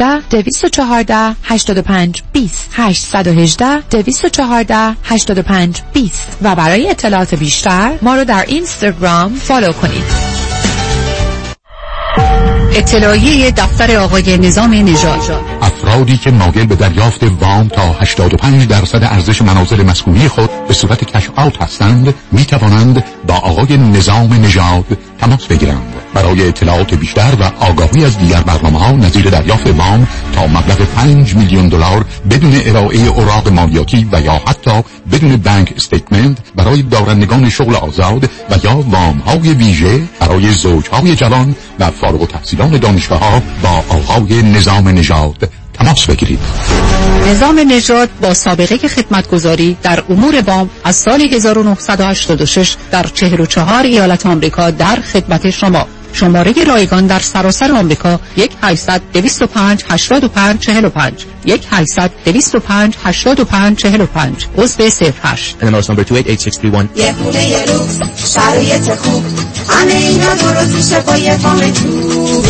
818 214 85 20 818 214 85 20 و برای اطلاعات بیشتر ما رو در اینستاگرام فالو کنید. اطلاعیه دفتر آقای نظام نژاد. افرادی که مایل به دریافت وام تا 85 درصد ارزش منازل مسکونی خود به صورت کش آوت هستند می توانند با آقای نظام نژاد تماس بگیرند برای اطلاعات بیشتر و آگاهی از دیگر برنامه ها نظیر دریافت وام تا مبلغ 5 میلیون دلار بدون ارائه اوراق مالیاتی و یا حتی بدون بانک استیتمنت برای دارندگان شغل آزاد و یا وام های ویژه برای زوج های جوان و فارغ التحصیلان دانشگاه ها با آقای نظام نژاد. تماس بگیرید. نظام نژاد با سابقه خدمتگذاری در امور وام از سال 1986 در 44 ایالت آمریکا در خدمت شما. شماره رایگان در سراسر آمریکا 1 800 205 85 45 1 800 205 85 45 عضو 08 NMLS number 288631 یه خونه یه لوکس شرایط خوب. همه اینا درست میشه با یه فام چوب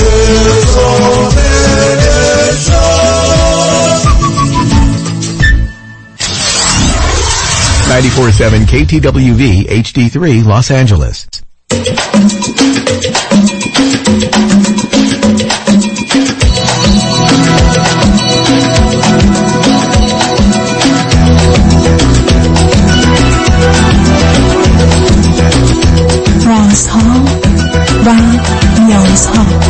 94.7 KTWV HD3 Los Angeles. رازها و نیازها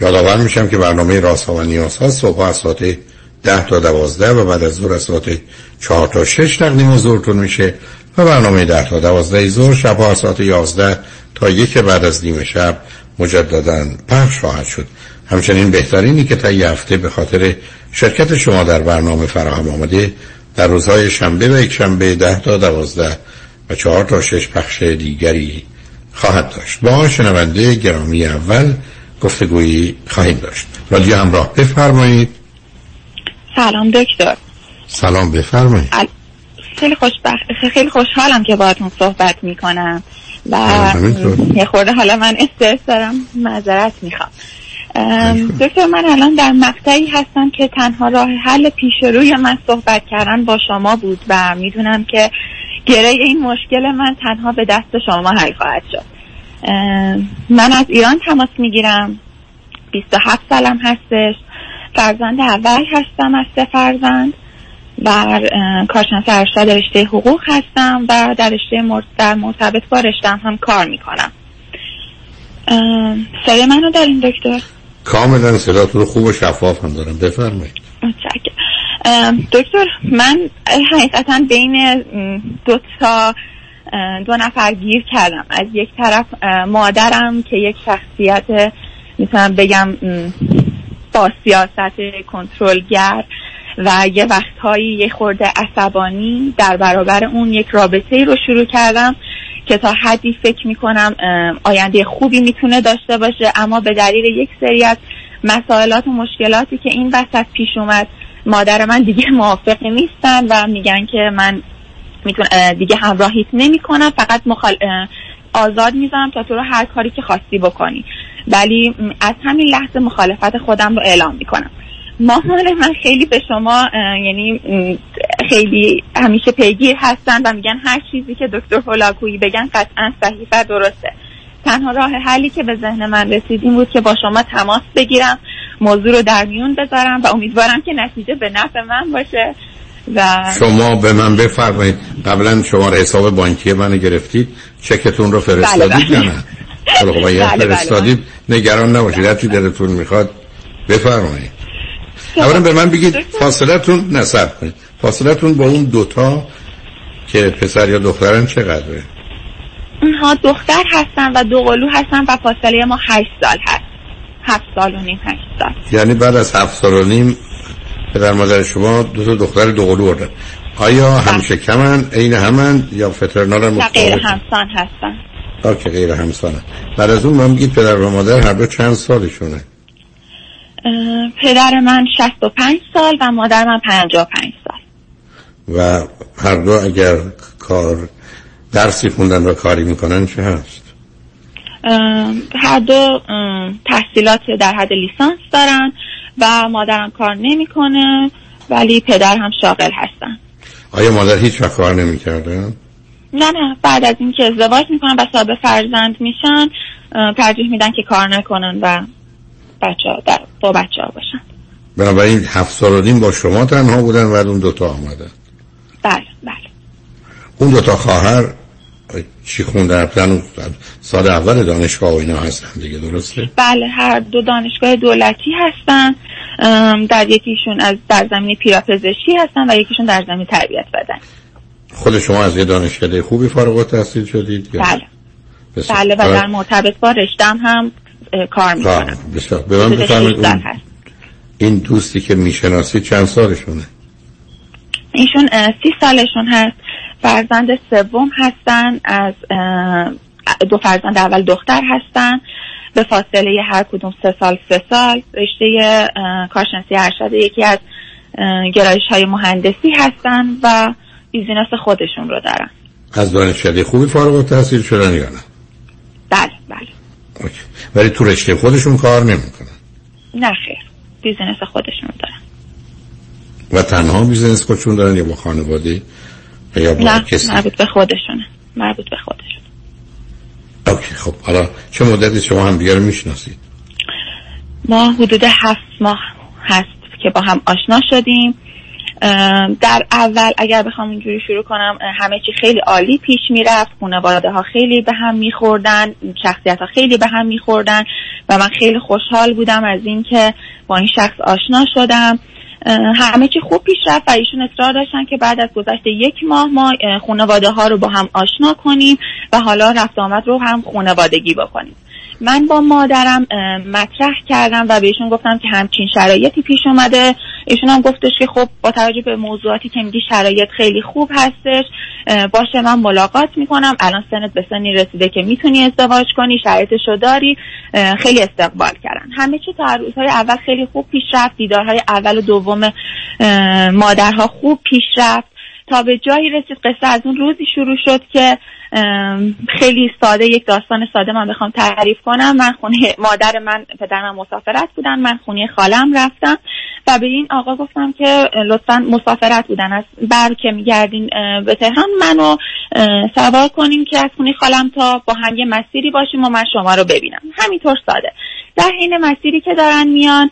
یادآور میشم که برنامه راست و نیاز ها صبح از ساعت ده تا دوازده و بعد از ظهر از ساعت چهار تا شش تقدیم حضورتون میشه و برنامه ده تا دوازده ظهر شب از ساعت یازده تا یک بعد از نیمه شب مجددا پخش خواهد شد. همچنین بهترینی که تا یه هفته به خاطر شرکت شما در برنامه فراهم آمده در روزهای شنبه و یک شنبه ده تا دوازده و چهار تا شش پخش دیگری خواهد داشت. با شنونده گرامی اول گفتگویی خواهیم داشت. رادیو همراه بفرمایید. سلام دکتر. سلام بفرمایید. خیلی خوشبخت خیلی خوشحالم که باهاتون صحبت می‌کنم. و یه خورده حالا من استرس دارم معذرت می‌خوام. دکتر من الان در مقطعی هستم که تنها راه حل پیش روی من صحبت کردن با شما بود و می‌دونم که گره این مشکل من تنها به دست شما حل خواهد شد. من از ایران تماس می‌گیرم. 27 سالم هستش. فرزند اول هستم از سه فرزند. و کارشناس ارشد رشته حقوق هستم و در رشته در مرتبط با رشتم هم کار می‌کنم. صدای منو دارین دکتر؟ کاملا صداتون رو خوب و شفاف هم دارم. بفرمایید. دکتر من حقیقتا بین دو تا دو نفر گیر کردم. از یک طرف مادرم که یک شخصیت می‌تونم بگم با سیاست کنترلگر و یه وقتهایی یه خورده عصبانی در برابر اون یک رابطه رو شروع کردم که تا حدی فکر می‌کنم آینده خوبی می‌تونه داشته باشه. اما به دلیل یک سری از مسائلات و مشکلاتی که این وسط پیش اومد مادر من دیگه موافق نیستن و میگن که من دیگه همراهیت نمی‌کنم فقط مخال... آزاد می‌ذارم تا تو رو هر کاری که خواستی بکنی. ولی از همین لحظه مخالفت خودم رو اعلام می‌کنم. مامان من خیلی به شما یعنی خیلی همیشه پیگیر هستن و میگن هر چیزی که دکتر هولاکویی بگن قطعا صحیح درسته. تنها راه حلی که به ذهن من رسید این بود که با شما تماس بگیرم موضوع رو در میون بذارم و امیدوارم که نتیجه به نفع من باشه. و شما به من بفرمایید. قبلا شما حساب بانکی من گرفتید. چکتون رو فرستادید بله، بله. یا نه؟ حالا خب اگر بله، بله، فرستادید. نگران نباشید. هرچی دلتون می‌خواد بفرمایید. اولا به من بگید فاصلتون نصب کنید. فاصلتون با اون دوتا که پسر یا دخترن چقدره؟ اونها دختر هستن و دو قلو هستن و فاصله ما هشت سال هست. هفت سال و نیم هشت سال. یعنی بعد از هفت سال و نیم پدر مادر شما دو تا دختر دو قلو بردن آیا همیشه کمن عین همن یا فترنال هم و غیر؟ همسان هستن. آه، که غیر همسانه بعد از اون من بگید پدر و مادر هر دو چند سالشونه؟ پدر من 65 سال و مادر من 55 سال. و هر دو اگر کار درسی خوندن و کاری می‌کنن چه هست؟ هر دو تحصیلات در حد لیسانس دارن. و مادرم کار نمی‌کنه ولی پدر هم شاغل هستن. آیا مادر هیچ وقت کار نمی‌کردن نه نه. بعد از اینکه ازدواج می‌کنن و صاحب فرزند میشن ترجیح میدن که کار نکنن و بچه در با بچه ها باشن. بنابراین هفت سال و نیم با شما تنها بودن و اون دوتا آمدن. بله بله. اون دوتا خواهر چی خوندن؟ رفتن سال اول دانشگاه و اینا هستن دیگه درسته؟ بله هر دو دانشگاه دولتی هستن. در یکیشون از در زمینه پیراپزشکی هستن و یکیشون در زمینه تربیت بدن. خود شما از یه دانشکده خوبی فارغ التحصیل شدید بله. بله و در مرتبط با رشتم هم کار. می‌کنم بسیار. به من حدود بفرمایید 16 اون- هست. این دوستی که می‌شناسید چند سالشونه؟ ایشون سی سالشون هست. فرزند سوم هستن از دو فرزند اول دختر هستن. به فاصله هر کدوم سه سال سه سال. رشته کارشناسی ارشد یکی از گرایش های مهندسی هستن و بیزینس خودشون رو دارن. از دانشکده خوبی فارغ التحصیل شدن یا نه؟ بله بله. OK. ولی تو رشته خودشون کار نمی‌کنن. نه خیر. business خودشون دارن. و تنها business خودشون دارن یا با خانواده؟ یا نه مربوط به خودشونه. مربوط به خودشون OK خب حالا چه مدتی شما هم دیگه رو می‌شناسید؟ ما حدود هفت ماه هست که با هم آشنا شدیم. در اول اگر بخوام اینجوری شروع کنم همه چی خیلی عالی پیش می‌رفت. خانواده ها خیلی به هم میخوردن شخصیت ها خیلی به هم میخوردن و من خیلی خوشحال بودم از اینکه با این شخص آشنا شدم. همه چی خوب پیش رفت و ایشون اصرار داشتن که بعد از گذشت یک ماه ما خانواده ها رو با هم آشنا کنیم و حالا رفت آمد رو هم خانوادگی بکنیم. من با مادرم مطرح کردم و بهشون گفتم که همچین شرایطی پیش اومده. ایشون هم گفتش که خب با توجه به موضوعاتی که میگی شرایط خیلی خوب هستش. باشه من ملاقات می‌کنم. الان سنت به سنی رسیده که می‌تونی ازدواج کنی شرایطشو داری. خیلی استقبال کردن. همه چی تا روزهای اول خیلی خوب پیش رفت. دیدارهای اول و دوم مادرها خوب پیش رفت. تا به جایی رسید قصه از اون روزی شروع شد که خیلی ساده یک داستان ساده من بخوام تعریف کنم. من خونه مادر من پدر من مسافرت بودن. من خونه خالم رفتم. و به این آقا گفتم که لطفا مسافرت بودن. از بر که میگردین به تهران منو سوار کنیم که از خونه خالم تا با هم یه مسیری باشیم و من شما رو ببینم. همینطور ساده. در حین مسیری که دارن میان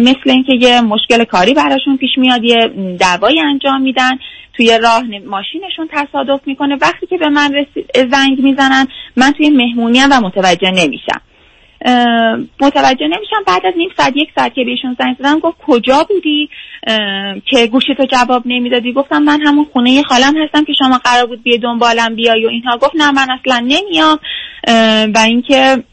مثل اینکه یه مشکل کاری براشون پیش میاد یه دعوایی انجام میدن. توی راه ماشینشون تصادف می‌کنه. وقتی که به من زنگ می‌زنن. من توی مهمونی و متوجه نمیشم. متوجه نمیشم. بعد از نیم ساعت یک ساعت که بهشون زنگ زدم گفت کجا بودی؟ که گوشتو جواب نمی‌دادی. گفتم من همون خونه خالم هستم که شما قرار بود بیای دنبالم بیای و اینها. گفت نه من اصلا نمیام. و اینکه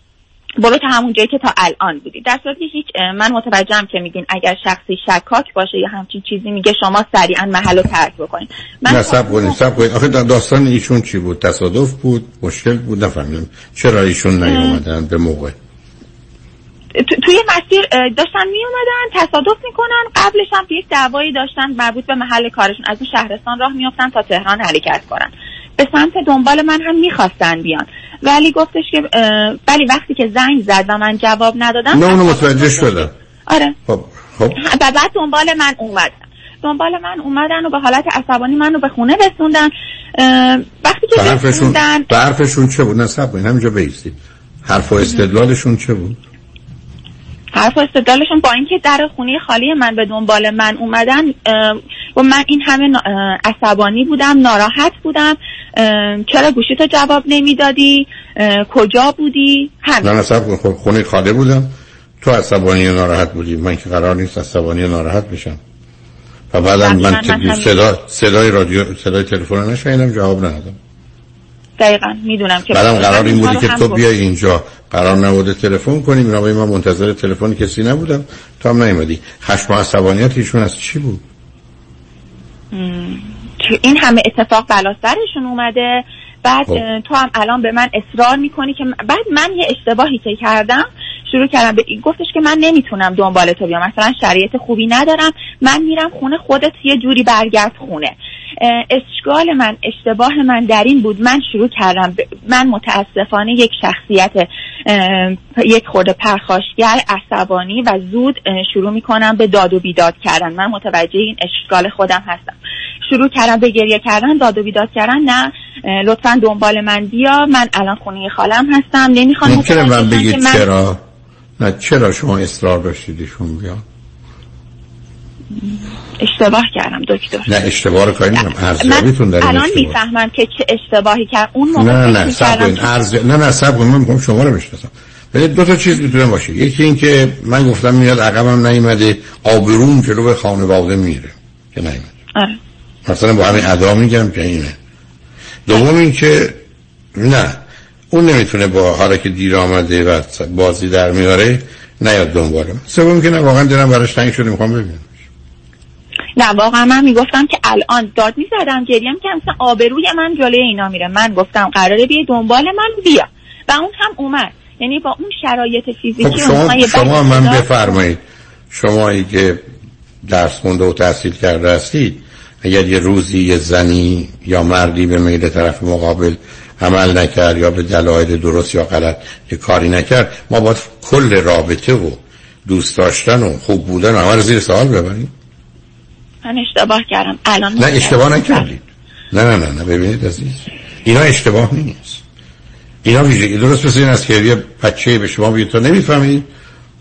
برو تا همون جایی که تا الان بودی. در صورتی هیچ من متوجهم که میگین اگر شخصی شکاک باشه یا همچین چیزی میگه شما سریعا محل رو ترک بکنین. من نه سب کنید سب کنید آخه دا- داستان ایشون چی بود؟ تصادف بود؟ مشکل بود؟ نفهمیدم. چرا ایشون نیومدن به موقع؟ تو- توی مسیر داشتن می اومدن تصادف می‌کنن. قبلش هم یک دعوایی داشتن مربوط به محل کارشون. از اون شهرستان راه میافتن تا تهران حرکت کنن. به سمت دنبال من هم می‌خواستن بیان. ولی گفتش که ولی وقتی که زنگ زد و من جواب ندادم نه اونو متوجه شد. شدم. آره. خب خب. و بعد دنبال من اومدن. دنبال من اومدن و به حالت عصبانی منو به خونه رسوندن. وقتی که رسوندن به حرفشون چه بود؟ نصب کنید همینجا بیستید حرف و استدلالشون چه بود؟ حرف و استدلالشون با اینکه در خونه خالی من به دنبال من اومدن و من این همه عصبانی بودم ناراحت بودم چرا گوشیتو جواب نمی‌دادی؟ کجا بودی؟ همین کن خب خونه خاله بودم. تو عصبانی و ناراحت بودی؟ من که قرار نیست عصبانی و ناراحت بشم. و بعدم دقیقاً من من صدا صدای رادیو صدای تلفن نشنیدم جواب ندادم. دقیقا می‌دونم که بعدم قرار این بودی که تو. بیای اینجا. قرار نبوده تلفن کنیم اینا من منتظر تلفن کسی نبودم. تو هم نیومدی. خشم عصبانیت ایشون از چی بود؟ که این همه اتفاق بلا سرشون اومده. بعد خب. تو هم الان به من اصرار می‌کنی که بعد من یه اشتباهی که کردم. شروع کردم به این. گفتش که من نمی‌تونم دنبال تو بیام. مثلا شرایط خوبی ندارم. من میرم خونه خودت یه جوری برگرد خونه. اشکال من اشتباه من در این بود. من شروع کردم ب- من متاسفانه یک شخصیت یک خورده پرخاشگر عصبانی و زود شروع می‌کنم به داد و بیداد کردن. من متوجه این اشکال خودم هستم. شروع کردم به گریه کردن داد و بیداد کردن. نه لطفا دنبال من بیا. من الان خونه خالم هستم. نمی‌خوام ممکنه من بگید چرا؟ نه چرا شما اصرار داشتید ایشون بیان؟ اشتباه کردم دکتر. نه اشتباه رو کاری نمی‌دونم ارزیابیتون در الان می‌فهمم که چه اشتباهی کرد. اون موقع نه نه سب کنید ارز... نه نه سب کنید من می‌خوام شما رو بشناسم. ولی دو تا چیز می‌تونه باشه. یکی این که من گفتم میاد عقبم نیومده آبروم جلو به خانواده میره که نیومده. آره. مثلا با همین ادا میگم که اینه. دوم این که نه اون نمی‌تونه با حالا که دیر آمده و بازی در میاره نیاد دنباله. من. سوم که نه واقعا دلم براش تنگ شده می‌خوام ببینم. نه واقعا من می‌گفتم که الان داد می‌زدم گریم که مثلا آبروی من جلوی اینا میره. من گفتم قراره بیای دنبال من بیا. و اون هم اومد. یعنی با اون شرایط فیزیکی خب شما یه شما من بفرمایید. شمایی که درس خونده و تحصیل کرده هستید اگر یه روزی یه زنی یا مردی به میل طرف مقابل عمل نکرد یا به دلایل درست یا غلط یه کاری نکرد ما باید کل رابطه و دوست داشتن و خوب بودن و همه رو زیر سوال ببریم. من اشتباه کردم. الان نه اشتباه نکردید. نه نه نه نه ببینید عزیز. اینا اشتباه نیست. اینا ویژگی درست مثل این است که یه بچه به شما بگید تو نمی‌فهمید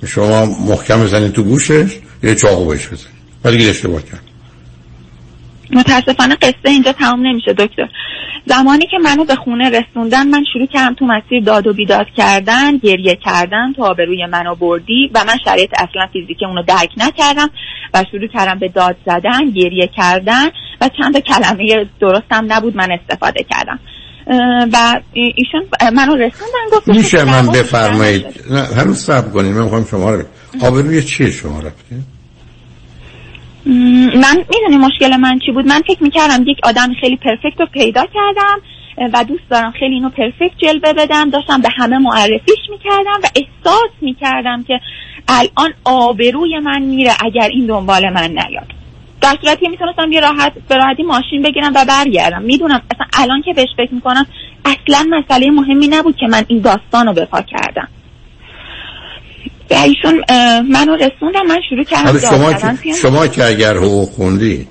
شما محکم بزنید تو گوشش یه چاقو بهش بزنید. ولی اشتباه کرد. متاسفانه قصه اینجا تمام نمیشه دکتر. زمانی که منو به خونه رسوندن من شروع کردم تو مسیر داد و بیداد کردن گریه کردن تو آبروی منو بردی و من شرایط اصلا فیزیکی اونو درک نکردم و شروع کردم به داد زدن گریه کردن و چند تا کلمه درستم نبود من استفاده کردم. و ایشون منو رسوندن گفت میشه من بفرمایید. نه هنوز صبر کنید من می‌خوام شما رو آبروی چیه شما رفته م، من می‌دونی مشکل من چی بود؟ من فکر می‌کردم یک آدم خیلی پرفکت رو پیدا کردم و دوست دارم خیلی اینو پرفکت جلوه بدم. داشتم به همه معرفیش می‌کردم و احساس می‌کردم که الان آبروی من میره اگر این دنبال من نیاد. در صورتی می‌تونستم یه راحت به راحتی ماشین بگیرم و برگردم. می‌دونم اصلا الان که بهش فکر می‌کنم اصلا مسئله مهمی نبود که من این داستان رو به پا کردم. و ایشون منو رسوندم من شروع کردم شما که شما که اگر حقوق خوندید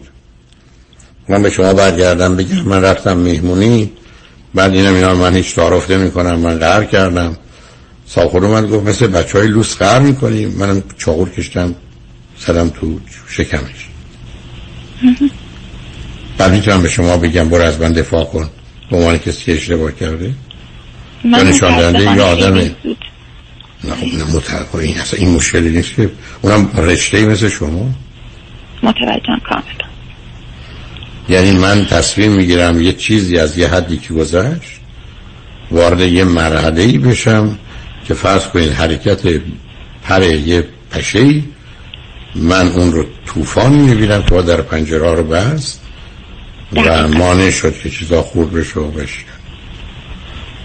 من به شما برگردم بگم من رفتم مهمونی بعد اینم اینا من هیچ تعارف نمی کنم من قهر کردم. ساخور من گفت مثل بچه های لوس قهر می‌کنیم منم چاقور کشتم سرم تو شکمش. بعد می‌تونم به شما بگم برو از من دفاع کن به عنوان کسی که اشتباه کرده. من یا نشان دهنده یه آدمه. نه خب نه این اصلا این مشکلی نیست که اونم رشته مثل شما؟ متوجهم کاملا. یعنی من تصمیم می‌گیرم یه چیزی از یه حدی که گذشت وارد یه مرحله ای بشم که فرض کنید حرکت پر یه پشه من اون رو طوفانی می‌بینم که در پنجره رو بست و مانع شد که چیزا خورد بشه و بشه.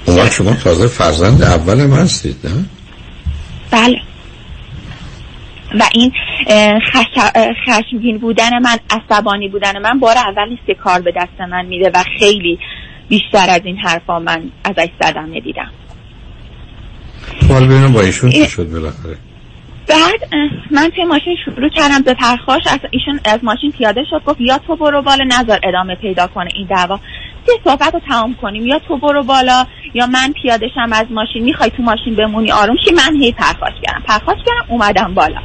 اون شما تازه فرزند اول من هستید نه؟ بله. و این خشمگین بودن من عصبانی بودن من بار اول نیست که کار به دست من میده و خیلی بیشتر از این حرفا من ازش صدمه دیدم حال ببینم با ایشون چی شد بالاخره؟ بعد من توی ماشین شروع کردم به پرخاش از ایشون از ماشین پیاده شد گفت یا تو برو بالا نظر ادامه پیدا کنه این دعوا. یه صحبت رو تمام کنیم. یا تو برو بالا یا من پیاده شم از ماشین می‌خوای تو ماشین بمونی آروم شی من هی پرخاش کردم. پرخاش کردم اومدم بالا.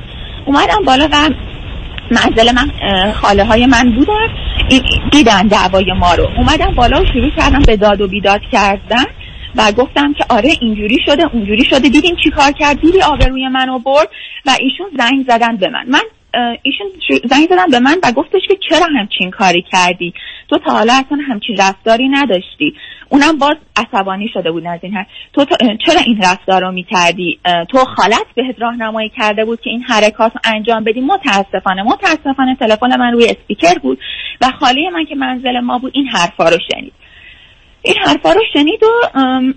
اومدم بالا و منزل من خاله های من بودن دیدن دعوای ما رو. اومدم بالا و شروع کردم به داد و بیداد کردن و گفتم که آره اینجوری شده اونجوری شده. دیدین چی کار کرد؟ دیدی آبروی منو برد و ایشون زنگ زدن به من. من ایشون شو- زنگ زدن به من و گفتش که چرا همچین کاری کردی؟ تو تا حالا اصلا همچین رفتاری نداشتی. اونم باز عصبانی شده بود از این حرف تو تا- چرا این رفتار رو می‌کردی؟ تو خالت بهت راهنمایی کرده بود که این حرکات رو انجام بدی؟ متاسفانه متاسفانه تلفن من روی اسپیکر بود و خاله من که منزل ما بود این حرفا رو شنید. این حرفا رو شنید و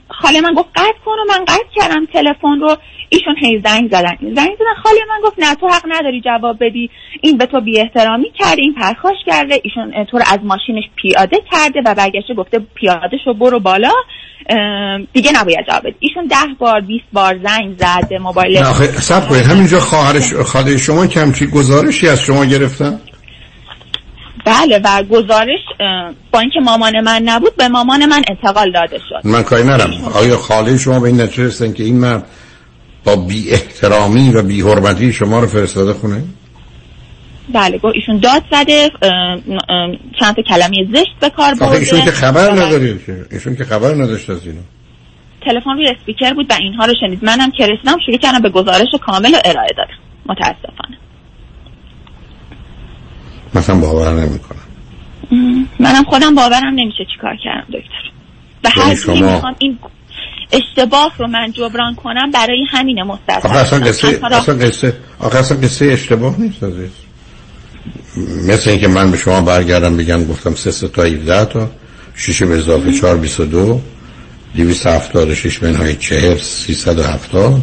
خاله من گفت قطع کن و من قطع کردم تلفن رو. ایشون هی زنگ زدن. زنگ زدن. خاله من گفت نه تو حق نداری جواب بدی. این به تو بی احترامی کرده این پرخاش کرده. ایشون تو رو از ماشینش پیاده کرده و برگشته گفته پیاده شو برو بالا. دیگه نباید جواب بدی. ایشون ده بار 20 بار زنگ زد به موبایل. سب کنید. همینجا خواهرش خاله شما که همچی گزارشی از شما گرفتن؟ بله و گزارش با اینکه مامان من نبود به مامان من انتقال داده شد. من کاری نرم آیا خاله شما به این نتیجه رسیدن که این مرد با بی احترامی و بی حرمتی شما رو فرستاده خونه؟ بله گفت ایشون داد زده چند تا کلمه زشت به کار برده. ایشون که خبر و نداری ایشون که خبر نداشت از اینو تلفن روی اسپیکر بود و اینها رو شنید. منم که رسیدم شروع کردم به گزارش کامل و ارائه دادم. متاسفانه. مثلا باور نمی‌کنم. منم خودم باورم نمیشه چیکار کردم دکتر. یعنی هر شما- جوری می‌خوام این اشتباه رو من جبران کنم برای همین مستثنا آخه اصلا قصه اصلا قصه آخه اصلا قصه اشتباه نیست عزیز. مثل اینکه من به شما برگردم بگم گفتم سه سه تا 17 تا شیشه به اضافه 4 22 276 منهای 40 370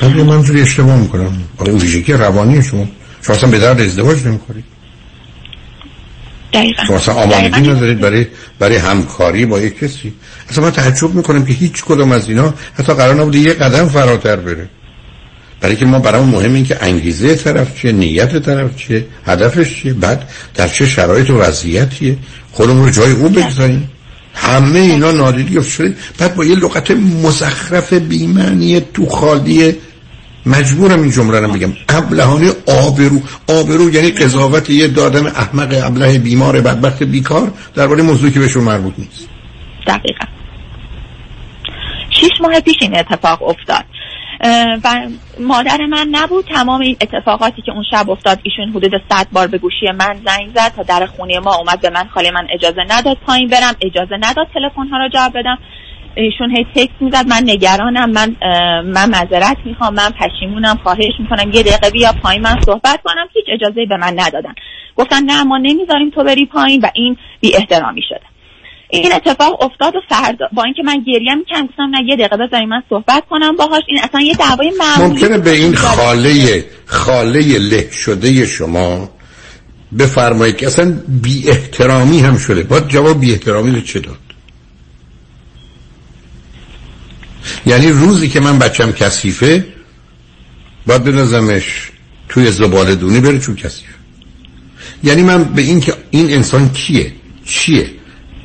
بعد من اینجوری اشتباه می‌کنم. این ویژگی روانی شما. شما اصلا به درد ازدواج نمی‌خورید. دقیقاً. شما اصلا. آمادگی ندارید برای برای همکاری با یک کسی؟ اصلا من تعجب می‌کنم که هیچ کدوم از اینا حتی قرار نبوده یه قدم فراتر بره. برای که ما برامون مهم این که انگیزه طرف چیه نیت طرف چیه هدفش چیه بعد در چه شرایط و وضعیتیه. خودمون رو جای او بگذاریم. همه اینا نادیدی شده بعد با یه لغت مزخرف بیمعنی تو خالی مجبورم این جمله رو بگم. ابلهانه آبرو. آبرو یعنی قضاوت یه دادم احمق ابله بیمار بدبخت بیکار درباره موضوعی که بهشون مربوط نیست. دقیقا. شیش ماه پیش این اتفاق افتاد. و مادر من نبود. تمام این اتفاقاتی که اون شب افتاد ایشون حدود صد بار به گوشی من زنگ زد تا در خونه ما اومد به من خاله من اجازه نداد پایین برم اجازه نداد تلفن ها رو جواب بدم. ایشون هی تکس می‌زد من نگرانم. من من معذرت می‌خوام. من پشیمونم. خواهش می‌کنم. یه دقیقه بیا پایین. من صحبت کنم. هیچ اجازه به من ندادن. گفتن نه ما نمی‌ذاریم تو بری پایین و این بی احترامی شده. این اتفاق افتاد و فردا با اینکه من گریه می‌کنم گفتم نه یه دقیقه بذاری من صحبت کنم. باهاش این اصلا یه دعوای معمولی ممکنه به این. خاله خاله له شده شما بفرمایید که اصلا بی احترامی هم شده. باید جواب بی احترامی رو چه داد؟ یعنی روزی که من بچم کثیفه باید بنازمش توی زباله دونی بره چون کثیفه. یعنی من به این که این انسان کیه؟ چیه؟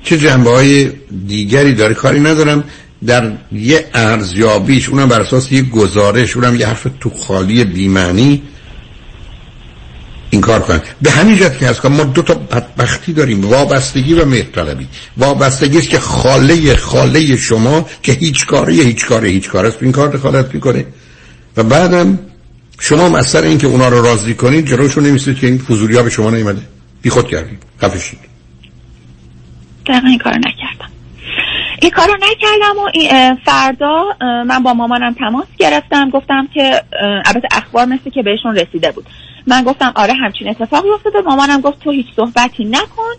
چه جنبه های دیگری داره؟ کاری ندارم. در یه ارزیابیش اونم بر اساس یه گزارش اونم یه حرف تو خالی بیمعنی این کار کنم به همین جهت که هست کنم ما دو تا بدبختی داریم وابستگی و مهرطلبی. وابستگی است که خاله خاله شما که هیچ کاره هیچ کاره هیچ کاره است. این کار دخالت می‌کنه. و بعدم شما هم از سر اینکه اونا رو راضی کنید جلوشون نمیستید که این فضولی ها به شما نیومده. بی خود کردید. خفشید دقیقا این کارو نکردم. این کارو نکردم و فردا من با مامانم تماس گرفتم. گفتم که البته اخبار مثل که بهشون رسیده بود. من گفتم آره همچین اتفاقی افتاده. مامانم گفت تو هیچ صحبتی نکن.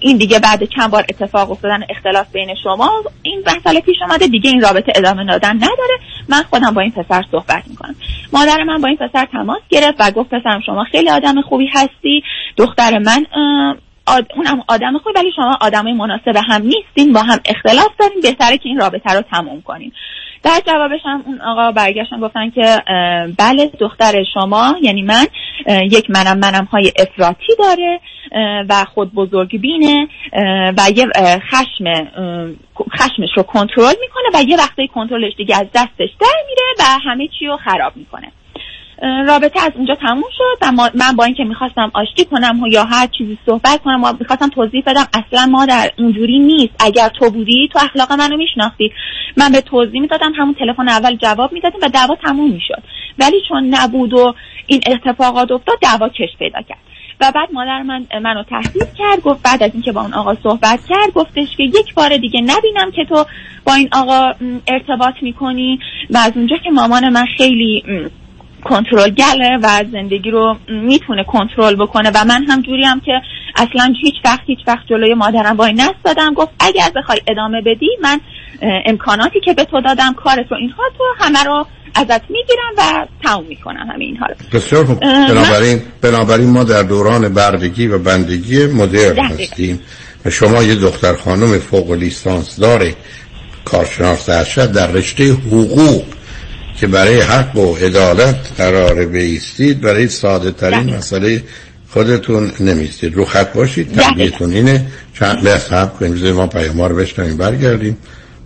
این دیگه بعد چند بار اتفاق افتادن اختلاف بین شما. این مسئله پیش اومده دیگه این رابطه ادامه دادن نداره. من خودم با این پسر صحبت می‌کنم. مادر من با این پسر تماس گرفت و گفت پسرم شما خیلی آدم خوبی هستی. دختر من آد... اونم آدم خوبی ولی شما آدمای مناسب هم نیستین. با هم اختلاف دارین. بهتره که این رابطه رو تموم کنین. در جوابش هم اون آقا برگشتن گفتن که بله دختر شما یعنی من یک منم منم های افراطی داره و خود بزرگ بینه و یه خشم خشمش رو کنترل می‌کنه و یه وقتی کنترلش دیگه از دستش در میره و همه چی رو خراب می‌کنه. رابطه از اونجا تموم شد و من با اینکه می‌خواستم آشتی کنم یا هر چیزی صحبت کنم و می‌خواستم توضیح بدم. اصلا ما در اونجوری نیست. اگر تو بودی تو اخلاق منو میشناختی. من به توضیح می‌دادم همون تلفن اول جواب می‌دادیم و دعوا تموم می‌شد. ولی چون نبود و این اتفاقات افتاد دعوا کش پیدا کرد. و بعد مادر من منو تهدید کرد گفت بعد از اینکه با اون آقا صحبت کرد گفتش که یک بار دیگه نبینم که تو با این آقا ارتباط می‌کنی. و از اونجا که مامان من خیلی کنترلگره و زندگی رو می‌تونه کنترل بکنه. و من هم جوری هم که اصلا هیچ وقت هیچ وقت جلوی مادرم وای نستادم. گفت اگر بخوای ادامه بدی من امکاناتی که به تو دادم کارت رو اینها تو همه رو ازت می‌گیرم و تموم می‌کنم همه اینها رو. بسیار خوب. بنابراین, بنابراین ما در دوران بردگی و بندگی مدرن هستیم. و شما یه دختر خانم فوق لیسانس داره. کارشناس ارشد در رشته حقوق. که برای حق و عدالت قرار بیستید برای ساده ترین مسئله خودتون نمیستید رو خط باشید. تنبیهتون اینه. چند لحظه کنیم. ما پیام رو بشنویم. برگردیم.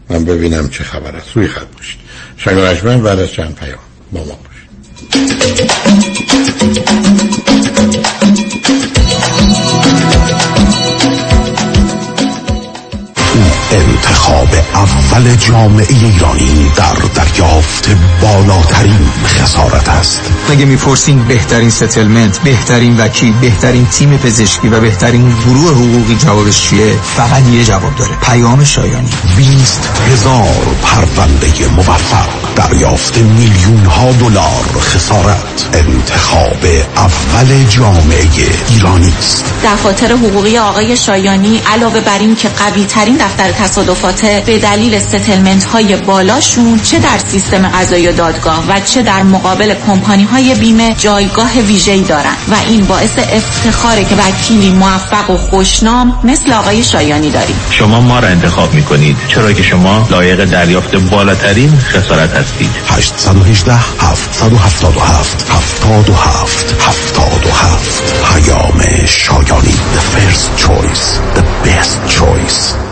من ببینم چه خبر است. روی خط باشید. شنگ بعد از چند پیام با ما باشید. انتخاب اول جامعه ایرانی در دریافت بالاترین خسارت است. اگه می‌پرسین بهترین ستلمنت بهترین وکیل بهترین تیم پزشکی و بهترین گروه حقوقی جوابش چیه؟ فقط یه جواب داره. پیام شایانی. 20 هزار پرونده موفق. دریافت میلیون ها دلار خسارت. انتخاب اول جامعه ایرانی است. دفاتر حقوقی آقای شایانی علاوه بر این که قوی ترین دفتر تصادفات به دلیل ستلمنت های بالاشون چه در سیستم قضایی و دادگاه و چه در مقابل کمپانی های بیمه جایگاه ویژه‌ای دارن و این باعث افتخاره که وکیلی موفق و خوشنام مثل آقای شایانی داریم. شما ما را انتخاب می‌کنید چرا که شما لایق دریافت بالاترین خسارت هستید. 818 777 77 77 پیام شایانی The first choice The best choice.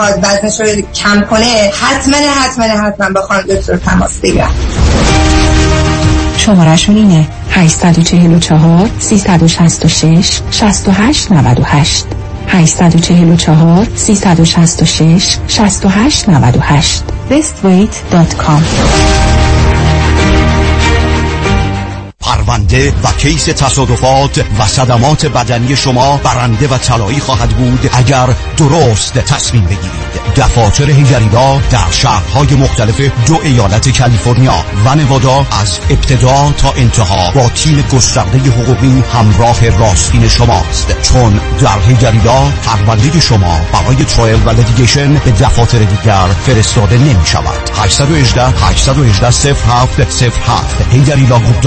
وزنش رو کم کنه حتما حتما حتما با خانم دکتر تماس بگیرم شمارشون اینه 844 366 68 98 844 366 68 98 bestweight.com پرونده و کیس تصادفات و صدمات بدنی شما برنده و طلایی خواهد بود اگر درست تصمیم بگیرید. دفاتر هیجریدا در شهرهای مختلف دو ایالت کالیفرنیا و نوادا از ابتدا تا انتها با تیم گسترده حقوقی همراه راستین شماست. چون در هیجریدا پرونده شما برای ترایل و لدیگیشن به دفاتر دیگر فرستاده نمی شود 818 818 07 07 هیجریداگروپ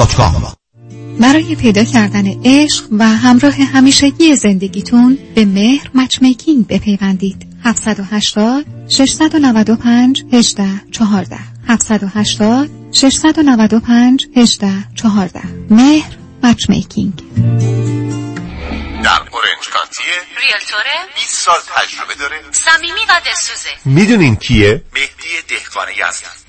برای پیدا کردن عشق و همراه همیشگی زندگیتون به مهر مچمیکینگ بپیوندید. 780 695 18 14 780 695 18 14 مهر مچمیکینگ در اورنج کانتی شناسیه ریلتوره 20 سال تجربه داره. صمیمی و دلسوزه. می‌دونین کیه؟ مهدی دهقانی هستن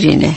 sirene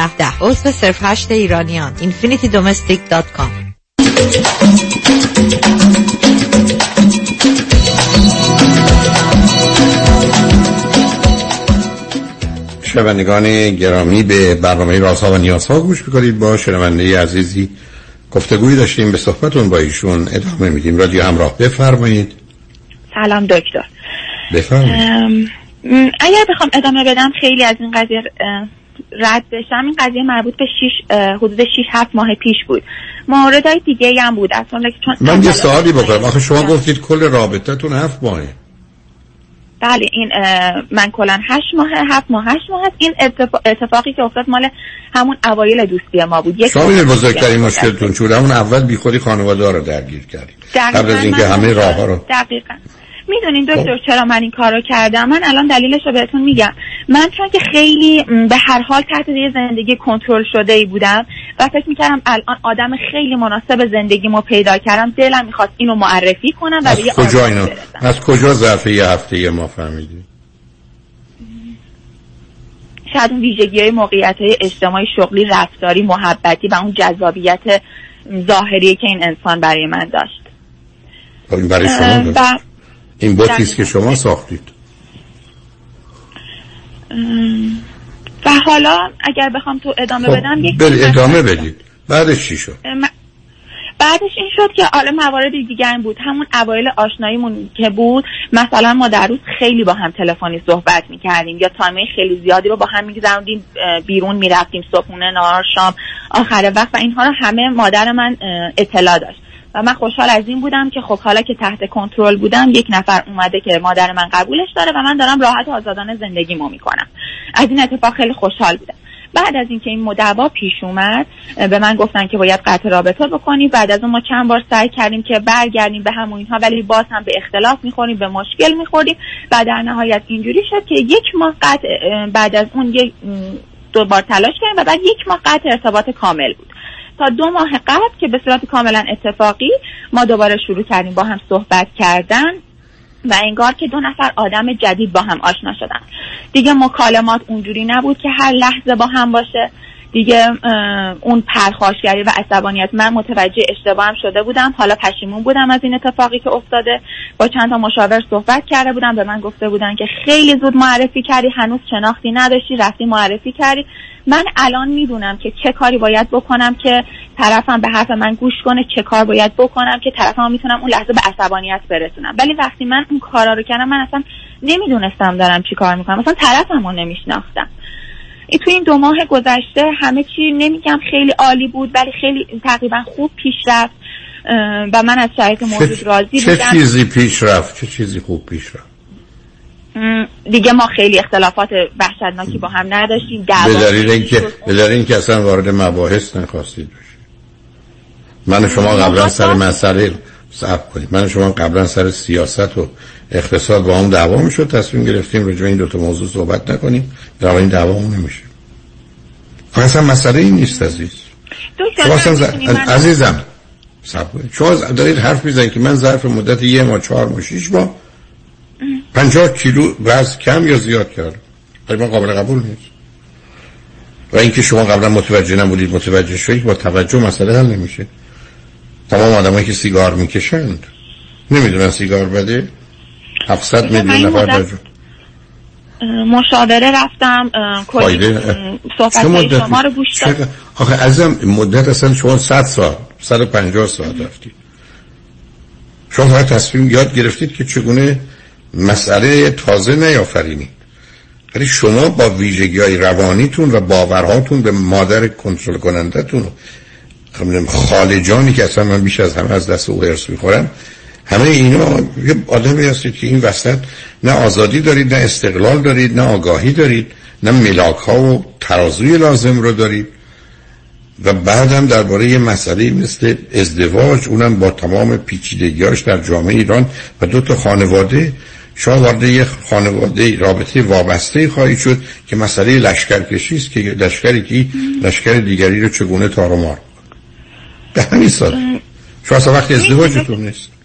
ده. عضو صرف هشت ایرانیان. infinitydomestic.com شنوندگان گرامی به برنامه رازها و نیازها گوش می‌کنید. با شنونده عزیزی گفتگوی داشتیم. به صحبتون با ایشون ادامه میدیم. رادیو همراه بفرمایید. سلام دکتر. بفرمایید. اگر بخوام ادامه بدم خیلی از این قضیه رد بشم این قضیه مربوط به شیش حدود 6 7 ماه پیش بود. موردهای دیگه هم بود. اصلا چون من یه سوالی بکنم. آخه شما گفتید کل رابطتون هفت ماهه. بله این من کلا 8 ماه 7 ماه 8 ماه هست این اتفاقی که افتاد مال همون اوایل دوستی ما بود. شما این بزرگترین مشکلتون چون همون اول بیخودی خانواده رو درگیر کردید. قبل از اینکه همه راه ها رو دقیقاً. می‌دونین دکتر چرا من این کارو کردم؟ من الان دلیلش رو بهتون میگم. من چون که خیلی به هر حال تحت یه زندگی کنترل شده ای بودم و فکر می‌کردم الان آدم خیلی مناسب زندگیمو پیدا کردم دلم می‌خواست اینو معرفی کنم و به کجا اینو؟ از کجا ظرف یه هفته یه ما فهمیدی؟ شاید اون ویژگی های موقعیت های اجتماعی شغلی رفتاری محبتی و اون جذابیت ظاهری که این انسان برای من داشت. این برای شما داشت. این بوتیست که شما ساختید. و حالا اگر بخوام تو ادامه خب بدم یک ادامه بدید. بعدش چی شد؟ بعدش این شد که حالا موارد دیگر بود. همون اوایل آشناییمون که بود مثلا ما در روز خیلی با هم تلفنی صحبت می‌کردیم یا تایمه خیلی زیادی رو با هم میگذروندیم بیرون می‌رفتیم صبحونه نهار شام آخر وقت و اینها رو همه مادر من اطلاع داشت. و من خوشحال از این بودم که خب حالا که تحت کنترل بودم یک نفر اومده که مادر من قبولش داره و من دارم راحت و آزادانه زندگیمو می‌کنم. از این اتفاق خیلی خوشحال بودم. بعد از اینکه این مدعوا پیش اومد به من گفتن که باید قطع رابطه بکنی. بعد از اون ما چند بار سعی کردیم که برگردیم به همون اینها ولی باز هم به اختلاف می‌خوریم به مشکل می‌خوریم و در نهایت اینجوری شد که یک ماه قطع بعد از اون یک دو بار تلاش کردیم و بعد یک ماه قطع ارتباط کامل بود. تا دو ماه قبل که به صورت کاملا اتفاقی ما دوباره شروع کردیم با هم صحبت کردن و انگار که دو نفر آدم جدید با هم آشنا شدن. دیگه مکالمات اونجوری نبود که هر لحظه با هم باشه. دیگه اون پرخاشگری و عصبانیت من متوجه اشتباهم شده بودم. حالا پشیمون بودم از این اتفاقی که افتاده. با چند تا مشاور صحبت کرده بودم. به من گفته بودن که خیلی زود معرفی کردی هنوز شناختی نداشتی رفتی معرفی کردی. من الان می‌دونم که چه کاری باید بکنم که طرفم به حرف من گوش کنه چه کار باید بکنم که طرفم می‌تونم اون لحظه به عصبانیت برسونم. ولی وقتی من اون کارا رو کردم من اصلا نمی‌دونستم دارم چی کار می‌کنم. مثلا طرفم رو نمیشناختم. تو این دو ماه گذشته همه چی نمیگم خیلی عالی بود ولی خیلی تقریبا خوب پیش رفت. و من از شرایط موجود راضی چه بودم. چه چیزی پیش رفت؟ چه چیزی خوب پیش رفت؟ دیگه ما خیلی اختلافات وحشتناکی با هم نداشتیم. به دلیل اینکه به دلیل اینکه اصلا وارد مباحث نخواستید بشید. من شما قبلا سر مسئله صبر کنید. من شما قبلا سر سیاست و اقتصاد با هم دعوا می‌شد تصمیم گرفتیم رجوع این دوتا موضوع صحبت نکنیم. در این دعوا نمیشه. اصلا مسئله این نیست عزیز. شما اصلا عزیزم شما دارید حرف می‌زنید که من ظرف مدت یه ماه چهار ماه شیش ماه پنجاه کیلو وزن کم یا زیاد کردم؟ ولی من قابل قبول نیست. و اینکه شما قبلا متوجه نبودید متوجه شدید با توجه مسئله حل نمیشه. تمام آدمایی که سیگار می‌کشند نمی‌دونن سیگار بده؟ 700 میلیون نفر در مشاوره رفتم کلی صحبت شما رو گوش دادم. آخه ازم مدت اصلا شما 100 سال 150 ساعت رفتید شما فقط تصمیم یاد گرفتید که چگونه مسئله تازه نیافرینید. ولی شما با ویژگی های روانیتون و باورهاتون به مادر کنترل کنندتون خالجانی که اصلا من بیش از همه از دست او ارث می‌خورم همه اینا یه آدمی هستید که این وسط نه آزادی دارید نه استقلال دارید نه آگاهی دارید نه ملاک ها و ترازوی لازم رو دارید. و بعدم درباره یه مسئله مثل ازدواج اونم با تمام پیچیدگیاش در جامعه ایران و دو تا خانواده. شما وارد یه خانواده رابطه وابسته خواهید شد که مسئله لشکرکشی است که لشکری که لشکر دیگری رو چگونه تارو به همین سال شما اصلا وقتی ازدواجتون نیست.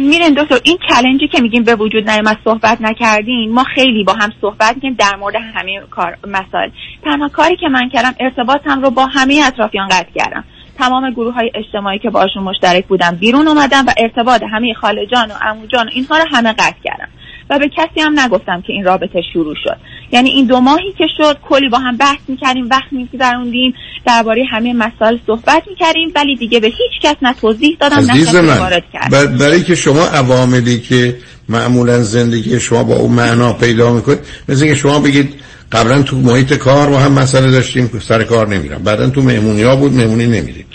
میرن دکتر این چلنجی که میگیم به وجود نیومد صحبت نکردین ما خیلی با هم صحبت می‌کنیم در مورد همه کار مسائل. تنها کاری که من کردم ارتباطم رو با همه اطرافیان قطع کردم. تمام گروه های اجتماعی که باشون مشترک بودم بیرون اومدم و ارتباط همه خالجان و عموجان و اینها رو همه قطع کردم. و به کسی هم نگفتم که این رابطه شروع شد. یعنی این دو ماهی که شد کلی با هم بحث می‌کردیم وقت میگذروندیم درباره همه مسائل صحبت می‌کردیم ولی دیگه به هیچ کس نه توضیح دادم نه وارد کردم برای که شما عواملی که معمولا زندگی شما با اون معنا پیدا می‌کنید مثل که شما بگید قبلا تو محیط کار با هم مسئله داشتیم سر کار نمیرم. بعدا تو مهمونی ها بود مهمونی نمیریم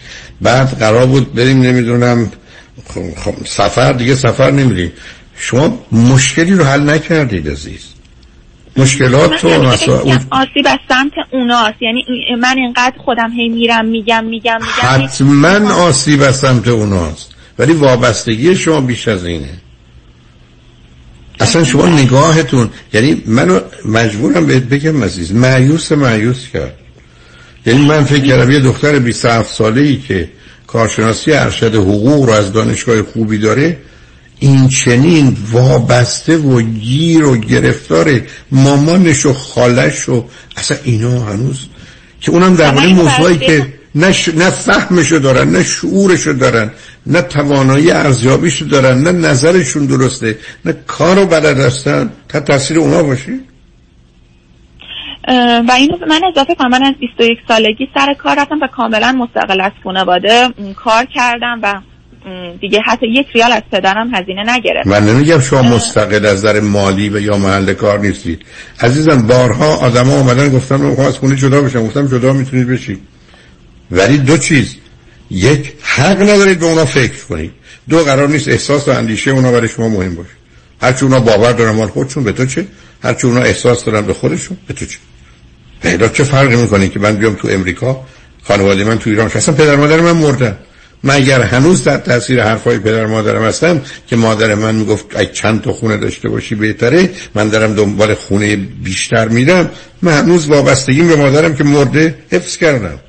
بعد قرار بود بریم نمی‌دونم خب سفر دیگه سفر نمیریم. شما مشکلی رو حل نکردید عزیز. مشکلات تو مسائل آسیب از سمت اوناست. یعنی من اینقدر خودم هی میرم میگم میگم میگم. حتما آسیب از سمت اوناست. ولی وابستگی شما بیش از اینه. اصلا شما نگاهتون یعنی منو مجبورم بهت بگم عزیز معیوس معیوس کرد. یعنی من فکر کردم یه دختر 27 ساله ای که کارشناسی ارشد حقوق رو از دانشگاه خوبی داره این چنین وابسته و گیر و گرفتار مامانش و خالش و اصلا اینا هنوز که اونم در مورد موضوعی که نه, ش... نه فهمشو دارن نه شعورشو دارن نه توانایی ارزیابیشو دارن نه نظرشون درسته نه کارو بلد هستن تا تاثیر اونا باشه؟ و اینو من اضافه کنم من از 21 سالگی سر کار رفتم و کاملا مستقل از خانواده کار کردم و دیگه حتی یک ریال از پدرم هزینه نگرفت. من نمیگم شما مستقل از نظر مالی و یا محل کار نیستید. عزیزم بارها آدما اومدن گفتن من از خونه جدا بشم. گفتم جدا می‌تونید بشید ولی دو چیز. یک حق ندارید به اونا فکر کنید. دو قرار نیست احساس و اندیشه اونا برای شما مهم باشه. هرچی اونا باور دارن مال خودشون به تو چه؟ هرچی اونا احساس دارن به خودشون به تو چه؟ پیدا چه فرقی می‌کنه که من بیام تو امریکا؟ خانواده من تو ایران اصلا پدر مادر من مردن. من اگر هنوز در تاثیر حرفای پدر مادرم هستم که مادر من می‌گفت اگه چند تا خونه داشته باشی بهتره؟ من دارم دنبال خونه بیشتر میرم. من هنوز وابستگیم به مادرم که مرده حفظ کردم.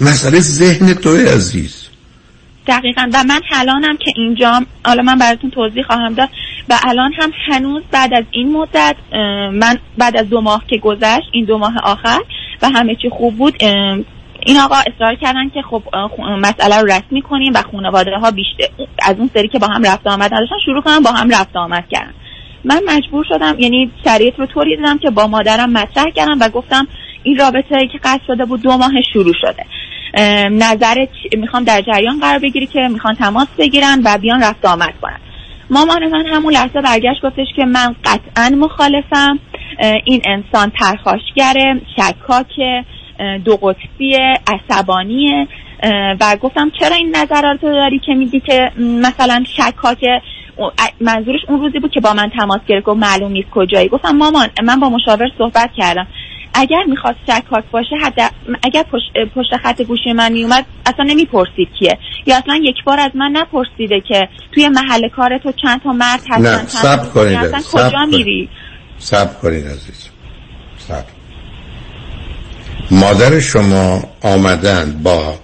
مسئله ذهن توی عزیز. دقیقا. و من الانم که اینجام حالا من براتون توضیح خواهم داد. و الان هم هنوز بعد از این مدت من بعد از دو ماه که گذشت این دو ماه آخر و همه چی خوب بود این آقا اصرار کردن که خب مسئله رو رسمی کنیم و خانواده ها بیشتر از اون سری که با هم رفت آمد نداشتن شروع کنم با هم رفت آمد کردن. من مجبور شدم یعنی شرایط رو طوری دیدم که با مادرم مطرح کردم و گفتم این رابطه که قطع شده بود دو ماه شروع شده. نظرت می‌خوام در جریان قرار بگیری که می‌خوان تماس بگیرن و بیان رفت آمد کنن. مامان من همون لحظه برگشت گفتش که من قطعا مخالفم این انسان پرخاشگره شکاکه. دو قطبی عصبانیه و گفتم چرا این نظرات داری که میگی که مثلا شکاک منظورش اون روزی بود که با من تماس گرفت و معلوم نیست کجایی. گفتم مامان من با مشاور صحبت کردم. اگر می‌خواست شکاک باشه حد اگر پشت, پشت خط گوشی من میومد اصلا نمی‌پرسید کیه. یا اصلا یک بار از من نپرسیده که توی محل کار تو چند تا مرد هستن نه سب کنید اصلا کجا میری؟ سب کنید عزیز سب مادر شما آمدن با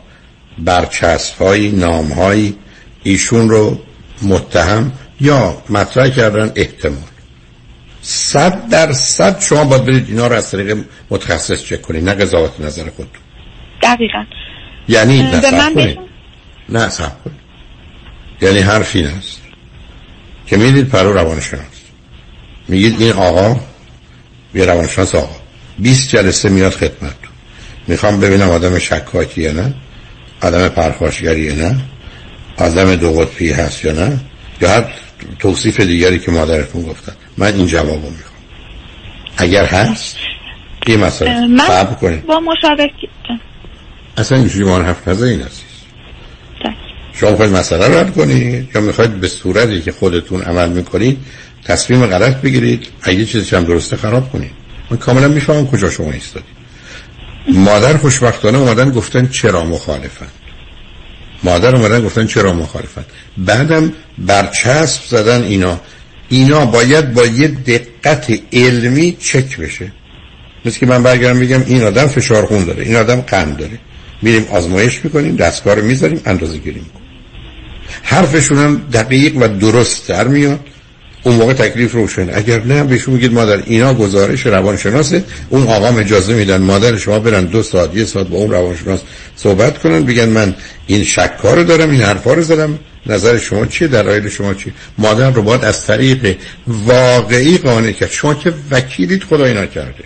برچسب های نام های ایشون رو متهم یا مطرح کردن احتمال؟ صد در صد شما باید برید اینا رو از طریق متخصص چک کنید نه قضاوت نظر خود دقیقا. یعنی من بهشون نه سب یعنی حرف این است که می‌دید پرو روانشناس. میگید این آقا یه روانشناس آقا 20 جلسه میاد خدمت. می‌خوام ببینم آدم شکاکیه نه؟ آدم پرخاشگریه نه؟ آدم دو قطبی هست یا نه؟ یا هر توصیف دیگری که مادرتون گفتن. من این جوابو می‌خوام. اگر هست یه مسئله من با مشاور اصلا اینجوری ما حرف نزه این عزیز. شما خواهید مسئله رد کنید یا می‌خواید به صورتی که خودتون عمل می‌کنید تصمیم غلط بگیرید. اگه چیزی هم درسته خراب کنید. من کاملا می‌فهمم کجا شما ایستادید. مادر خوشبختانه اومدن گفتن چرا مخالفن؟ مادر اومدن گفتن چرا مخالفن؟ بعدم برچسب زدن اینا. اینا باید با یه دقت علمی چک بشه. مثل که من برگردم بگم این آدم فشار خون داره این آدم قند داره. میریم آزمایش می‌کنیم دستگاه رو می‌ذاریم اندازه گیری می‌کنیم. حرفشون هم دقیق و درست در میاد. اون موقع تکلیف روشن اگر نه بهشون میگید مادر اینا گزارش روانشناسه. اون آقام اجازه میدن مادر شما برن دو ساعت یه ساعت با اون روانشناس صحبت کنن بگن من این شکار رو دارم این حرفا رو زدم. نظر شما چیه؟ دلایل شما چیه؟ مادر رو باید از طریق واقعی قانع کرد. شما که وکیلیت خدای نکرده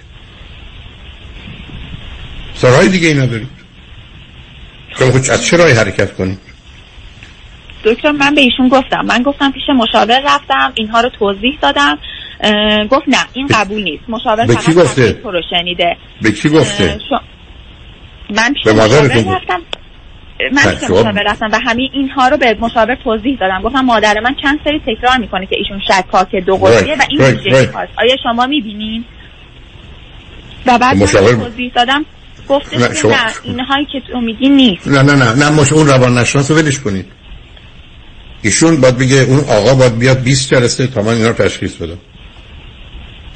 سرای دیگه اینا دارید. خب از چه حرکت کنید؟ دکتر من به ایشون گفتم. من گفتم پیش مشاور رفتم اینها رو توضیح دادم. گفت نه این قبول نیست. مشاور به کی گفته؟ رو شنیده. به کی گفته؟ من پیش مشاور رفتم. من پیش مشاور رفتم و همین اینها رو به مشاور توضیح دادم. گفتم مادر من چند سری تکرار می‌کنه که ایشون شکاک دو قطبیه و این right, آیا شما می‌بینین؟ و بعد مشاور... توضیح دادم. گفتش نه, شما... نه اینهایی که تو میگی نیست. نه نه نه. نه مش اون روان نشناس رو ولش کنید. ایشون باید بگه اون آقا باید بیاد 20 جلسه تا من اینا رو تشخیص بدم.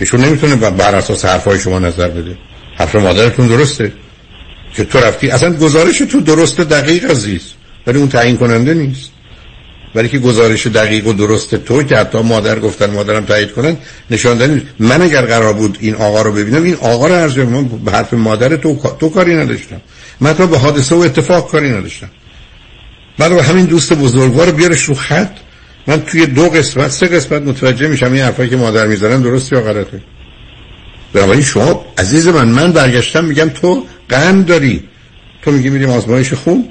ایشون نمی‌تونه بر اساس حرفای شما نظر بده. حرف مادرتون درسته. که تو رفتی اصلا گزارش تو درسته دقیق عزیز. ولی اون تعیین کننده نیست. ولی که گزارش دقیق و درست تو که حتی مادر گفتن مادرم تایید کنن نشان من اگر قرار بود این آقا رو ببینم این آقا رو عرض من به حرف مادر تو تو کاری نداشتم. من تو به حادثه و اتفاق کاری نداشتم. بعد همین دوست بزرگوار رو بیارش رو خط. من توی دو قسمت سه قسمت متوجه میشم این حرفایی که مادر می‌زنن درست یا غلطه. بنابراین شما عزیز من من برگشتم میگم تو قند داری. تو میگی میریم آزمایش خون.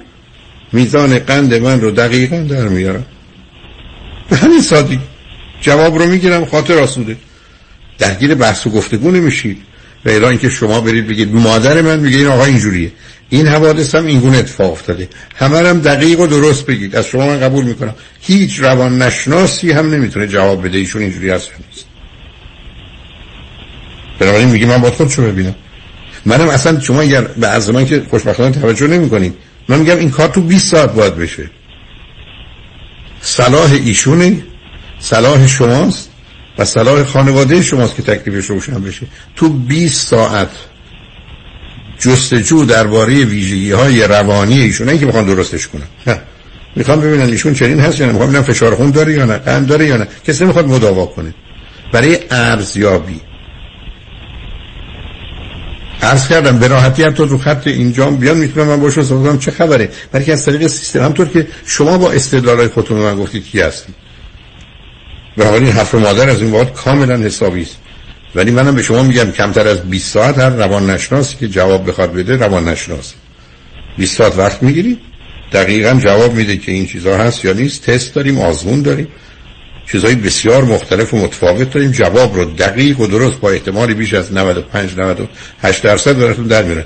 میزان قند من رو دقیقا در میارم. به همین سادی جواب رو می‌گیرم خاطر آسوده. درگیر بحث و گفتگو نمیشید. و الا اینکه شما برید بگید مادر من میگه این آقا اینجوریه. این حوادث هم اینگونه اتفاق افتاده. همه هم دقیق و درست بگید. از شما من قبول می‌کنم. هیچ روان نشناسی هم نمی‌تونه جواب بده. ایشون اینجوری هست نیست. بنابراین میگه من باید خودشو ببینم. منم اصلا شما اگر به از من که خوشبختانه توجه نمی‌کنید من میگم این کار تو 20 ساعت باید بشه. صلاح ایشونه. صلاح شماست. و صلاح خانواده شماست که تکلیفش روشن بشه. تو 20 ساعت جستجو درباره ویژگی های روانی ایشون که می‌خوان درستش کنن. نه. می‌خوام ببینن ایشون چنین هست یا نه. می‌خوام ببینن فشار خون داره یا نه قند داره یا نه. کسی نمی‌خواد مداوا کنه. برای ارزیابی. عرض کردم به راحتی حتی رو خط اینجا بیان می‌تونم من باشون صحبت چه خبره؟ برای که از طریق سیستم. همطور که شما با استدلالای خودتون من گفتید کی هستید. این حرف مادر از این وقت کاملا حسابی است. ولی منم به شما میگم کمتر از 20 ساعت هر روان نشناسی که جواب بخواد بده روان نشناس 20 ساعت وقت می‌گیری. دقیقا جواب میده که این چیزها هست یا نیست. تست داریم آزمون داریم. چیزهای بسیار مختلف و متفاوت داریم. جواب رو دقیق و درست با احتمالی بیش از 95 98 درصد براتون در میاره.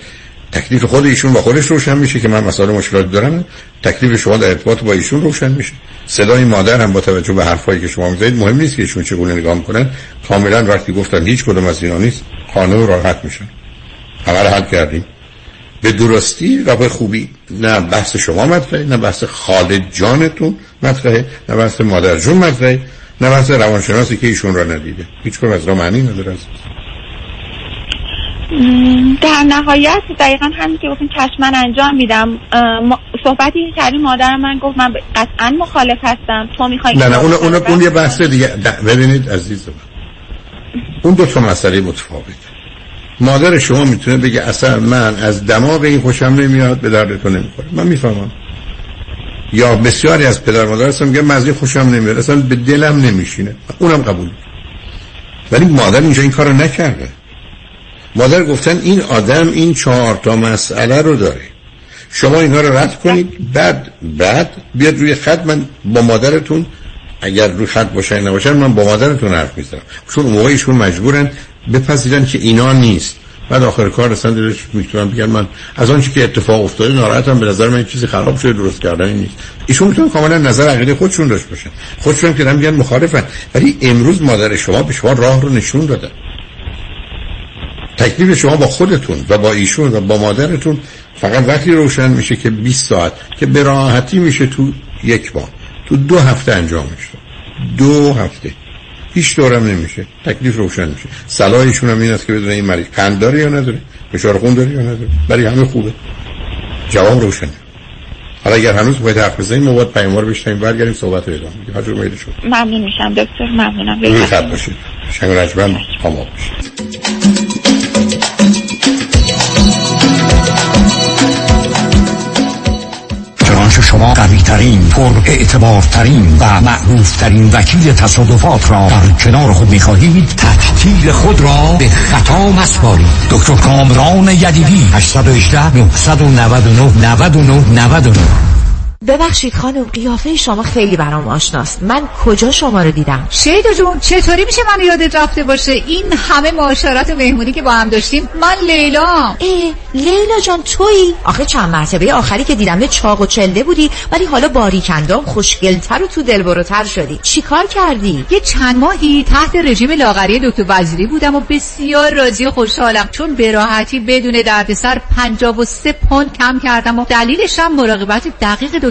تکلیف خود ایشون با خودش روشن میشه که من مسائل مشکلات دارم تکلیف شما در ارتباط با ایشون روشن میشه. صدای مادر هم با توجه به حرفایی که شما می‌زنید مهم نیست که ایشون چگونه نگاه می‌کنن. کاملا وقتی گفتن هیچ کدوم از اینا نیست قانون راحت میشن. همه حل کردیم. به درستی و به خوبی. نه بحث شما مطرحه نه بحث خالد جانتون مطرحه نه بحث مادر جون مطرحه نه بحث روانشناسی که ایشون را ندیده. هیچ کدوم از را معنی نداره در نهایت دقیقا همین که گفتیم چشمن انجام میدم. صحبتی که کردی مادر من گفت من قطعا مخالف هستم. تو می‌خوای نه نه اون, اون, اون یه بحث دیگه. ببینید عزیز من. اون دو تا مسئله متفاوت. مادر شما می‌تونه بگه اصلا من از دماغ این خوشم نمیاد به دردتون نمی‌خوره. من می‌فهمم. یا بسیاری از پدر مادر هستن میگن من خوشم نمیاد. اصلا به دلم نمیشینه. اونم قبول. ولی مادر اینجا این کارو نکرده. مادر گفتن این آدم این چهار تا مسئله رو داره. شما اینها رو رد کنید بعد بعد بیاد روی خط من با مادرتون اگر روی خط باشه نباشن من با مادرتون حرف می‌زنم. چون موقعیشون مجبورن بپذیرن که اینا نیست. بعد آخر کار اصلا دلش می‌تونن بگن من از آنچه که اتفاق افتاده ناراحتم به نظر من چیزی خراب شده درست کردن نیست. ایشون می‌تونن کاملا نظر عقیده خودشون داشت باشن خودشون که میگن مخالفن. ولی امروز مادر شما به شما راه رو نشون داده تکلیف شما با خودتون و با ایشون و با مادرتون فقط وقتی روشن میشه که 20 ساعت که به راحتی میشه تو یک بار. تو دو هفته انجام میشه. دو هفته. هیچ دورم نمیشه. تکلیف روشن میشه. صلاحشون هم این است که بدونه این مریض قند داره یا نداره فشار خون داره یا نداره. برای همه خوبه. جواب روشنه. حالا اگر هنوز باید حرف بزنیم ما باید پیاموار بشنیم برگردیم صحبت رو ادامه بدیم. میل شد ممنون میشم. دکتر ممنونم. خط باشید. شنگ رجبن پامو باشید. شما قوی ترین پر اعتبار ترین و معروف ترین وکیل تصادفات را در کنار خود می‌خواهید تکتیل خود را به خطا مسپارید. دکتر کامران یدیدی 818 999 99 99 ببخشید خانم قیافه شما خیلی برام آشناست. من کجا شما رو دیدم؟ شیدا جون چطوری میشه من یادت رفته باشه؟ این همه معاشرت و مهمونی که با هم داشتیم. من لیلا. ای لیلا جان تویی؟ آخه چند مرتبه آخری که دیدم چاق و چلده بودی ولی حالا باریکندام خوشگلتر و تو دلبروتر شدی. چیکار کردی؟ یه چند ماهی تحت رژیم لاغری دکتر وزیری بودم و بسیار راضی و خوشحالم. چون به راحتی بدون دردسر 53 پوند کم کردم و دلیلش هم مراقبت دقیق دکتر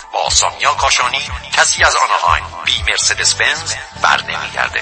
با سامیا کاشانی کسی از آنهایم بی مرسدس بنز بر نمیگرده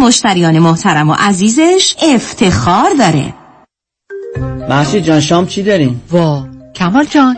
مشتریان محترم و عزیزش افتخار داره محشید جان شام چی دارین؟ وا کمال جان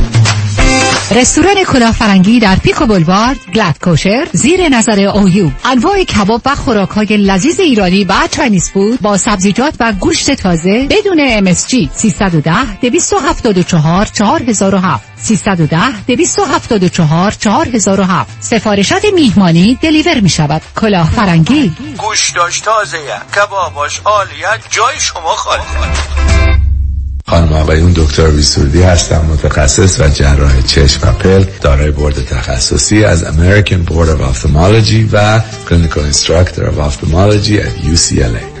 رستوران کلاه فرنگی در Pico Boulevard glatt kosher زیر نظر اویو انواع کباب و خوراک های لذیذ ایرانی و Chinese food با سبزیجات و گوشت تازه بدون MSG 310 274 4007 310 274 4007 سفارشات میهمانی deliver می شود کلاه فرنگی گوشتاش تازه کباباش عالیه. جای شما خالی خانم آقایون دکتر ویسوردی هستم متخصص و جراح چشم و پلک دارای بورد تخصصی از American Board of Ophthalmology و Clinical Instructor of Ophthalmology at UCLA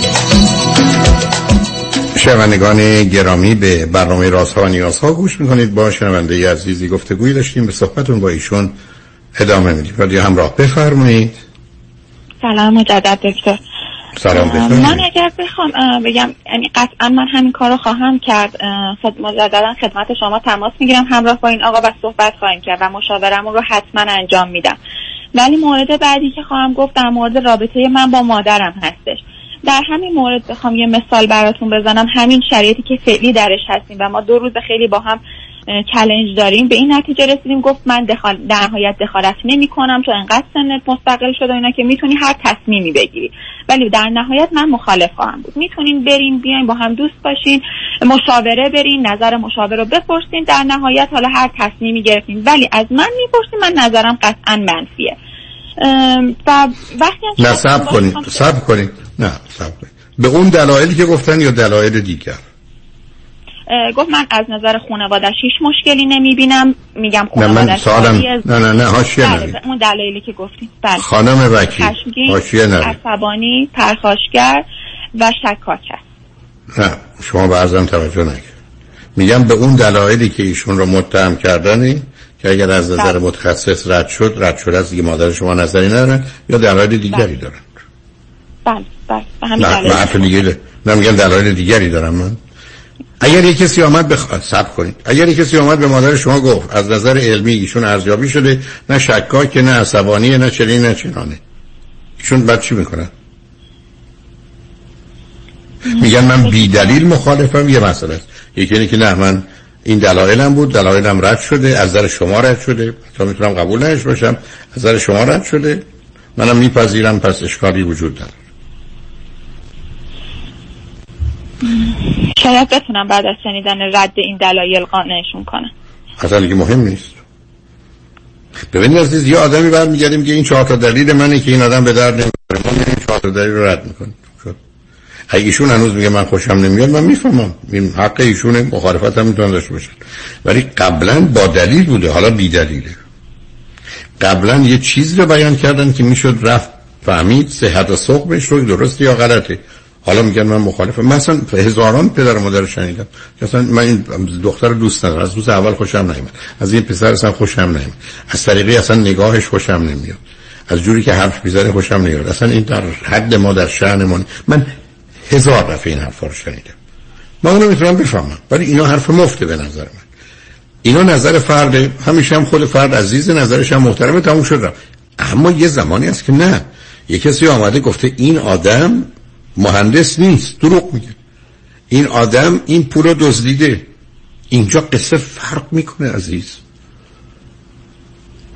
شنوندگان گرامی به برنامه رازها و نیازها گوش می‌کنید. با شنونده عزیزی گفتگوی داشتیم. به صحبتون با ایشون ادامه میدیم. رادیو همراه بفرمایید. سلام مجدد دکتر. سلام من اگر بخوام بگم یعنی قطعا من همین کار رو خواهم کرد. خب مجددا خدمت شما تماس می‌گیرم. همراه با این آقا و صحبت خواهیم کرد و مشاورمون رو حتما انجام میدم. ولی مورد بعدی که خواهم گفت در مورد رابطه من با مادرم هستش. در همین مورد بخوام یه مثال براتون بزنم. همین شرایطی که فعلی درش هستیم و ما دو روز خیلی با هم چلنج داریم. به این نتیجه رسیدیم. گفت من دخال... در نهایت دخالت نمی کنم تو انقدر سنت مستقل شده اینا که می‌تونی هر تصمیمی بگیری. ولی در نهایت من مخالف خواهم بود. می‌تونیم بریم بیایم با هم دوست باشین مشاوره برین نظر مشاور رو بپرسین. در نهایت حالا هر تصمیمی گرفتیم. ولی از من می‌پرسین. من نظرم قطعا منفیه. و وقتی نه سب کنید سب کنید. نه سب کنید. به اون دلایلی که گفتن یا دلایل دیگر؟ گفت من از نظر خانوادش هیچ مشکلی نمی‌بینم. میگم نه من سوالم نه نه نه هاشیه بله اون دلایلی که گفتیم. بله. خانم وکیل هاشیه نه عصبانی پرخاشگر و شکاک است. نه شما به توجه نکرد. میگم به اون دلایلی که ایشون رو متهم کردنی که اگر از نظر بله. متخصص رد شد رد شده از دیگه مادر شما نظری ندارن یا دلایل دیگری بله. دارن بله بله. به همین میگم دلایل دیگری دارم من. اگر یک کسی آمد بخواد سب کنید. اگر یک کسی آمد به مادر شما گفت از نظر علمی ایشون ارزیابی شده نه شکاک نه عصبانی نه چنین نه چنانه. ایشون بعد چی می‌کنن؟ میگن من بی دلیل مخالفم یه مسئله است. یکی اینه که نه من این دلایلم بود دلایلم رد شده از نظر شما رد شده. تا می‌تونم قبول نش باشم از نظر شما رد شده. منم میپذیرم پس اشکالی وجود داره شاید بتونم بعد از شنیدن رد این دلایل قانعشون کنم. اصلا دیگه مهم نیست. ببینید عزیز یه آدمی برمیگردیم که این چهار تا دلیل منه که این آدم به درد نمی‌خوره. ما این چهار تا دلیل رو رد می‌کنیم. اگه ایشون هنوز میگه من خوشم نمیاد من می‌فهمم. این حق ایشونه مخالفت هم می‌تونن داشته باشن ولی قبلا با دلیل بوده حالا بی دلیله. قبلا یه چیز رو بیان کردن که می‌شد رفت فهمید صحت و سقمش رو درست یا غلطه. حالا میگن من مخالفم. مثلا هزاران پدر و مادر شنیدم. اصلا من این دختر دوست ندارم. از روز اول خوشم نمیاد از این پسر اصلا خوشم نمیاد از طریقی اصلا نگاهش خوشم نمیاد. از جوری که حرف می‌زنه خوشم نمیاد اصلا این در حد ما در شأنمون من هزار دفعه این حرفا رو شنیدم. من اونو می‌تونم بفهمم ولی اینا حرف مفته به نظر من. اینا نظر فرد همیشه هم خود فرد عزیز نظرش هم محترمه تموم شد اما یه زمانی است که نه. یه کسی آمده گفته این آدم مهندس نیست دروغ میگه. این آدم این پول رو دزدیده. اینجا قصه فرق می‌کنه عزیز.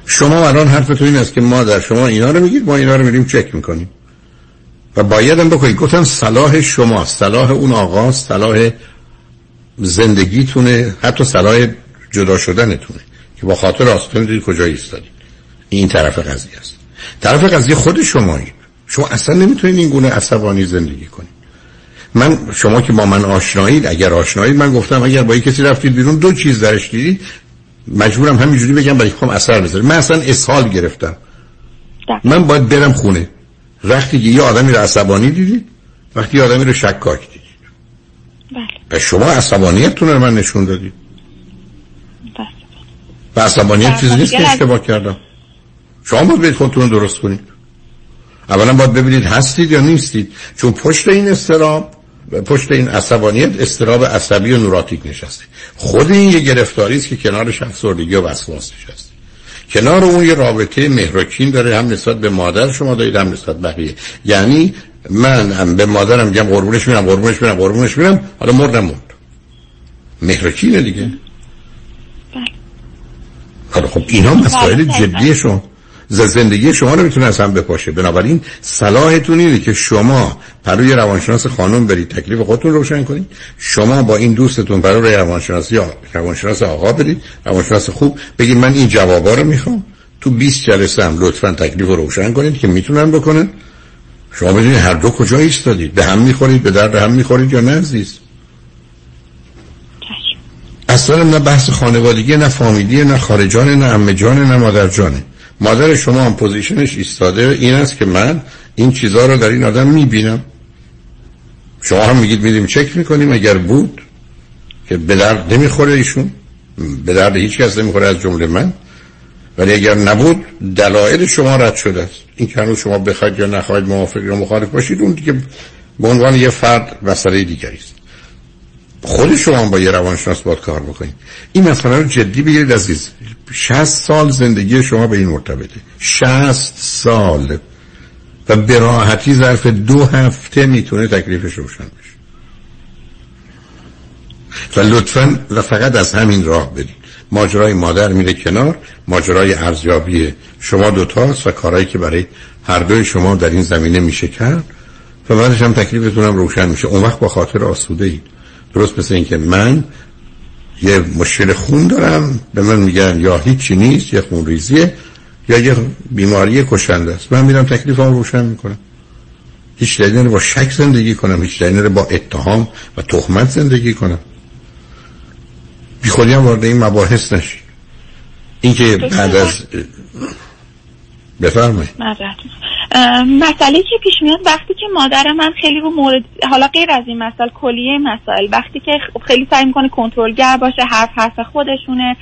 شما الان حرفتون این است که ما در شما اینا رو میگید ما اینا رو میریم چک می‌کنیم. و باید هم بکنید. گفتم صلاح شما صلاح اون آقا صلاح زندگیتونه. حتی صلاح جدا شدنتونه. که با خاطر آستان دید کجا ایستادید. این طرف قضیه است. طرف قضیه خود شمایید شما اصلا نمی‌تونید این گونه عصبانی زندگی کنید. من شما که با من آشنایید اگر آشنایید من گفتم اگر با کسی رفتید بیرون دو چیز درش دیدید مجبورم همینجوری بگم برای خودم اثر بذاره من اصلا اسهال گرفتم. من باید برم خونه. وقتی که یه آدمی رو عصبانی دیدید وقتی یه آدمی رو شکاک دیدید. بله. شما عصبانیتتون رو من نشون دادید. بله و عصبانیت چیزی نیست که اشتباه کردم. شما باید بید خودتون رو درست کنید. اولا باید ببینید هستید یا نیستید. چون پشت این استراب پشت این عصبانیت استراب عصبی و نوراتیک نشسته. خود این یه گرفتاری است که کنارش افسردگی و وسواس نشسته. کنار اون یه رابطه مهرکین داره هم نسبت به مادر شما دارید هم نسبت بقیه یعنی من هم به مادرم میگم قربونش میرم قربونش میرم قربونش میرم حالا مردم مرد مهرکینه دیگه بله. حالا خب اینا مسائل بله. جدی شما زندگی شما رو می‌تونه از هم بپاشه. بنابراین صلاحتون اینه که شما پروی روانشناس خانم برید تکلیف خودتون روشن کنید. شما با این دوستتون پروی روانشناس یا روانشناس آقا برید روانشناس خوب. بگید من این جوابا رو می‌خوام. تو 20 جلسه هم لطفا تکلیف رو روشن کنید که می‌تونن بکنن. شما بدونید هر دو کجا ایستادید. به هم می‌خورید به درد هم می‌خورید یا نه عزیز؟ اصلا نه بحث خانوادگی نه فامیلی نه خارجانه نه امه جانه نه مادر جانه مادر شما هم پوزیشنش ایستاده این است که من این چیزها رو در این آدم می‌بینم. شما هم میگید میدیم چک می‌کنیم اگر بود که به درد نمی‌خوره ایشون به درد هیچ کس نمی‌خوره از جمله من. ولی اگر نبود دلایل شما رد شده است. این که هنوز شما بخواید یا نخواهید موافق یا مخالف باشید اون دیگه به عنوان یه فرد مسئله دیگری است. خود شما با یه روانشناس باید کار بکنید. این مسئله رو جدی بگیرید عزیز. 60 سال زندگی شما به این مرتبطه. 60 سال. و به راحتی ظرف دو هفته می‌تونه تکلیفش روشن بشه. و لطفا و فقط از همین راه برید. ماجرای مادر میره کنار ماجرای ارزیابی شما دوتاست و کارهایی که برای هر دوی شما در این زمینه میشه کرد و بعدش هم تکلیفتون هم روشن میشه. اون وقت با خاطر آسوده اید درست مثل اینکه من یه مشکل خون دارم. به من میگن یا هیچی نیست یه خون ریزیه یا یه بیماری کشنده است. من میرم تکلیف هم روشن می‌کنم. هیچ دلیل با شک زندگی کنم هیچ دلیل با اتهام و تهمت زندگی کنم. بی خودی هم وارد این مباحث نشی. اینکه بعد از بفرمایید. مسئله که پیش میاد وقتی که مادر من خیلی رو مورد حالا غیر از این مسئله کلیه مسائل وقتی که خیلی سعی می‌کنه کنترلگر باشه حرف حرف خودشونه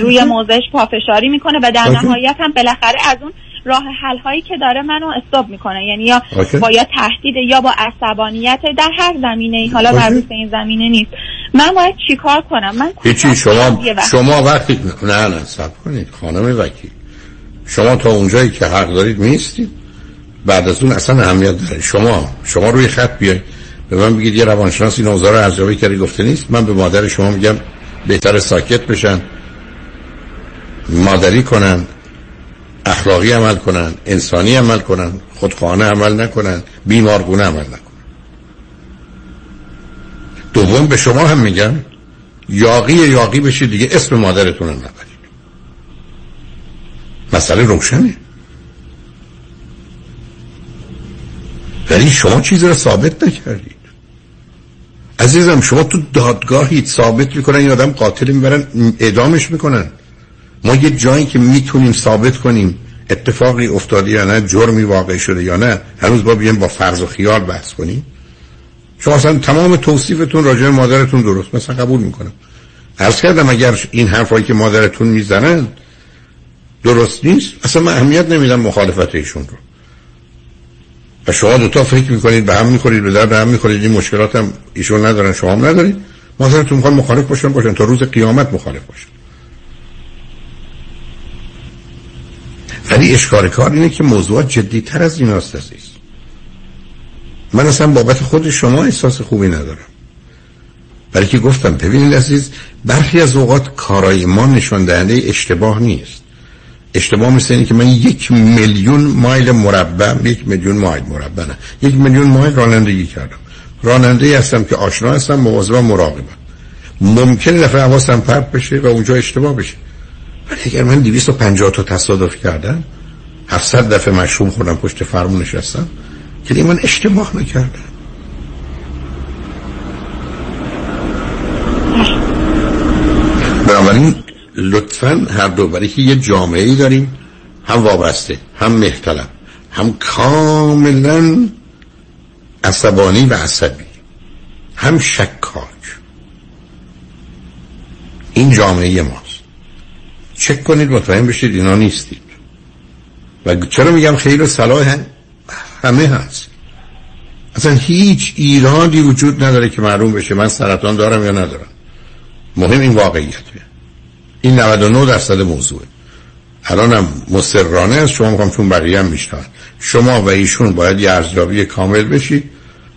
روی موضعش پافشاری می‌کنه و در نهایت هم بالاخره از اون راه حل هایی که داره منو استاب می‌کنه. یعنی یا با یا تهدید یا با عصبانیت در هر زمینه ای حالا مربوط به این زمینه نیست. من باید چیکار کنم؟ من هیچی شما شما وقتی نه نه سب کنید خانم وکیل. شما تا اونجایی که حق دارید میستید بعد از اون اصلا اهمیت داره شما شما روی خط بیاید به من بگید یه روانشناس این اوضاع رو ارزیابی کردی گفته نیست. من به مادر شما میگم بهتر ساکت بشن. مادری کنن. اخلاقی عمل کنن. انسانی عمل کنن. خودخانه عمل نکنن. بیمارگونه عمل نکنن. دوم به شما هم میگم یاقی یاقی بشید دیگه. اسم مادرتون هم نبرید. مسئله روشنه. ولی شما چیزی رو ثابت نکردید. عزیزم شما تو دادگاهید ثابت می‌کنن این آدم قاتل می‌برن اعدامش می‌کنن. ما یه جایی که می‌تونیم ثابت کنیم اتفاقی افتاده یا نه جرمی واقع شده یا نه هنوز با بیایم با فرض و خیال بحث کنیم. شما اصلا تمام توصیفتون راجع مادرتون درست مثلا قبول می‌کنم. عرض کردم اگر این حرفایی که مادرتون می‌زنن درست نیست اصلا من اهمیت نمیدم مخالفت ایشون رو. و شما دوتا فکر می‌کنید به هم می‌خورید به درد هم می‌خورید این مشکلات هم ایشون ندارن شما هم ندارید. مادرتون می‌خواد مخالف باشن باشن. تا روز قیامت مخالف باشن. ولی اشکار کار اینه که موضوعات جدی تر از این هست عزیز من اصلا بابت خود شما احساس خوبی ندارم. برای که گفتم ببینید عزیز برخی از اوقات کارای ما نشان دهنده اشتباه نیست. اشتباه مثل اینه که من یک میلیون مایل مربع یک میلیون مایل مربع نه یک میلیون مایل رانندگی کردم. راننده هستم که آشنا هستم مواظب و مراقبم. ممکن دفعه حواسم پرت بشه و اونجا اشتباه بشه. ولی اگر من 250 تا تصادف کردم 700 دفعه مشروم خوردم پشت فرمون نشستم که من اشتباه نکردم بنابراین لطفا هر دو برای که یه جامعه ای داریم هم وابسته هم محتلم هم کاملا عصبانی و عصبی هم شکاک. این جامعه ماست. چک کنید مطمئن بشید اینا نیستید. و چرا میگم خیر و صلاح همه هست. اصلا هیچ ایرادی وجود نداره که معلوم بشه من سرطان دارم یا ندارم. مهم این واقعیته این 99 درصد موضوعه. الانم مصرانه است. شما می‌خوام چون بقیه هم میشتن شما و ایشون باید یه ارزیابی کامل بشید.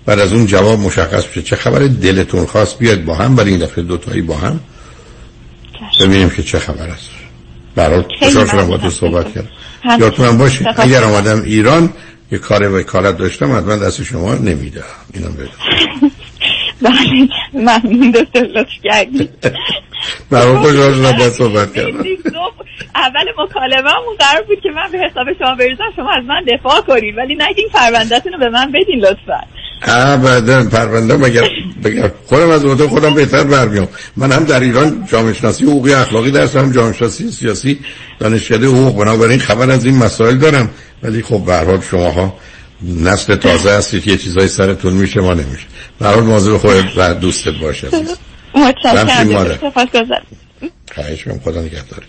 بعد از اون جواب مشخص بشه. چه خبر دلتون خواست بیاد با هم برای این دفعه دوتایی با هم. ببینیم که چه خبر است. برای خوشحال شدم با تو صحبت کردم. یادتونم باشه اگر آمدم ایران یه کار وکالت داشتم حتما دست شما نمیدم. اینم بله. ممنون دکتر لطف کردید برای خوشحال شدم با صحبت کردم. اول مکالمه‌مون قرار بود که من به حساب شما بریزم شما از من دفاع کنید ولی نگین پروندهتون رو به من بدین لطفا. ابدا پرونده مگر بگم خودم از اوضاع خودم بهتر برمیام. من هم در ایران جامعه شناسی حقوقی اخلاقی درس هم جامعه شناسی سیاسی دانشکده حقوق. بنابراین خبر از این مسائل دارم. ولی خب به هر شماها نسل تازه هستید یه چیزای سرتون میشه ما نمیشه. به هر حال مواظب خودت و دوستت باشه متشکرم. سپاسگزارم خواهش می‌کنم. خدا نگهدارت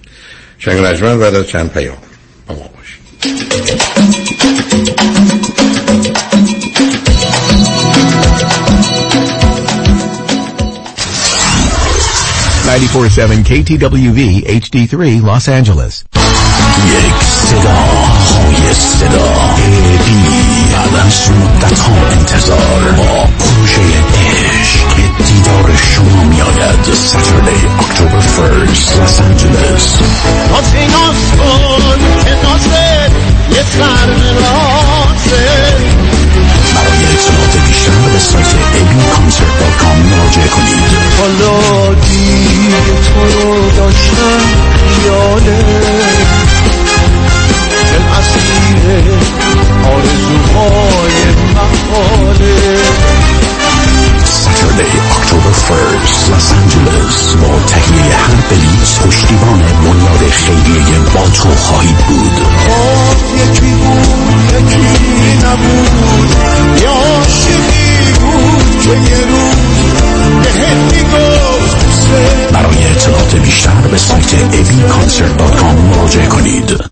شنگ رجمن بعد از چند پیام با ما باشید. 947 KTWV HD3 Los Angeles. یک صدا های صدا. بی بعد از مدت ها انتظار با پروژه عشق. دیدار شما می آید ساترلی اکتبر فرست لس آنجلس ناز کن که نازه یه خرم رازه برای اطلاعات بیشتر به سایت abconcert.com مراجعه کنید. حالا تو رو داشتم دل اسیر محاله ساترلی اکتبر فرست لس آنجلس با تهیه هر بلیت پشتیبان بنیاد خیریه با تو خواهید بود. خب یکی بود یکی نبود. یه عاشقی بود که یه روز بهت می‌گفت برای اطلاعات بیشتر به سایت abconcert.com مراجعه کنید.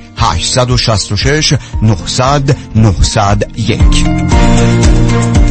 866 900 901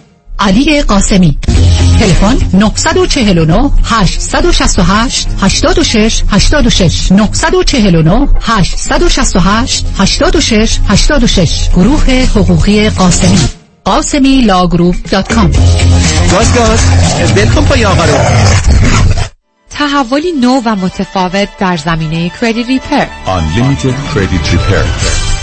علی قاسمی. تلفن 949 868 86 86 949 868 86 86 گروه حقوقی قاسمی. قاسمی law group dot com. گاز گاز ول کن پای آقا رو. تحولی نو و متفاوت در زمینه credit repair. Unlimited Credit Repair.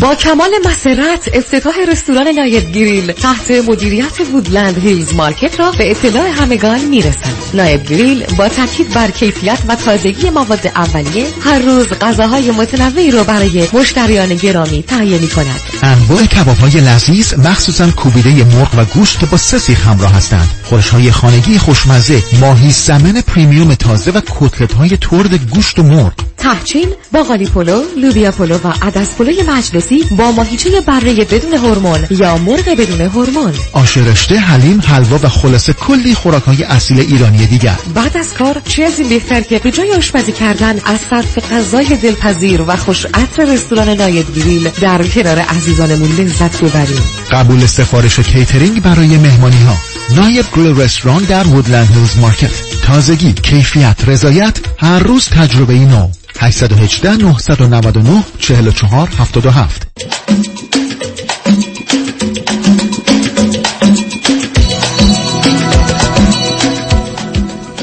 با کمال مسرت افتتاح رستوران نایب Grill تحت مدیریت وودلند هیلز مارکت را به اطلاع همگان می‌رساند نایب Grill با تاکید بر کیفیت و تازگی مواد اولیه هر روز غذاهای متنوعی را برای مشتریان گرامی تهیه می کند انواع کباب های لذیذ مخصوصا کوبیده مرغ و گوشت که با سه سیخ همراه هستند. خورش های خانگی خوشمزه ماهی salmon premium تازه و کتلت های ترد گوشت و مرغ. ته‌چین باقالی پلو لوبیا پلو و عدس پلوی مجلسی با ماهیچه بره بدون هورمون یا مرغ بدون هورمون. آش رشته حلیم حلوا و خلاصه کلی خوراکهای اصیل ایرانی دیگر. بعد از کار چیزی بهتر که به جای آشپزی کردن از صرف غذای دلپذیر و خوش عطر رستوران نایب Grill در کنار عزیزانمون لذت ببریم. قبول سفارش کیترینگ برای مهمانی ها نایب Grill رستوران در وودلند هیلز مارکت. تازگی کیفیت رضایت هر روز تجربه نو. 818 999 44 77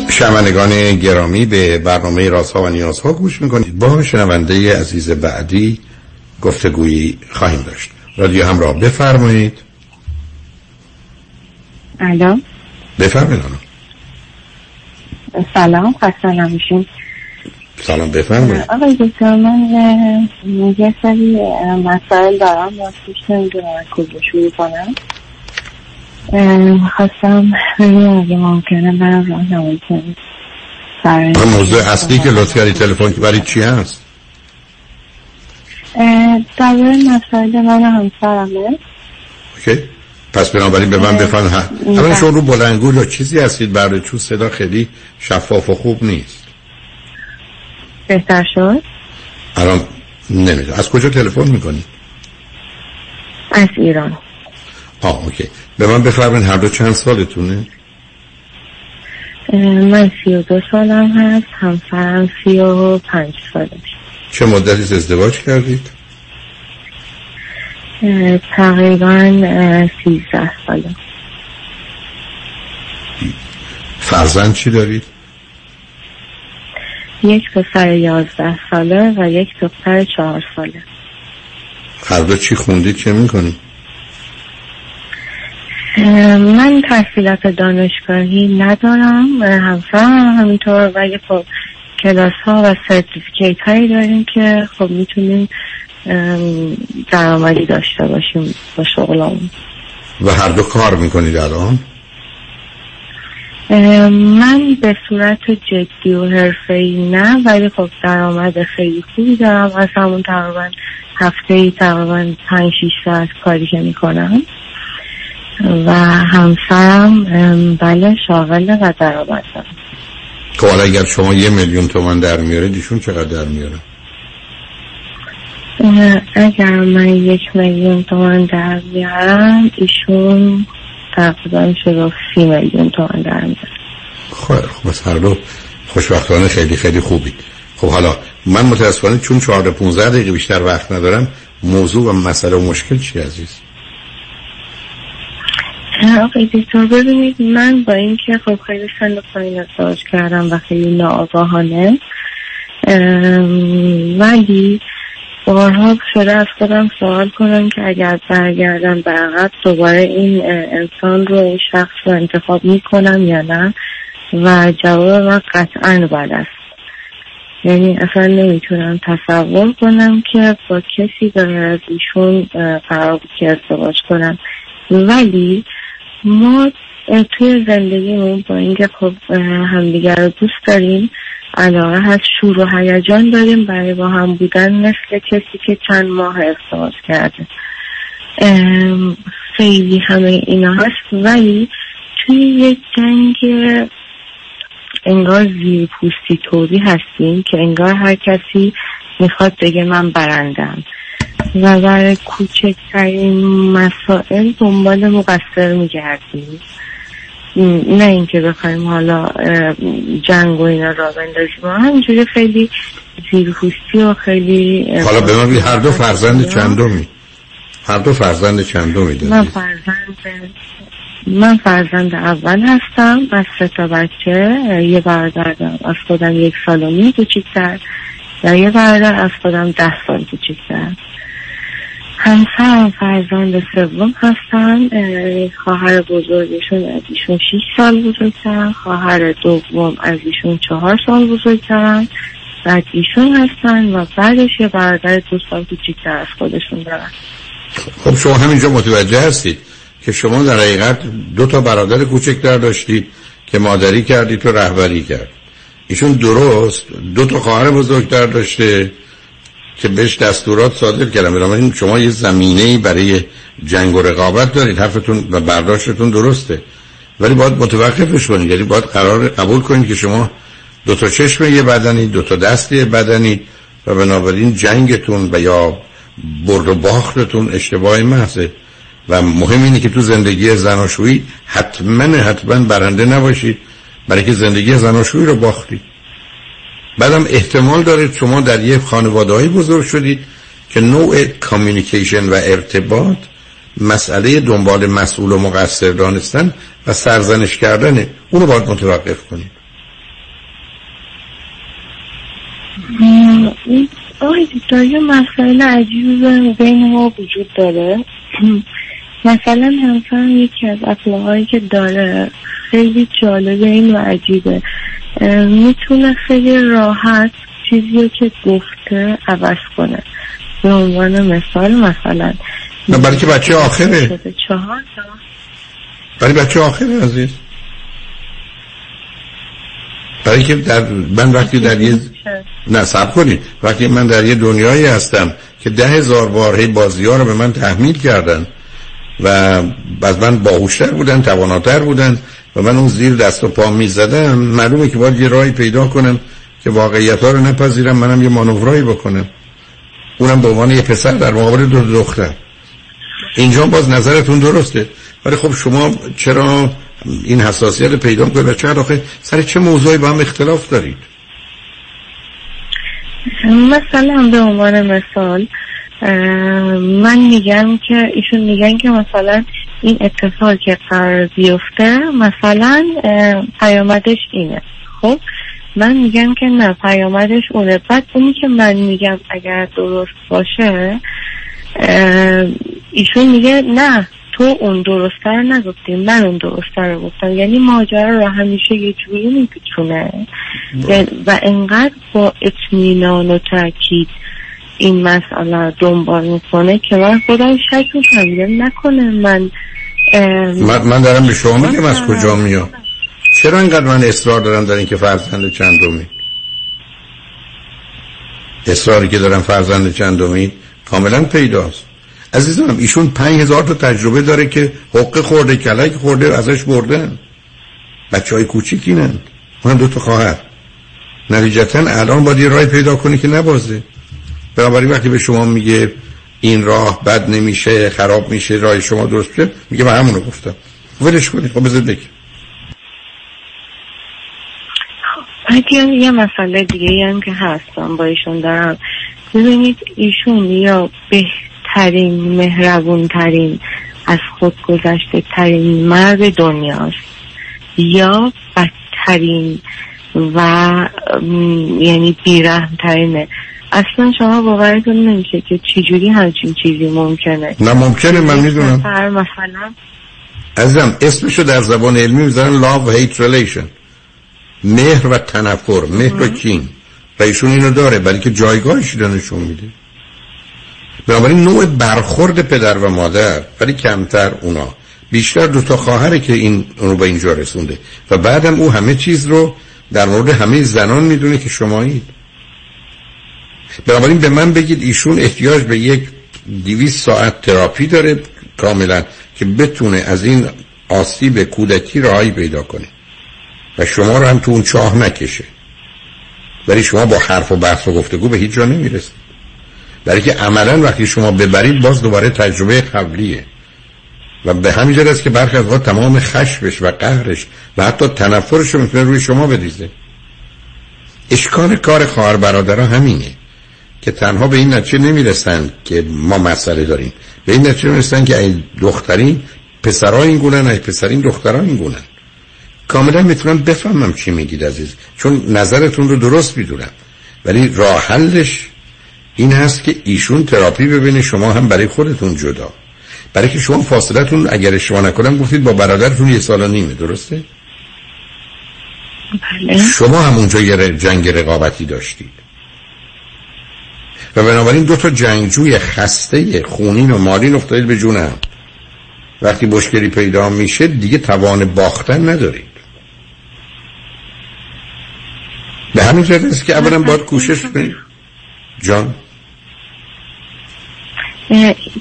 شنوندگان گرامی به برنامه رازها و نیازها گوش می‌کنید. با شنونده عزیز بعدی گفتگویی خواهیم داشت. رادیو همراه بفرمایید. الو. بفرمایید سلام خسته نمیشین سلام بفرمایید. آقای دکتر من یه سری مسائل دارم و توش نمی‌دونم کجا شروع کنم خواستم ببینم اگه ممکنه برم راهنمایی کنید موضوع اصلی که لطف کردی تلفن که برای چی هست؟ درباره مسائل من همسرمه. OK. پس بنابراین به من بفرما اولا شما رو بلندگو یا چیزی هستید؟ برای چون صدا خیلی شفاف و خوب نیست. بهتر شد؟ الان نمی‌دونم. از کجا تلفن می‌کنید از ایران. آه OK. به من بفرمایید هر دو چند سالتونه؟ من سی و دو سالم هست همسرم سی و پنج سالش چه مدتی ازدواج کردید؟ تقریبا سیزده ساله فرزند چی دارید؟ یک پسر یازده ساله و یک دختر چهار ساله. هر دو چی خوندید چه می‌کنید من تحصیلات دانشگاهی ندارم همسرم همینطور ولی خب کلاس ها و سرتیفیکیت هایی داریم که خب می‌تونیم درآمدی داشته باشیم با شغلمون و هر دو کار می‌کنید الان من به صورت جدی و حرفه‌ای نه ولی خب درآمد خیلی خوبی دارم. از همون تقریبا هفته ای تقریبا پنج شیش ساعت کاری که می‌کنم. و همسرم بله شاغله و درآمد دارم. خب حالا اگر شما یه میلیون تومن در میاره دیشون چقدر در میاره؟ اگر من یک میلیون تومن در میارم ایشون تقریبا شده سی میلیون تومن در میاره خب خب هر دو خوشبختانه خیلی خیلی خوبی. خب حالا من متاسفانه چون 14 15 دقیقه بیشتر وقت ندارم موضوع و مسئله و مشکل چی عزیز؟ آقای دکتر ببینید من با اینکه خب خیلی سن پایین ازدواج کردم و خیلی ناآگاهانه ولی بارها شده از خودم سوال کنم که اگر برگردم به عقب دوباره این انسان رو این شخص رو انتخاب می‌کنم یا نه؟ و جواب من قطعا بله است. یعنی اصلا نمی‌تونم تصور کنم که با کسی غیر از ایشون قرار که ازدواج کنم. ولی ما توی زندگیمون با اینکه خب همدیگر رو دوست داریم علاقه هست شور و هیجان داریم. برای با هم بودن مثل کسی که چند ماه ازدواج کرده. خیلی همه اینا هست. ولی توی یک جنگ انگار زیر پوستی طوری هستیم که انگار هر کسی می‌خواد بگه من برندم. و برای کوچکترین مسائل دنبال مقصر میگردیم. نه اینکه بخوایم حالا جنگ و اینا را بندازیم. همینجوری خیلی زیرپوستی و خیلی حالا به من هر دو فرزند چندمی؟ هر دو فرزند چندمی من دارید فرزند من فرزند اول هستم از سه تا بچه. یه برادر از خودم یک سال و نیم کوچیکتر و یه برادر از خودم ده سال کوچیکتر. همسرم فرزند سوم هستن اه، خواهر بزرگشون از ایشون 6 سال بزرگترن خواهر دوم از ایشون چهار سال بزرگترن بعد ایشون هستن و بعدش یه برادر دو سال کوچیکتر از خودشون دارن. خب شما همینجا متوجه هستید که شما در حقیقت دو تا برادر کوچکتر داشتید که مادری کردید و رهبری کرد ایشون درست دو تا خواهر بزرگتر داشته که بهش دستورات صادر کردن بنابراین شما یه زمینه برای جنگ و رقابت دارید حرفتون و برداشتتون درسته. ولی باید متوقفش کنید یعنی باید قرار قبول کنید که شما دو تا چشم یه بدنی دو تا دست یه بدنی و بنابراین جنگتون و یا برد و باختتون اشتباه محضه. و مهم اینه که تو زندگی زناشویی حتما حتما برنده نباشید. برای که زندگی زناشویی رو باختید. بعدم احتمال داره شما در یک خانواده بزرگ شدید که نوع کامیونیکیشن و ارتباط مسئله دنبال مسئول و مقصر دانستن و سرزنش کردنه اونو باید متوقف کنید. آقای دکتر یه مسائل عجیبی بین- ما وجود داره. مثلا همسرم یکی از اخلاقهایی که داره خیلی جالبه این و عجیبه. می‌تونه خیلی راحت چیزی که گفته عوض کنه. به عنوان مثال مثلا نه برای که بچه آخره. شده چهار تا. برای بچه آخره عزیز. برای که در من وقتی در یه نه سب کنید وقتی من در یه دنیایی هستم که ده هزار بار هی بازی ها رو به من تحمیل کردن و از من باهوشتر بودن تواناتر بودن و من اون زیر دست و پا می زدم معلومه که باید یه راهی پیدا کنم که واقعیت ها رو نپذیرم منم یه مانورایی بکنم. اونم به عنوان یه پسر در مقابل دو دختر. اینجا باز نظرتون درسته. ولی خب شما چرا این حساسیت پیدا کنید و چرا آخه سر چه موضوعی با هم اختلاف دارید؟ مثلا به عنوان مثال من میگم که ایشون میگن که مثلا این اتفاق که قرار بیفته مثلا پیامدش اینه. خب من میگم که نه پیامدش اونه. بعد اونی که من میگم اگر درست باشه ایشون میگه نه تو اون درسته رو نگفتی من اون درسته رو گفتم. یعنی ماجرا رو همیشه یه جوری میپیچونه. و انقدر با اطمینان و تاکید این مسئله دنبال می‌کنه که من خودم شک می‌کنم. میگم نکنه من من, من دارم به شما میگم از کجا میاد. چرا اینقدر من اصرار دارم در اینکه فرزند چندمی؟ اصراری که دارم فرزند چندمی کاملا پیداست. عزیزم ایشون پنج هزار تا تجربه داره که حق خورده کلک خورده ازش بردن. بچه های کوچیکی نند من دو تا خواهر. نتیجتا الان باید یه رای پیدا کنی که نبازه. بنابراین وقتی به شما میگه این راه بد نمیشه خراب میشه راه شما درست میشه میگه من همونو گفتم. ولش کنید. خب بذار بگی بعد یه مسئله دیگه هم که هستم با ایشون دارم ببینید ایشون یا بهترین مهربون ترین از خود گذشته ترین مرد دنیاست. یا بدترین و یعنی بیرحم ترینه اصلا شما باورتون نمیشه که چجوری همچین چیزی ممکنه. نه ممکنه من می‌دونم. مثلا. عزیزم اسمشو در زبان علمی می‌ذارن love hate relation. مهر و تنفر مهر و کین. و ایشون اینو داره برای که جایگاهش رو نشون میده. بنابراین نوع برخورد پدر و مادر ولی کمتر اونا. بیشتر دو تا خواهره که این اونو به اینجا رسونده. و بعدم او همه چیز رو در مورد همه زنان می‌دونه که شمایید. بنابراین به من بگید ایشون احتیاج به یک دیویس ساعت تراپی داره کاملا که بتونه از این آسیب کودکی راهی پیدا کنه. و شما رو هم تو اون چاه نکشه. ولی شما با حرف و بحث و گفتگو به هیچ جا نمی‌رسید. برای که عملا وقتی شما ببرید باز دوباره تجربه قبلیه. و به همین جد است که برخی از تمام خشمش و قهرش و حتی تنفرش رو می‌تونه روی شما بریزه اشکال کار خواهر برادرها همینه. که تنها به این نتیجه نمی‌رسن که ما مسئله داریم. به این نتیجه می‌رسن که ای دخترین پسرها این گونن ای پسرین دخترها این گونن. کاملا می‌تونم بفهمم چی میگید عزیز. چون نظرتون رو درست می‌دونم ولی راه حلش این هست که ایشون تراپی ببینه شما هم برای خودتون جدا. برای که شما فاصلتون اگر شما نکنم گفتید با برادرتون یه سال نیمه درسته؟ بله. شما هم اونجا یه جنگ رقابتی داشتید. و بنابراین دو تا جنگجوی خسته خونین و مالین افتادید به جون وقتی مشکلی پیدا میشه دیگه توان باختن ندارید. به همین جهت است که اولا باید کوشش کنید. جان؟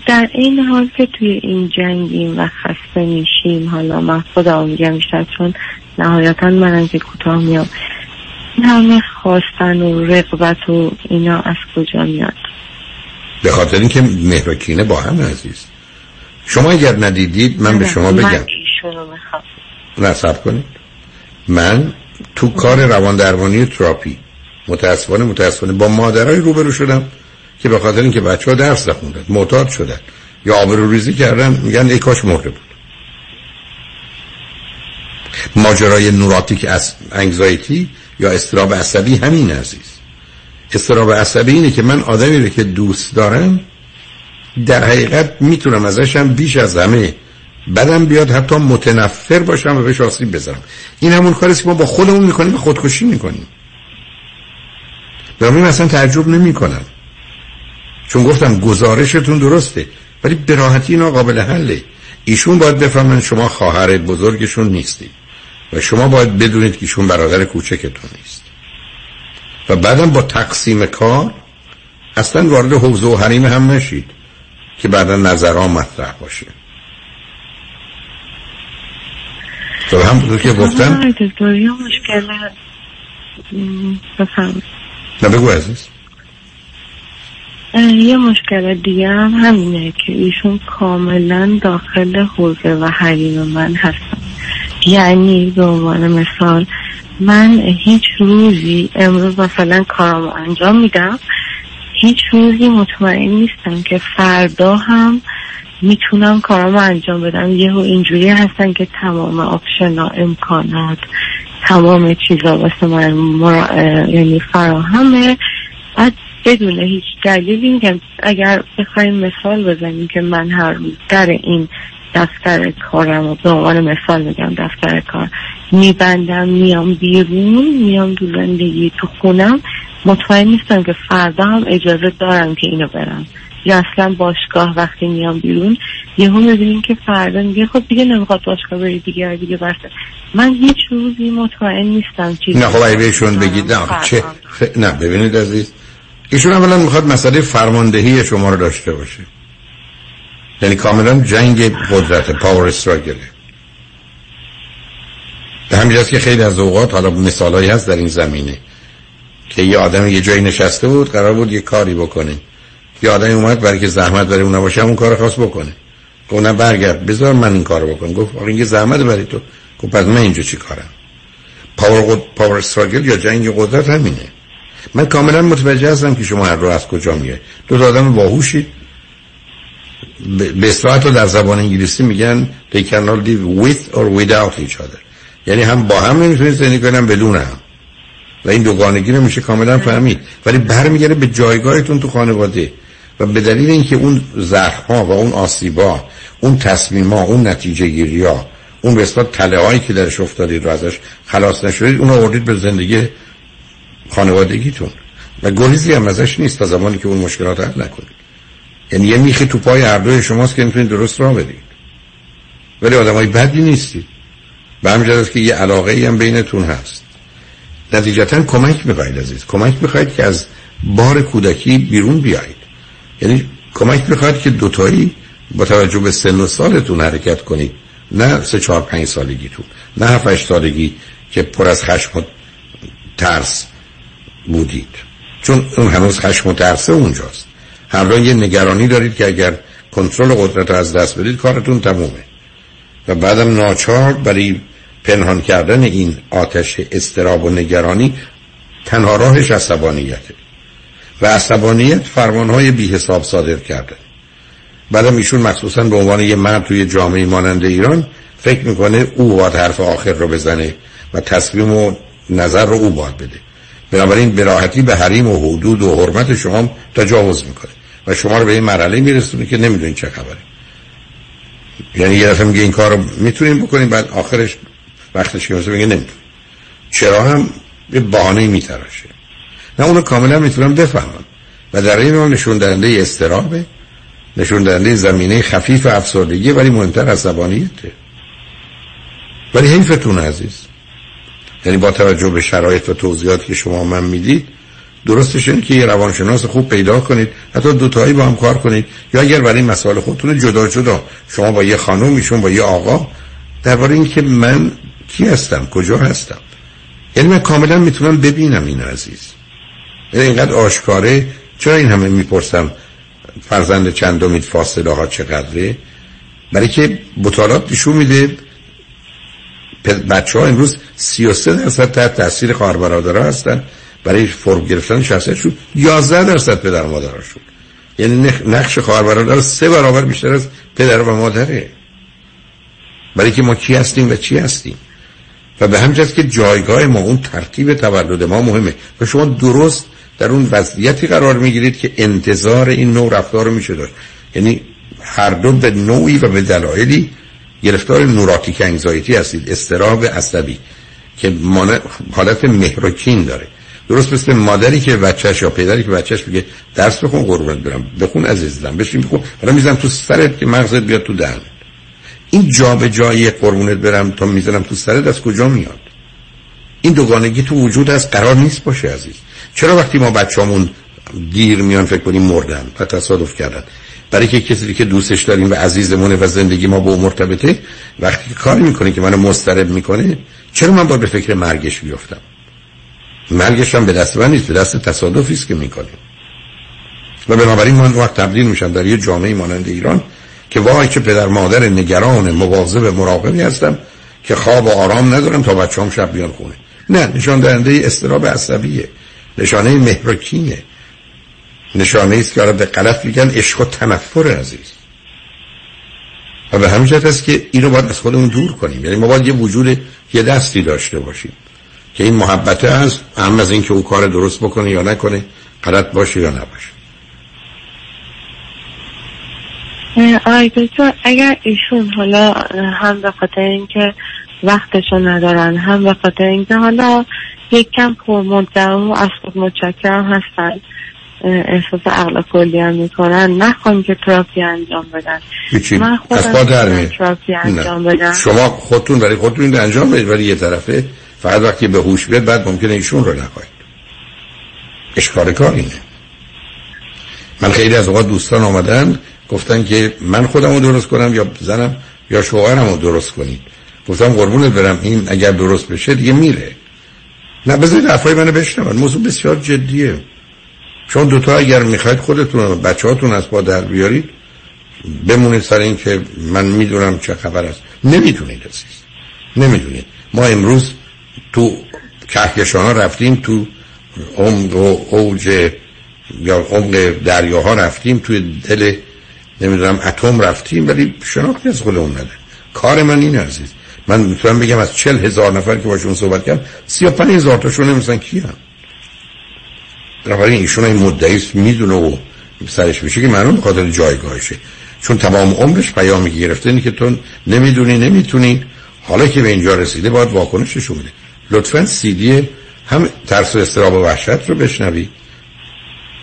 در این حال که توی این جنگیم و خسته میشیم حالا من خودم میگم چون نهایتا من که کوتاه میام. این همه خواستن و رقبت و اینا از کجا میاد؟ به خاطر اینکه مهر و کینه با هم عزیز. شما اگر ندیدید من به شما بگم. من ایشونو کنید. من تو کار روان درمانی تراپی متاسفانه متاسفانه با مادرای روبرو شدم که به خاطر اینکه بچه ها درس نخوندن معتاد شدن یا آبرو ریزی کردن میگن ای کاش مرده بود. ماجرای نوراتیک از انگزایتی یا استراب عصبی همین عزیز. استراب عصبی اینه که من آدمی رو که دوست دارم در حقیقت می‌تونم ازشم بیش از همه بدم بیاد حتی متنفر باشم و بهش آسیب بزنم. این همون کاری که ما با خودمون می‌کنیم و خودکشی می‌کنیم. به اصلا تعجب نمی‌کنم. چون گفتم گزارشتون درسته ولی به راحتی اینا قابل حله. ایشون باید بفهمن شما خواهر بزرگشون نیستید. و شما باید بدونید که ایشون برادر کوچکتون نیست. و بعدم با تقسیم کار اصلا وارد حوزه و حریم هم نشید که بعدا نظرها مطرح باشه. تو هم که گفتم نه بگو عزیز. یه مشکل دیگه هم همینه که ایشون کاملا داخل حوزه و حریم من هستن. یعنی به عنوان مثال من هیچ روزی امروز مثلا کارامو انجام میدم هیچ روزی مطمئن نیستم که فردا هم می‌تونم کارامو انجام بدم. یه اینجوری هستن که تمام آپشن امکانات تمام چیزا واسه من مرا... یعنی فراهمه. بعد بدون هیچ دلیلی میگم اگر بخوایم مثال بزنیم که من هر روز در این دفتر کارم و به عنوان مثال میگم دفتر کار. میبندم میام بیرون میام تو زندگی تو خونم. مطمئن نیستم که فردا هم اجازه دارم که اینو برم. یا اصلا باشگاه وقتی میام بیرون یه هم می‌بینیم که فردا میگه خب دیگه نمی‌خواد باشگاه بری دیگه دیگه بس. من هیچ روزی مطمئن نیستم چیزی نه خب بهشون بگید نه چه خ... نه ببینید عزیز. ایشون اولا می‌خواد مسئله فرماندهی شما رو داشته باشه. یعنی کاملا جنگ قدرت پاور استراگله به همین که خیلی از اوقات حالا مثالایی هست در این زمینه که یه آدم یه جایی نشسته بود قرار بود یه کاری بکنه. یه آدمی اومد برای که زحمت برای اون نباشه اون کار خواست بکنه. گفت نه برگرد بذار من این کارو بکنم. گفت آقا این زحمت برای تو. گفت پس من اینجا چی کارم؟ پاور قد... پاور استراگل یا جنگ قدرت همینه. من کاملا متوجه هستم که شما هر رو از کجا میگه دو آدم باهوشید به اصطلاح در زبان انگلیسی میگن they cannot live with or without each other. یعنی هم با هم نمی‌تونید زندگی کنن بدون هم. و این دوگانگی رو میشه کاملا فهمید. ولی برمیگره به جایگاهتون تو خانواده. و به دلیل اینکه اون زخم ها و اون آسیبا اون تصمیم ها اون نتیجه گیری ها اون به اصطلاح تله هایی که درش افتادید رو ازش خلاص نشدید اون آوردید به زندگی خانوادگیتون. و گریزی هم ازش نیست تا زمانی که اون مشکلات حل نکنید. یعنی یه میخی تو پای هر دوی شماست که می‌تونید درست راه بدید. ولی آدمای بدی نیستید. به همین که یه علاقه هم بینتون هست. نتیجتا کمک می‌خواید عزیز. کمک می‌خواید که از بار کودکی بیرون بیایید یعنی کمک می‌خواید که دوتایی با توجه به سن و سالتون حرکت کنید. نه سه چهار پنج سالگیتون. نه هفت سالگی که پر از خشم و ترس بودید. چون اون هنوز خشم و ترسه اونجاست. همراه یه نگرانی دارید که اگر کنترل قدرت رو از دست بدید کارتون تمومه. و بعدم ناچار برای پنهان کردن این آتش استراب و نگرانی تنها راهش عصبانیته و عصبانیت فرمانهای بی حساب صادر کرده. بعدم ایشون مخصوصا به عنوان یه مرد توی جامعه مانند ایران فکر می‌کنه او باید حرف آخر رو بزنه و تصمیم و نظر رو او باید بده. بنابراین براحتی به حریم و حدود و حرمت شما تجاوز می‌کنه. و شما رو به این مرحله میرسونه که نمی‌دونین چه خبره. یعنی یه دفعه میگه این کار رو می‌تونیم بکنیم بعد آخرش وقتش که میگه نمی‌تونیم. چرا هم به بهانه میتراشه. نه اونو کاملا می‌تونم بفهمم. و در این حال نشون دهنده استرابه نشون دهنده زمینه خفیف افسردگی ولی مهمتر عصبانیته ولی حیفتون عزیز. یعنی با توجه به شرایط و توضیحاتی که شما من می‌دید درستش اینه که یه روانشناس خوب پیدا کنید حتی دوتایی با هم کار کنید. یا اگر برای مسائل خودتون جدا جدا شما با یه خانم میشون با یه آقا. درباره اینکه من کی هستم کجا هستم. یعنی من کاملا می‌تونم ببینم این عزیز. یعنی اینقدر آشکاره چرا این همه می‌پرسم فرزند چندمید فاصله ها چقدره؟ برای که مطالعات نشون میده بچه ها امروز 33 درصد تحت تاثیر خواهر برادرها هستن. برای فرم گرفتن شخصیتشون 11 درصد پدر و مادرشون یعنی نقش خواهر برادر سه برابر بیشتر از پدر و مادره. برای که ما کی هستیم و چی هستیم. و به همجاست که جایگاه ما اون ترتیب تولد ما مهمه. و شما درست در اون وضعیتی قرار می‌گیرید که انتظار این نوع رفتار رو میشه داشت. یعنی هر دو به نوعی و به دلایلی گرفتار نوراتیک انگزایتی هستید. استراب عصبی که حالت مهرکین داره. درست مثل مادری که بچهش یا پدری که بچهش بگه درس بخون قربونت برم. بخون عزیزم. بشین بخون. حالا می‌زنم تو سرت که مغزت بیاد تو دهن. این جا به جایی قربونت برم تا می‌زنم تو سرت از کجا میاد؟ این دوگانگی تو وجود از قرار نیست باشه عزیز. چرا وقتی ما بچه‌مون دیر میان فکر کنیم مردن؟ و تصادف کردن. برای که کسی که دوستش داریم و عزیزمونه و زندگی ما با مرتبطه وقتی کاری می‌کنه که منو مضطرب می‌کنه چرا من باید به فکر مرگش بیفتم؟ مرگش هم به دست من نیست به دست تصادفی است که می‌کنیم. و بنابراین من وقت تبدیل میشم در یه جامعه مانند ایران که وای که پدر مادر نگران مواظب مراقبی هستم که خواب و آرام ندارم تا بچه‌ام شب بیان خونه. نه نشان دهنده استراب عصبیه. نشانه مهرکینه. نشانه است که به غلط میگن عشق و تنفر عزیز. و به همین جهت است که اینو باید از خودمون دور کنیم. یعنی ما باید یه وجود یه دستی داشته باشیم. که این محبته هست هم از اینکه او کار درست بکنه یا نکنه غلط باشه یا نباشه. آی دکتر اگر ایشون حالا هم به خاطر اینکه وقتشو ندارن هم به خاطر اینکه حالا یک کم پرمدعا و از خود متشکرم هستن احساس عقل کلی هم می‌کنن نخواهیم که تراپی انجام بدن. من در تراپی انجام بدن شما خودتون برای خودتون انجام بدید ولی یه طرفه فقط وقتی به هوش بیاد بعد ممکنه ایشون رو نخواهید. اشکار کار اینه. من خیلی از اوقات دوستان آمدن گفتن که من خودم رو درست کنم یا زنم یا شوهرم رو درست کنید. گفتم قربونت برم این اگر درست بشه دیگه میره. نه بذارید حرفای منو بشنون. موضوع بسیار جدیه. شما دوتا اگر می‌خواید خودتون و بچه هاتون از پا در بیارید بمونید سر این که من می‌دونم چه خبر است. نمی‌تونید عزیز. نمی‌دونید. ما امروز تو کهکشان ها رفتیم تو عمق و اوج یا عمق دریاها رفتیم توی دل نمی‌دونم اتم رفتیم ولی شناختی از خودمون نده کار من این عزیز. من می‌تونم بگم از چل هزار نفر که باشون صحبت کردم سی و پنج هزار تاشون نمیستن کی هم بنابراین ایشون این مدعیست می‌دونه و سرش میشه که معلوم خاطر جایگاهشه. چون تمام عمرش پیامی گرفته اینه که تو نمی‌دونی نمی‌تونی. حالا که به اینجا رسیده باید واکنشش بده. لطفا سیدی هم ترس و استراب و وحشت رو بشنوی.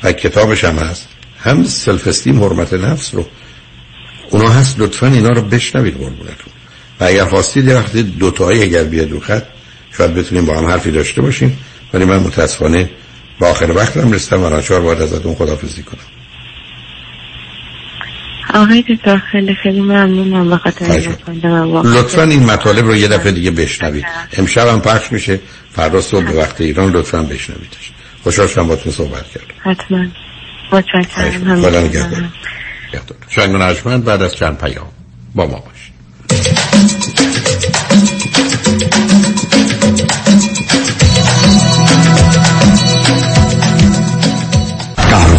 و کتابش هم هست. هم سلف استیم حرمت نفس رو. اونا هست لطفا اینا رو بشنوید قربونتون. و اگر خواستید وقتی دوتایی اگر بیاد رو خط شاید بتونیم با هم حرفی داشته باشیم. ولی من متاسفانه با آخر وقتم رسیدم و ناچار باید ازتون خدافزی کنم. آقای دکتر خیلی خیلی ممنونم به خاطر. لطفا این مطالب رو یه دفعه دیگه بشنوید. امشب هم پخش میشه. فردا صبح به وقت ایران لطفا بشنویدش. خوشحال شدم با تو صحبت کردم. حتما. متشکرم. خدا. نگهدار. شنگ و نجمن بعد از چند پیام با ما باش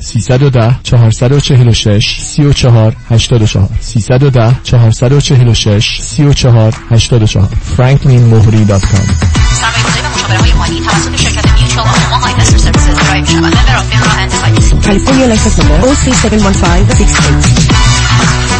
310 446 34 84 310 446 34 84 franklinmohri.com سرمایه‌گذاری و مشاوره های مالی توسط شرکت Mutual of Omaha Investor Services ارائه می‌شود. member of FINRA and SIPC. California license number 0371568.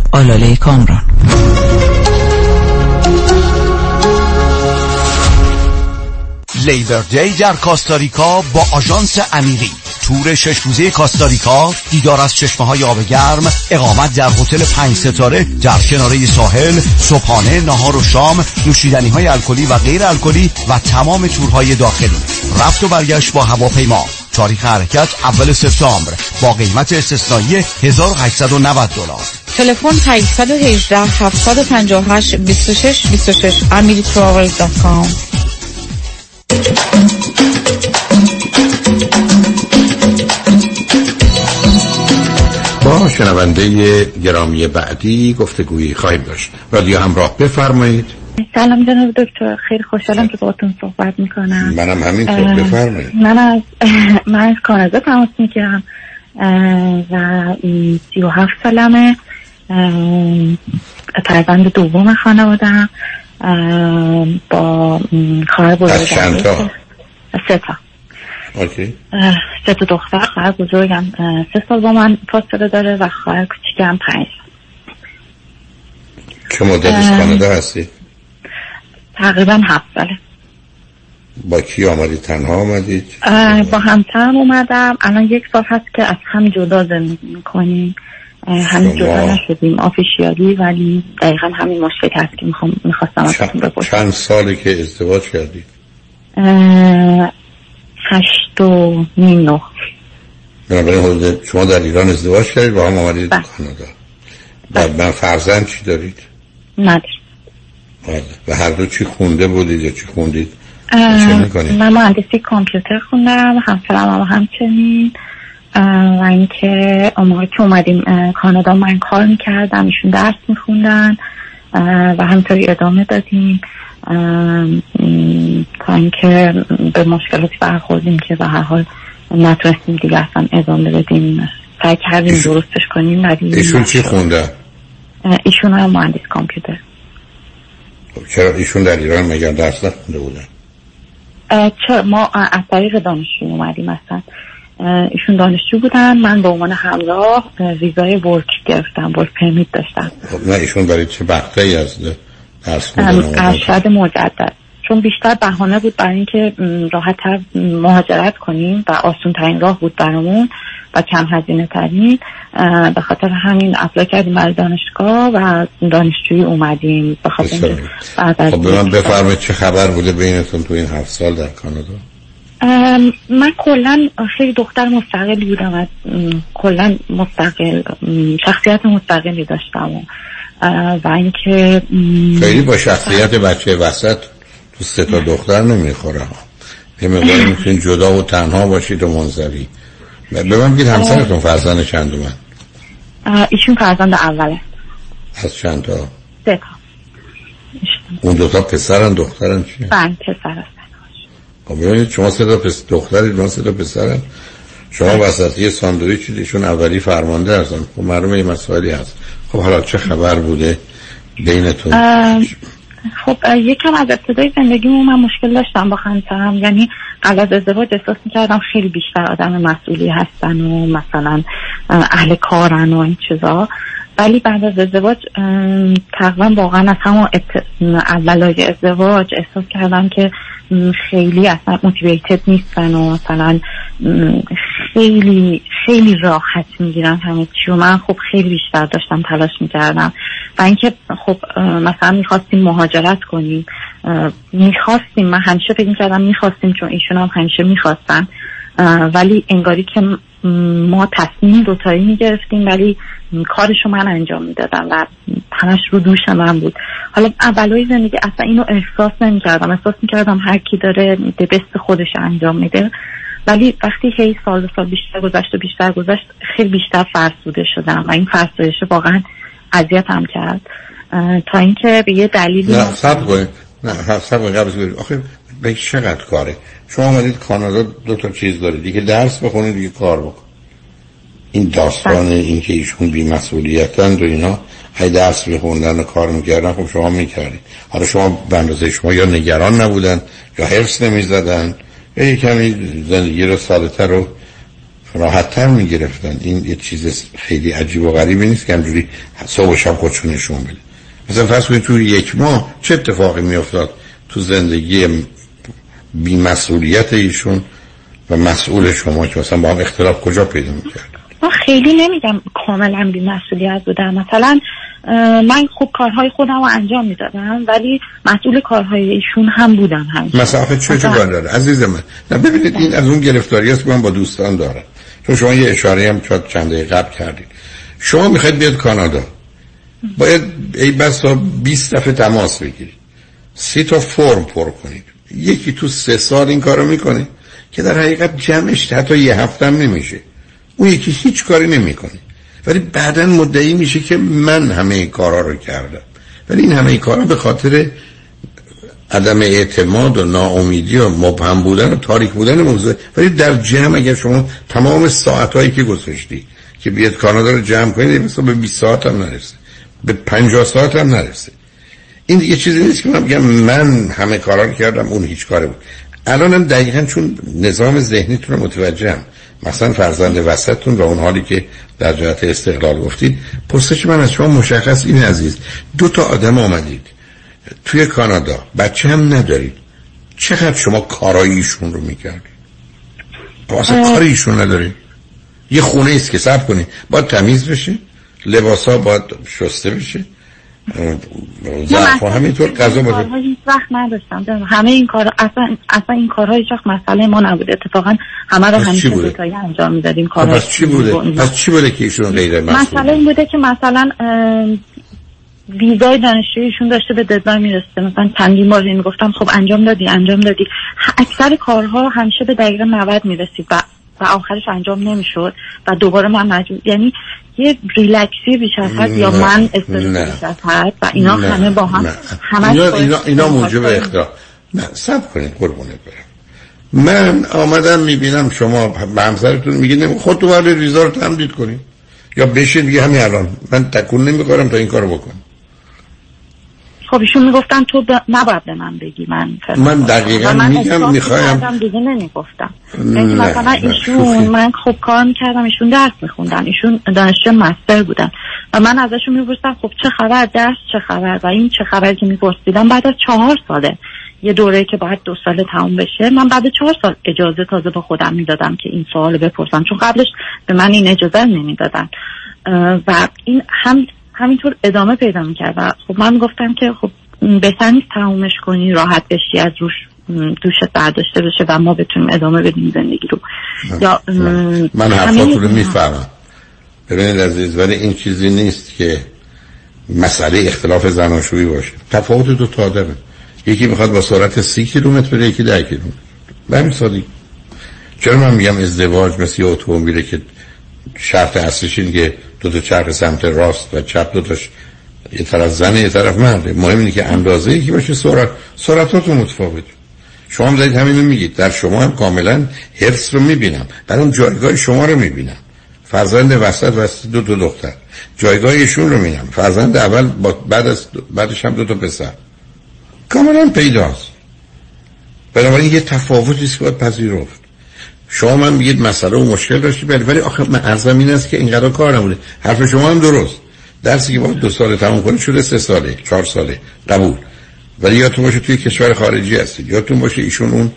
آلاله کامران. لیبر دی در کاستاریکا با آژانس امیری. تور شش روزه کاستاریکا دیدار از چشمه های آب گرم اقامت در هتل پنج ستاره در کناره ساحل صبحانه نهار و شام نوشیدنی های الکلی و غیر الکلی و تمام تورهای داخلی. رفت و برگشت با هواپیما. تاریخ حرکت اول سپتامبر با قیمت استثنایی 1890 دلار. تلفن 818 758 26 26 amiritravel.com با شنونده گرامی بعدی گفتگویی خواهیم داشت. رادیو همراه بفرمایید. سلام جناب دکتر. خیلی خوشحالم که باهاتون صحبت می‌کنم. منم همینطور. بفرمایید. من از من از کانادا تماس می‌گیرم. و سی و هفت سالمه. فرزند دوم خانوادم با خواهر از بزرگم چند تا؟ سه تا. اوکی. سه تا دختر خواهر بزرگم. سه سال با من فاصله داره و خواهر کوچیکم پنج. چه مدت. کانادا هستید تقریبا هفت ساله. با کی آمدید تنها آمدید با همسرم اومدم. الان یک سال هست که از هم جدا زندگی می‌کنیم. همین جدا نشدیم. آفیشیالی ولی دقیقا همین مشکل هست که می‌خوام می‌خواستم ازتون بپرسم. چند سالی که ازدواج کردید؟ هشت و نیم نه بنابراین حدود شما در ایران ازدواج کردید با هم آمدید بله. کانادا. بعد من فرزند چی دارید؟ نداریم بله. و هر دو چی خونده بودید یا چی خوندید؟ چه می‌کنید؟ من مهندسی کامپیوتر خوندم همسرم هم همچنین. و اینکه اون موقع که اومدیم کانادا من کار می‌کردم ایشون درس میخوندن و همینطوری ادامه دادیم. تا اینکه به مشکلاتی برخوردیم که به هر حال نتونستیم دیگه اصلا ادامه بدیم. سعی کردیم درستش کنیم ایشون چی خونده ایشون هم مهندس کامپیوتر. خب چرا ایشون در ایران مگر درس نخونده بودن؟ چرا؟ ما از طریق دانشجو اومدیم اصلا. ایشون دانشجو بودن. من به عنوان همراه اه، ویزای ورک گرفتم ورک پرمیت داشتم. خب نه ایشون برای چه وقتایی از درس؟ ارشد مجدد. چون بیشتر بهانه بود برای اینکه راحت تر مهاجرت کنیم و آسون ترین راه بود برامون و کم هزینه ترین. به خاطر همین اپلای کردیم برای دانشگاه و دانشجویی اومدیم. به خاطر خب به من بفرمایید چه خبر بوده بینتون تو این هفت سال در کانادا؟ من کلا خیلی دختر مستقلی بودم م، کلا مستقل شخصیت مستقلی داشتم و, و اینکه خیلی با شخصیت بچه وسط تو سه تا دختر نمی‌خوره یه مقداری می‌تونید جدا و تنها باشید و منزوی ب- به من بگید همسرتون فرزند چند من ایشون فرزند اوله. از چند تا؟ سه تا. اون دوتا پسرن دخترن چیه؟ بند پسر. خب ببینید شما سه تا پس دخترید من سه تا پسرم. شما وسطی ساندویچ ایشون اولی فرمانده هستن. خب معلومه یه مسائلی هست. خب حالا چه خبر بوده بینتون؟ خب یکم از ابتدای زندگیمون من مشکل داشتم با همسرم یعنی قبل از ازدواج احساس می‌کردم خیلی بیشتر آدم مسئولی هستن و مثلا اه، اهل کارن و این چیزا. ولی بعد از ازدواج تقریبا واقعا از همون ابت- اولای ازدواج احساس کردم که خیلی اصلا موتیویتد نیستن و مثلا خیلی خیلی راحت می‌گیرن همه چی و من خب خیلی بیشتر داشتم تلاش می‌کردم. و اینکه خب مثلا می‌خواستیم مهاجرت کنیم می‌خواستیم من همیشه فکر می‌کردم می‌خواستیم چون ایشون هم همیشه می‌خواستن ولی انگاری که ما تصمیم دوتایی می‌گرفتیم ولی کارشو من انجام می‌دادم و همش رو دوش من بود. حالا اولای زندگی اصلا اینو احساس نمی‌کردم. احساس می‌کردم هر کی داره به خودش انجام میده. ولی وقتی هی سال به سال بیشتر گذشت و بیشتر گذشت خیلی بیشتر فرسوده شدم و این فرسایش واقعا اذیت هم کرد تا اینکه به یه دلیلی نه سب نه سب برید. آخه به چقدر کاره؟ شما آمدید کانادا دو تا چیز دارید. دیگه درس بخونید دیگه کار بکن این داستان این که ایشون بی مسئولیتن و اینا های درس میخوندن و کار می‌کردن خب شما می‌کردید. حالا شما به اندازه شما یا نگران نبودن یا حرس نمی‌زدن. یا یه کمی زندگی رو سادهتر و راحتتر می‌گرفتن. این یه چیز خیلی عجیب و غریبی نیست که همجوری صبح و شب خودشون نشون بده مثلا فرض کنید توی یک ماه چه اتفاقی میافتاد تو زندگی بیمسئولیت ایشون و مسئول شما که مثلا با هم اختلاف کجا پیدا می‌کرد من خیلی نمیگم کاملا بی مسئولیت بودم. مثلا من خب کارهای خودم رو انجام می‌دادم ولی مسئول کارهای ایشون هم بودم هم مثلا چه چه داره؟ عزیز من نه ببینید این از اون گرفتاری است که من با دوستان دارم. چون شما یه اشاره هم چند چند دقیقه قبل کردید. شما می‌خواید بیاد کانادا. باید ای بسا 20 دفعه تماس بگیرید. سی تا فرم پر کنید. یکی تو سه سال این کارو می‌کنه که در حقیقت جمعش حتی یه هفته هم نمیشه. اون یکی هیچ کاری نمی‌کنه. ولی بعدا مدعی میشه که من همه این کارا رو کردم. ولی این همه این کارا به خاطر عدم اعتماد و ناامیدی و مبهم بودن و تاریک بودن موضوع. ولی در جمع اگر شما تمام ساعت هایی که گذاشتی که بیاد کانادا رو جمع کنید مثلا به 20 ساعت هم نرسه. به 50 ساعت هم نرسه. این دیگه چیزی نیست که من بگم من همه کارا رو کردم اون هیچ کاره بود. الانم دقیقا چون نظام ذهنیتون رو متوجهم مثلا فرزند وسطتون و اون حالی که در جهت استقلال گفتید پرسش من از شما مشخص این عزیز دو تا آدم آمدید توی کانادا بچه هم ندارید. چقدر شما کاراییشون رو می‌کردید؟ اصلا اه. کاری ایشون ندارید. یه خونه است که سب کنید. باید تمیز بشه لباس ها باید شسته بشه. ظرف همینطور باید کارها هیچ وقت نداشتم. همه این کار اصلا اصلا این کارها هیچ وقت مسئله ما نبوده اتفاقا همه رو همیشه بوده؟ دوتایی انجام می‌دادیم خب کارها پس چی بوده؟ پس چی بوده که ایشون غیر مسئول مسئله این بوده که مثلا ویزای دانشجویشون داشته به ددلاین می‌رسه مثلا چندین بار این گفتم خب انجام دادی انجام دادی. اکثر کارها همیشه به دقیقه 90 می‌رسید و و آخرش انجام نمی‌شد و دوباره من مجبور یعنی یه ریلکسی بیش از حد یا من استرس نه. بیش از حد و اینا نه، همه با هم نه. همش اینا, اینا, اینا موجب اختار نه سب کنید قربونت برم. من آمدم می‌بینم شما به همسرتون میگید خود تو باید ریزا رو تمدید کنید. یا بشین دیگه همین الان. من تکون نمی‌کنم تا این کارو بکن خب ایشون می‌گفتن تو ب... نباید به من بگی من من. دقیقاً من میگم میخوایم- دیگه نمی‌گفتم یعنی مثلا ایشون شوخی. من خب کار می‌کردم ایشون درس میخوندن ایشون دانشجو مستر بودن و من ازشون میپرسیدم خب چه خبر درس چه خبر و این چه خبر که میپرسیدم بعد از چهار ساله یه دوره که باید دو ساله تموم بشه من بعد چهار سال اجازه تازه به خودم می‌دادم که این سوال بپرسم چون قبلش به من این اجازه نمی‌دادن و این هم همینطور ادامه پیدا می‌کرد و خب من گفتم که خب بهتر نیست تمومش کنی راحت بشی از روش دوشت برداشته بشه و ما بتونیم ادامه بدیم زندگی رو. یا من همه- حرفاتون رو می‌فهمم. ببینید عزیز ولی این چیزی نیست که مسئله اختلاف زناشویی باشه. تفاوت دو تا آدمه. یکی می‌خواد با سرعت سی کیلومتر بره یکی ده کیلومتر. به همین سادگی. چرا من میگم ازدواج مثل یه اتومبیله که شرط اصلیش اینه که دو تا چرخ سمت راست و چپ دو تاش یه طرف زنه یه طرف مرده مهم اینه که اندازه یکی باشه سرعت. سرعتاتون متفاوت. شما هم دارید همینو میگید. در شما هم کاملا حرص رو می‌بینم. اون جایگاه شما رو می‌بینم. فرزند وسط وسط دو تا دختر. جایگاه ایشون رو می‌بینم. فرزند اول بعد از بعدش هم دو تا پسر. کاملا پیداست. بنابراین یه تفاوتی است که باید پذیرفت. شما من میگید مسئله و مشکل داشتی ولی ولی آخه من ارزم این است که اینقدر کار نمونه حرف شما هم درست. درسی که باید دو ساله تموم کنید شده سه ساله چهار ساله. قبول. ولی یادتون باشه توی کشور خارجی هستید. یادتون باشه ایشون اون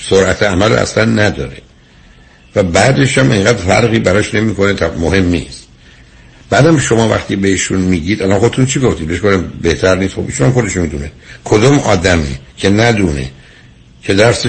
سرعت عمل اصلا نداره. و بعدش هم اینقدر فرقی براش نمی‌کنه تا مهم نیست. بعدم شما وقتی بهشون میگید الان خودتون چی گفتید؟ بهش بهتر نیست. خب ایشون خودش می‌دونه. کدوم آدمی که ندونه که درس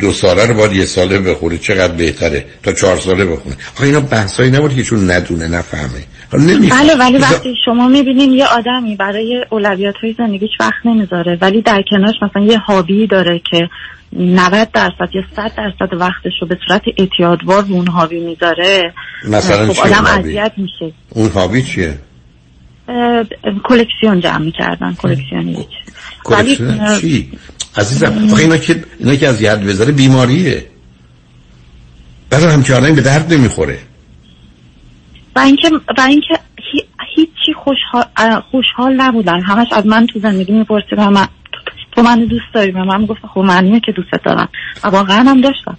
دو ساله رو باید یه ساله بخونه چقدر بهتره؟ تا چهار ساله بخونه. آخه اینا بحثایی نبود که چون ندونه نفهمه. بله ولی وقتی شما می‌بینین یه آدمی برای اولویت های زندگیش وقت نمی‌ذاره ولی در کنارش مثلا یه هابی داره که 90 درصد یا 100 درصد وقتش رو به صورت اعتیادوار به اون هابی می‌ذاره مثلا خب آدم؟ اذیت میشه. اون هابی چیه؟ کلکسیون جمع می‌کردن کلکسیونیست. ولی چی؟ عزیزم آخه اینا که اینا که از ید بذاره بیماریه. برای همچنان به درد نمی‌خوره. و اینکه و اینکه هی- هیچی خوشحال خوشحال نبودن. همش از من تو زندگی میپرسیدن من تو منو دوست داری و من می‌گفتم خب معلومه که دوست دارم. و واقعا هم داشتم.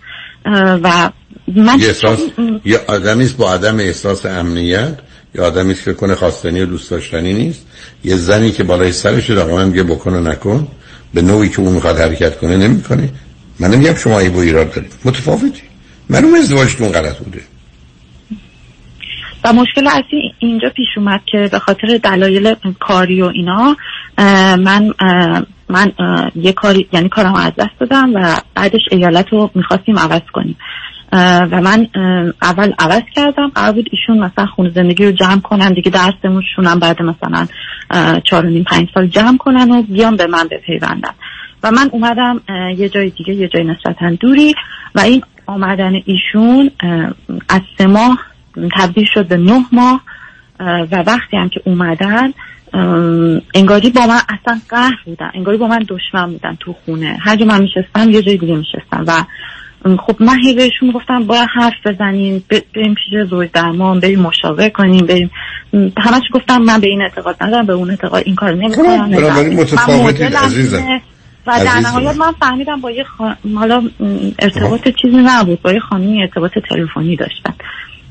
و من یه احساس یه آدمی است با عدم احساس امنیت. یا آدمی است که کنه خواستنی و دوست داشتنی نیست. یه زنی که بالای سرش دقیقا میگه بکن و نکن. به نوعی که اون می‌خواد حرکت کنه نمی‌کنه. من نمیگم شما عیب و ایراد دارید. متفاوتی. معلوم ازدواجتون غلط بوده. و مشکل اصلی اینجا پیش اومد که به خاطر دلایل کاری و اینا من من یه کاری یعنی کارم از دست دادم و بعدش ایالت رو می‌خواستیم عوض کنیم. و من اول عوض کردم. قرار بود ایشون مثلا خونه زندگی رو جمع کنن دیگه درسمونشون هم بعد مثلا چهار و نیم پنج سال جمع کنن و بیان به من بپیوندن. و من اومدم یه جای دیگه یه جای نسبتا دوری و این آمدن ایشون از سه ماه تبدیل شد به نه ماه. اه، و وقتی هم که اومدن انگاری با من اصلا قهر بودن انگاری با من دشمن بودن تو خونه. هر جا من میشستم یه جای دیگه میشستم. و خب من هی بهشون گفتم باید حرف بزنیم بریم پیش زوج درمان بریم مشاوره کنیم بریم. همش گفتم من به این اعتقاد ندارم به اون اعتقاد این کار نمی‌کنم. خب، متفاوتید، عزیزم. و در. نهایت من فهمیدم با یه خا... حالا ارتباط چیزی نبود با یه خانمی ارتباط تلفنی داشتن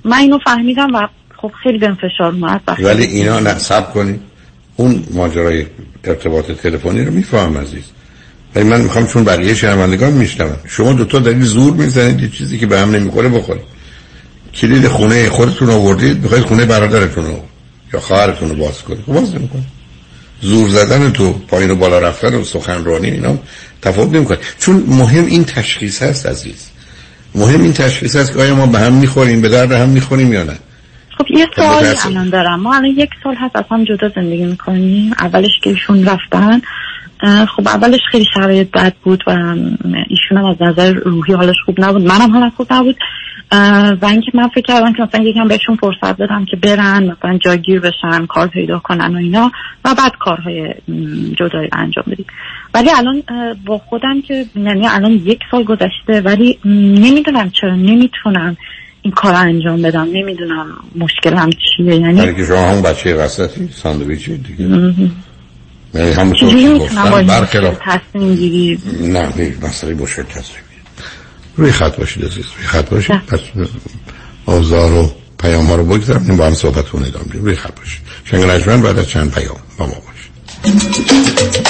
من اینو فهمیدم و خب خیلی به فشار اومد ولی اینا نه سب کنید اون ماجرای ارتباط تلفنی رو میفهم عزیز. ولی من می‌خوام چون بقیه شنوندگان میشنون. شما دوتا دارید زور می‌زنید یه چیزی که به هم نمی‌خوره بخورید. کلید خونه خودتون آوردید می‌خواید خونه برادرتون رو یا خواهرتون رو باز کنید. خب باز نمی‌کنید. زور زدن تو پایین و بالا رفتن و سخنرانی اینا تفاوت نمی‌کنه. چون مهم این تشخیص هست عزیز. مهم این تشخیص هست که آیا ما به هم می‌خوریم به درد هم می‌خوریم یا نه. خب یه سوالی متأسف. الان دارم. ما الان یک سال هست از هم جدا زندگی می‌کنیم. اولش که ایشون رفتن. خب اولش خیلی شرایط بد بود و ایشون هم از نظر روحی حالش خوب نبود. منم حالم خوب نبود. و اینکه من فکر کردم که مثلا یکم بهشون فرصت بدم که برن مثلا جاگیر بشن کار پیدا کنن و اینا و بعد کارهای جدایی انجام بدیم. ولی الان با خودم که یعنی الان یک سال گذشته ولی نمی‌دونم چرا نمی‌تونم این کار انجام بدم. نمی‌دونم مشکلم چیه. یعنی برای که شما هم بچه وسطی ساندویچی دیگه. یعنی همون گفتم برخلاف تصمیم گیری. نه نه مسئله مشکل تصمیم روی خط باشید عزیز روی خط باشید. پس آزار و پیام ها رو بگذارم با هم صحبت بدیم. روی خط باشید. شنگ بعد از چند پیام با ما باشید.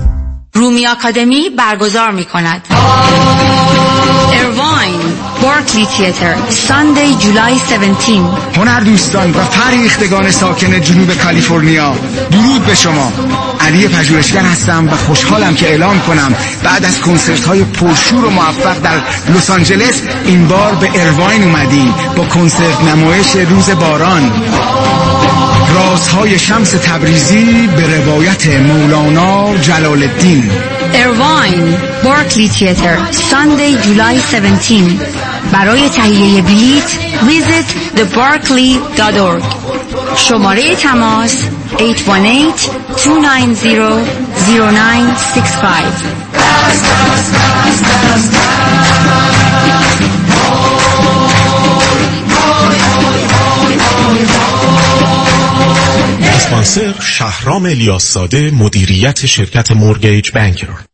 رومی آکادمی برگزار می کند ارواین بارکلی تیتر ساندی جولای 17 هنر دوستان و فریختگان ساکن جنوب کالیفرنیا درود به شما. علی پژوهشگر هستم و خوشحالم که اعلام کنم بعد از کنسرت های پرشور و موفق در لس آنجلس این بار به ارواین اومدیم با کنسرت نمایش روز باران. رازهای شمس تبریزی به روایت مولانا جلال الدین ارواین بارکلی تیتر ساندی جولای 17 برای تهیه بلیت visit thebarclay.org شماره تماس 818-290-0965 اسپانسر شهرام الیاساده مدیریت شرکت مورگیج بانکر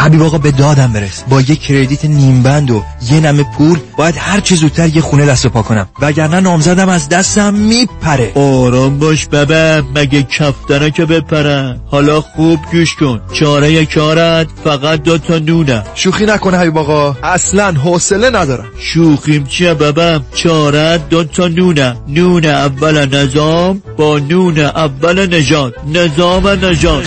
حبیب آقا به دادم برس. با یه کردیت نیم بند و یه نمه پول باید هر چه زودتر یه خونه دست و پا کنم. وگرنه نامزدم از دستم میپره. آرام باش ببه مگه کفتنه که بپرن؟ حالا خوب گوش کن. چاره کارت فقط دو تا نونه. شوخی نکنه حبیب آقا. اصلا حوصله ندارم. شوخیم چیه ببم چاره دو تا نونه. نون اول نظام با نون اول نجات نظام نجات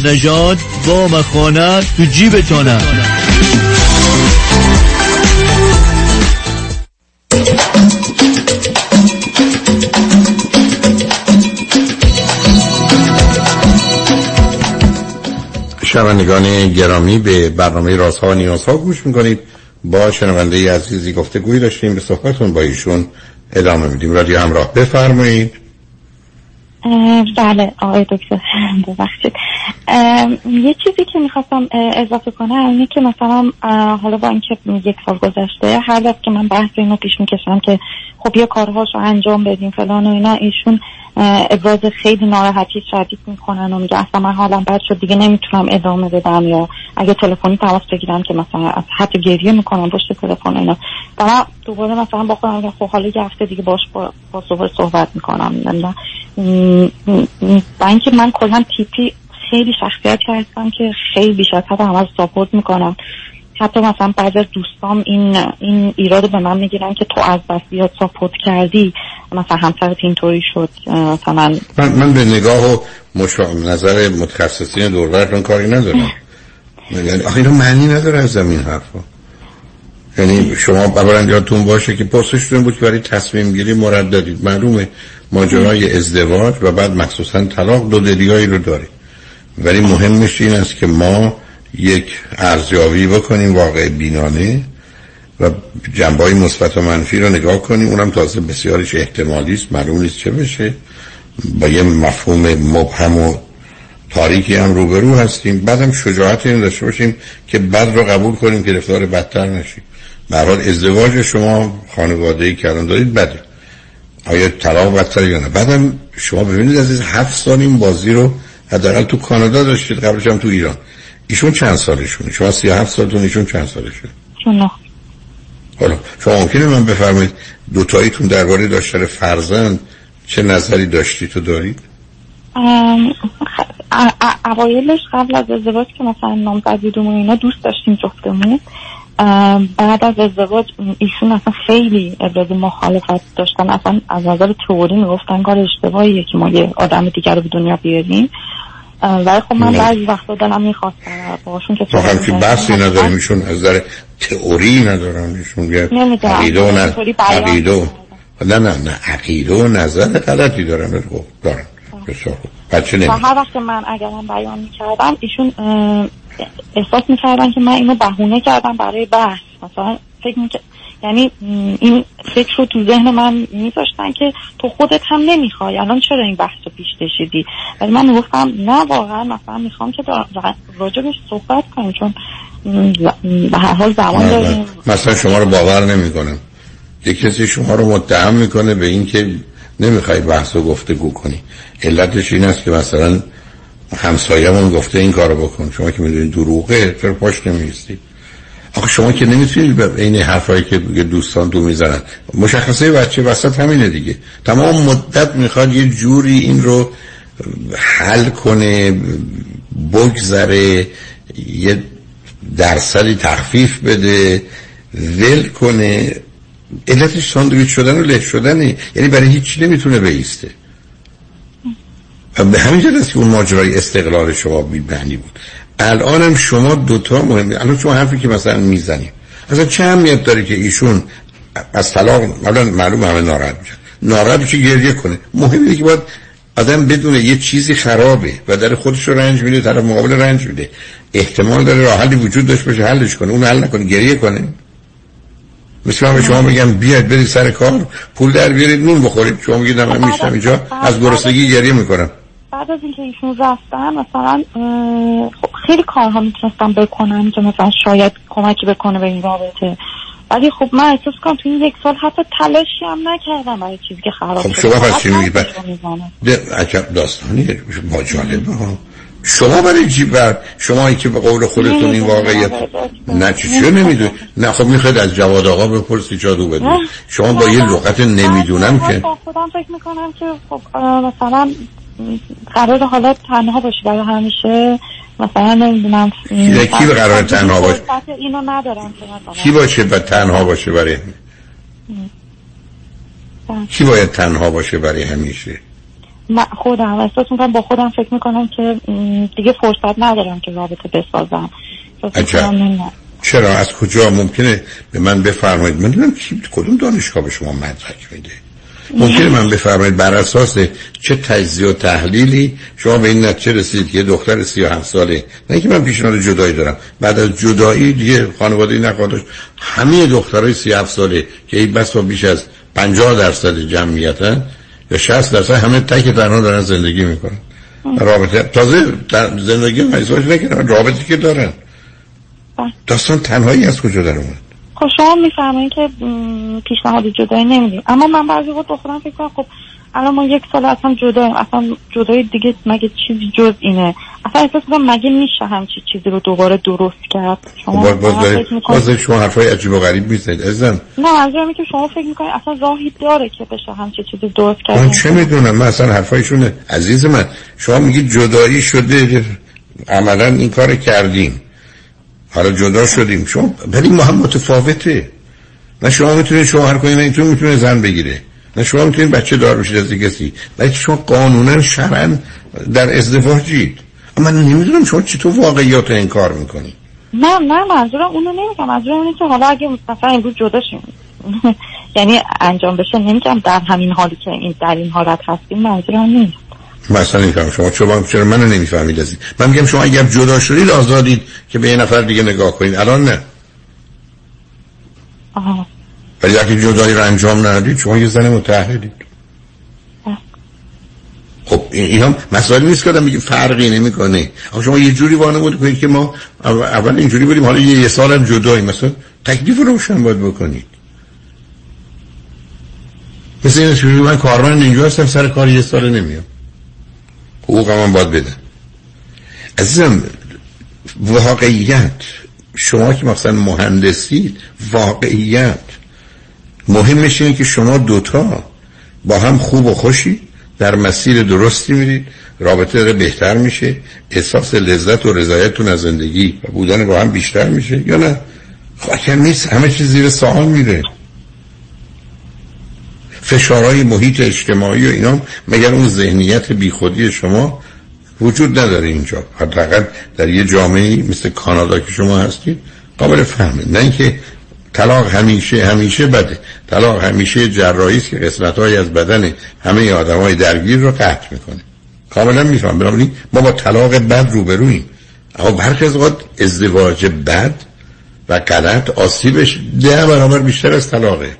نجات با مخانه تو جیبتانه. شنوندگان گرامی به برنامه رازها و نیازها گوش می‌کنید. با شنونده عزیزی گفته گویی داشتیم. به صحبتون با ایشون ادامه میدیم. رادیو همراه بفرمایید. بله آقای دکتر ببخشید. یه چیزی که می‌خواستم اضافه کنم اینه که مثلا حالا با اینکه یک سال گذشته هر دفعه که من بحث اینو پیش می‌کشم که خب یه کارهاش رو انجام بدیم فلان و اینا ایشون ابراز خیلی ناراحتی شدید می‌کنن و میگه اصلا من حالم بد شد دیگه نمی‌تونم ادامه بدم یا اگه تلفنی تماس بگیرم که مثلا از حتی گریه می‌کنم پشت تلفن اینا. و من دوباره مثلا با خودم میگم خب حالا یه هفته دیگه باش با, با صحبت می‌کنم با اینکه من کلا تیپی خیلی شخصیتی هستم که خیلی بیش از ساپورت می‌کنم. حتی مثلا بعضی از دوستام این این ایراد به من می‌گیرن که تو از بس زیاد ساپورت کردی. مثلا همسرت اینطوری شد. مثلا من, من به نگاه و مشا... نظر متخصصین دوربرتون کاری ندارم. یعنی آخه معنی نداره از زمین حرفا. یعنی شما اولا یادتون باشه که پرسشتون بود که برای تصمیم گیری مرددید معلومه ماجرای ازدواج و بعد مخصوصا طلاق دو دلیایی رو داره. ولی مهمش این است که ما یک ارزیابی بکنیم واقع بینانه و جنبه های مثبت و منفی رو نگاه کنیم. اونم تازه بسیارش احتمالی است معلوم نیست چه بشه. با یه مفهوم مبهم و تاریکی هم روبرو هستیم. بعدم شجاعت این داشته باشیم که بد رو قبول کنیم که رفتار بدتر نشیم. به حال ازدواج شما خانواده ای دارید بده. آیا طلاق بدتر یا نه؟ بعدم شما ببینید از این هفت سال این بازی رو حداقل تو کانادا داشتید قبلش هم تو ایران. ایشون چند سالشونه؟ شما سی هفت سالتون ایشون چند سالشه؟ چون حالا شما ممکنه من بفرمایید دوتاییتون درباره داشتن فرزند چه نظری داشتی تو دارید اوایلش قبل از ازدواج که مثلا نامزد بودیم و اینا دوست داشتیم جفتمون. بعد از ازدواج ایشون اصلا خیلی ابراز مخالفت داشتن. اصلا از نظر تئوری می‌گفتن کار اشتباهیه که ما یه آدم دیگر رو به دنیا بیاریم. ولی خب من. بعضی وقتا دلم می‌خواست باشون که همچین می‌کردم. بحثی نداریم ایشون از نظر تئوری ندارن ایشون. عقیده و نه عقیده نه نه نه عقیده و نظر غلطی دارن ولی خب بسیار خوب بچه نمی هر وقت که من اگرم بیان می‌کردم ایشون احساس می‌کردن که من اینو بهونه کردم برای بحث مثلا فکر میکر... یعنی این فکر رو تو ذهن من میذاشتن که تو خودت هم نمی‌خوای. الان چرا این بحث رو پیش کشیدی؟ ولی من می‌گفتم نه واقعا مثلا می‌خوام که راجبش صحبت کنیم چون به هر حال زمان داریم. مثلا شما رو باور نمی‌کنم. یک کسی شما رو متهم می‌کنه به اینکه نمی‌خوای بحث و گفتگو کنی. علتش این است که مثلا همسایه‌مون گفته این کارو بکن. شما که می‌دونید دروغه چرا پاش نمیستی آخه شما که نمی‌تونید به این حرفایی که دوستان تو می‌زنن. مشخصه بچه وسط همینه دیگه. تمام مدت می‌خواد یه جوری این رو حل کنه بگذره یه درصدی تخفیف بده ول کنه. علتش ساندویچ شدن و له شدنه. یعنی برای هیچی نمی‌تونه بیسته. به همین که اون ماجرای استقلال شما بی معنی بود. الانم شما دوتا مهمه. الان شما حرفی که مثلا می‌زنیم اصلا چه اهمیت داره که ایشون از طلاق اولا معلوم همه ناراحت میشن. ناراحت میشه گریه کنه. مهم اینه که باید آدم بدونه یه چیزی خرابه و در خودش رو رنج میده طرف مقابل رنج میده. احتمال داره راه حلی وجود داشت باشه حلش کنه. اون حل نکنه گریه کنه. مثل من به شما میگم بیاید برید سر کار پول در بیارید نون بخورید. شما میگید من میشتم اینجا. از گرسنگی گریه می‌کنم. بعد از اینکه ایشون رفتن مثلا خیلی کارها می‌تونستم بکنم که مثلا شاید کمکی بکنه به این رابطه. ولی خب من احساس کنم تو این یک سال حتی تلاشی هم نکردم برای چیزی که خراب خب. شما پس چی میگید عجب داستانیه با جالبه ها شما برای چی بر شما که به قول خودتون این. واقعیت نه چی نمی‌دونی؟ نه خب می‌خواید از جواد آقا بپرسی جادو بدون. نه. شما با یه لغت نمی‌دونم که خودم فکر می‌کنم که خب مثلا قرار حالا تنها باشی برای همیشه مثلا نمی‌دونم کی- به قرار تنها باشه؟ اینو ندارم کی باشه و تنها باشه برای کی باید تنها باشه برای همیشه؟ من خودم احساس می‌کنم با خودم فکر می‌کنم که دیگه فرصت ندارم که رابطه بسازم. چرا؟ از کجا؟ ممکنه به من بفرمایید. من نمی‌دونم کدوم دانشگاه به شما مدرک میده ممکنه من بفرمایید بر اساس چه تجزیه و تحلیلی شما به این نتیجه رسید که دختر 37 ساله؟ نه که من پیشنهاد جدایی دارم. بعد از جدایی دیگه خانواده نخواهد همه دخترای 37 ساله که این بس با بیش از 50 درصد جمعیتن یا 60 درصد همه تک تنها دارن زندگی می‌کنن. رابطه تازه در زندگی ازدواج نکردن رابطه که دارن. داستان تنهایی از کجا در اومد؟ خب شما میفرمایید که پیشنهاد جدایی نمیدیم اما من بعضی وقت با خودم فکر کنم خب الان ما یک سال اصلا جداییم اصلا جدای دیگه مگه چیزی جز اینه؟ اصلا احساس کنم مگه میشه همچی چیزی رو دوباره درست کرد؟ شما باز باز باز شما حرفای عجیب و غریب می‌زنید عزیزم. نه اینه که شما فکر می‌کنید اصلا راهی داره که بشه همچی چیزی درست کرد؟ من چه می‌دونم؟ من اصلا حرفایشونه عزیز من. شما میگید جدایی شده عملا این کار کردیم. حالا جدا شدیم. شما ولی ما هم متفاوته. نه شما می‌تونید شوهر کنید نه ایتون می‌تونه زن بگیره. نه شما می‌تونید بچه دار بشید از کسی نه شما قانونا شرعا در ازدواجید من نمی‌دونم شما چطور واقعیات رو انکار می‌کنید نه نه منظورم اونو نمیگم منظورم اینه که حالا اگه مثلا امروز جدا شیم. یعنی انجام بشه نمیگم در همین حالی که این در این حالت هستیم منظورم نیست مثلا این شما چرا چرا منو نمی‌فهمید از این؟ من میگم شما اگر جدا شدید آزادید که به یه نفر دیگه نگاه کنید. الان نه. آها. ولی اگه جدایی رو انجام ندید شما یه زن متحدید خب این این هم مسائل نیست که آدم میگه فرقی نمی‌کنه. اما شما یه جوری وانمود کنید که ما اول اینجوری بودیم حالا یه, سال هم جدایی. مثلا تکلیف رو روشن باید بکنید. مثل این من کارمند اینجا هستم سر کار یه سال نمیام. حقوق من باید بدن. عزیزم واقعیت. شما که مثلا مهندسید واقعیت. مهمش اینه که شما دوتا با هم خوب و خوشی در مسیر درستی میرید. رابطه داره بهتر میشه. احساس لذت و رضایتتون از زندگی و بودن با هم بیشتر میشه. یا نه؟ اگر نیست. همه چیز زیر سوال میره. فشارهای محیط اجتماعی و اینا مگر اون ذهنیت بیخودی شما وجود نداره اینجا؟ حداقل در یه جامعه مثل کانادا که شما هستید قابل فهمه. نه اینکه طلاق همیشه همیشه بده. طلاق همیشه جراحی است که قسمت از بدن همه آدم های درگیر رو قطع می‌کنه. کاملا میفهم بنابراین ما با طلاق بد روبرویم. اما برخی از اوقات ازدواج بد و غلط آسیبش ده برابر بیشتر از طلاقه.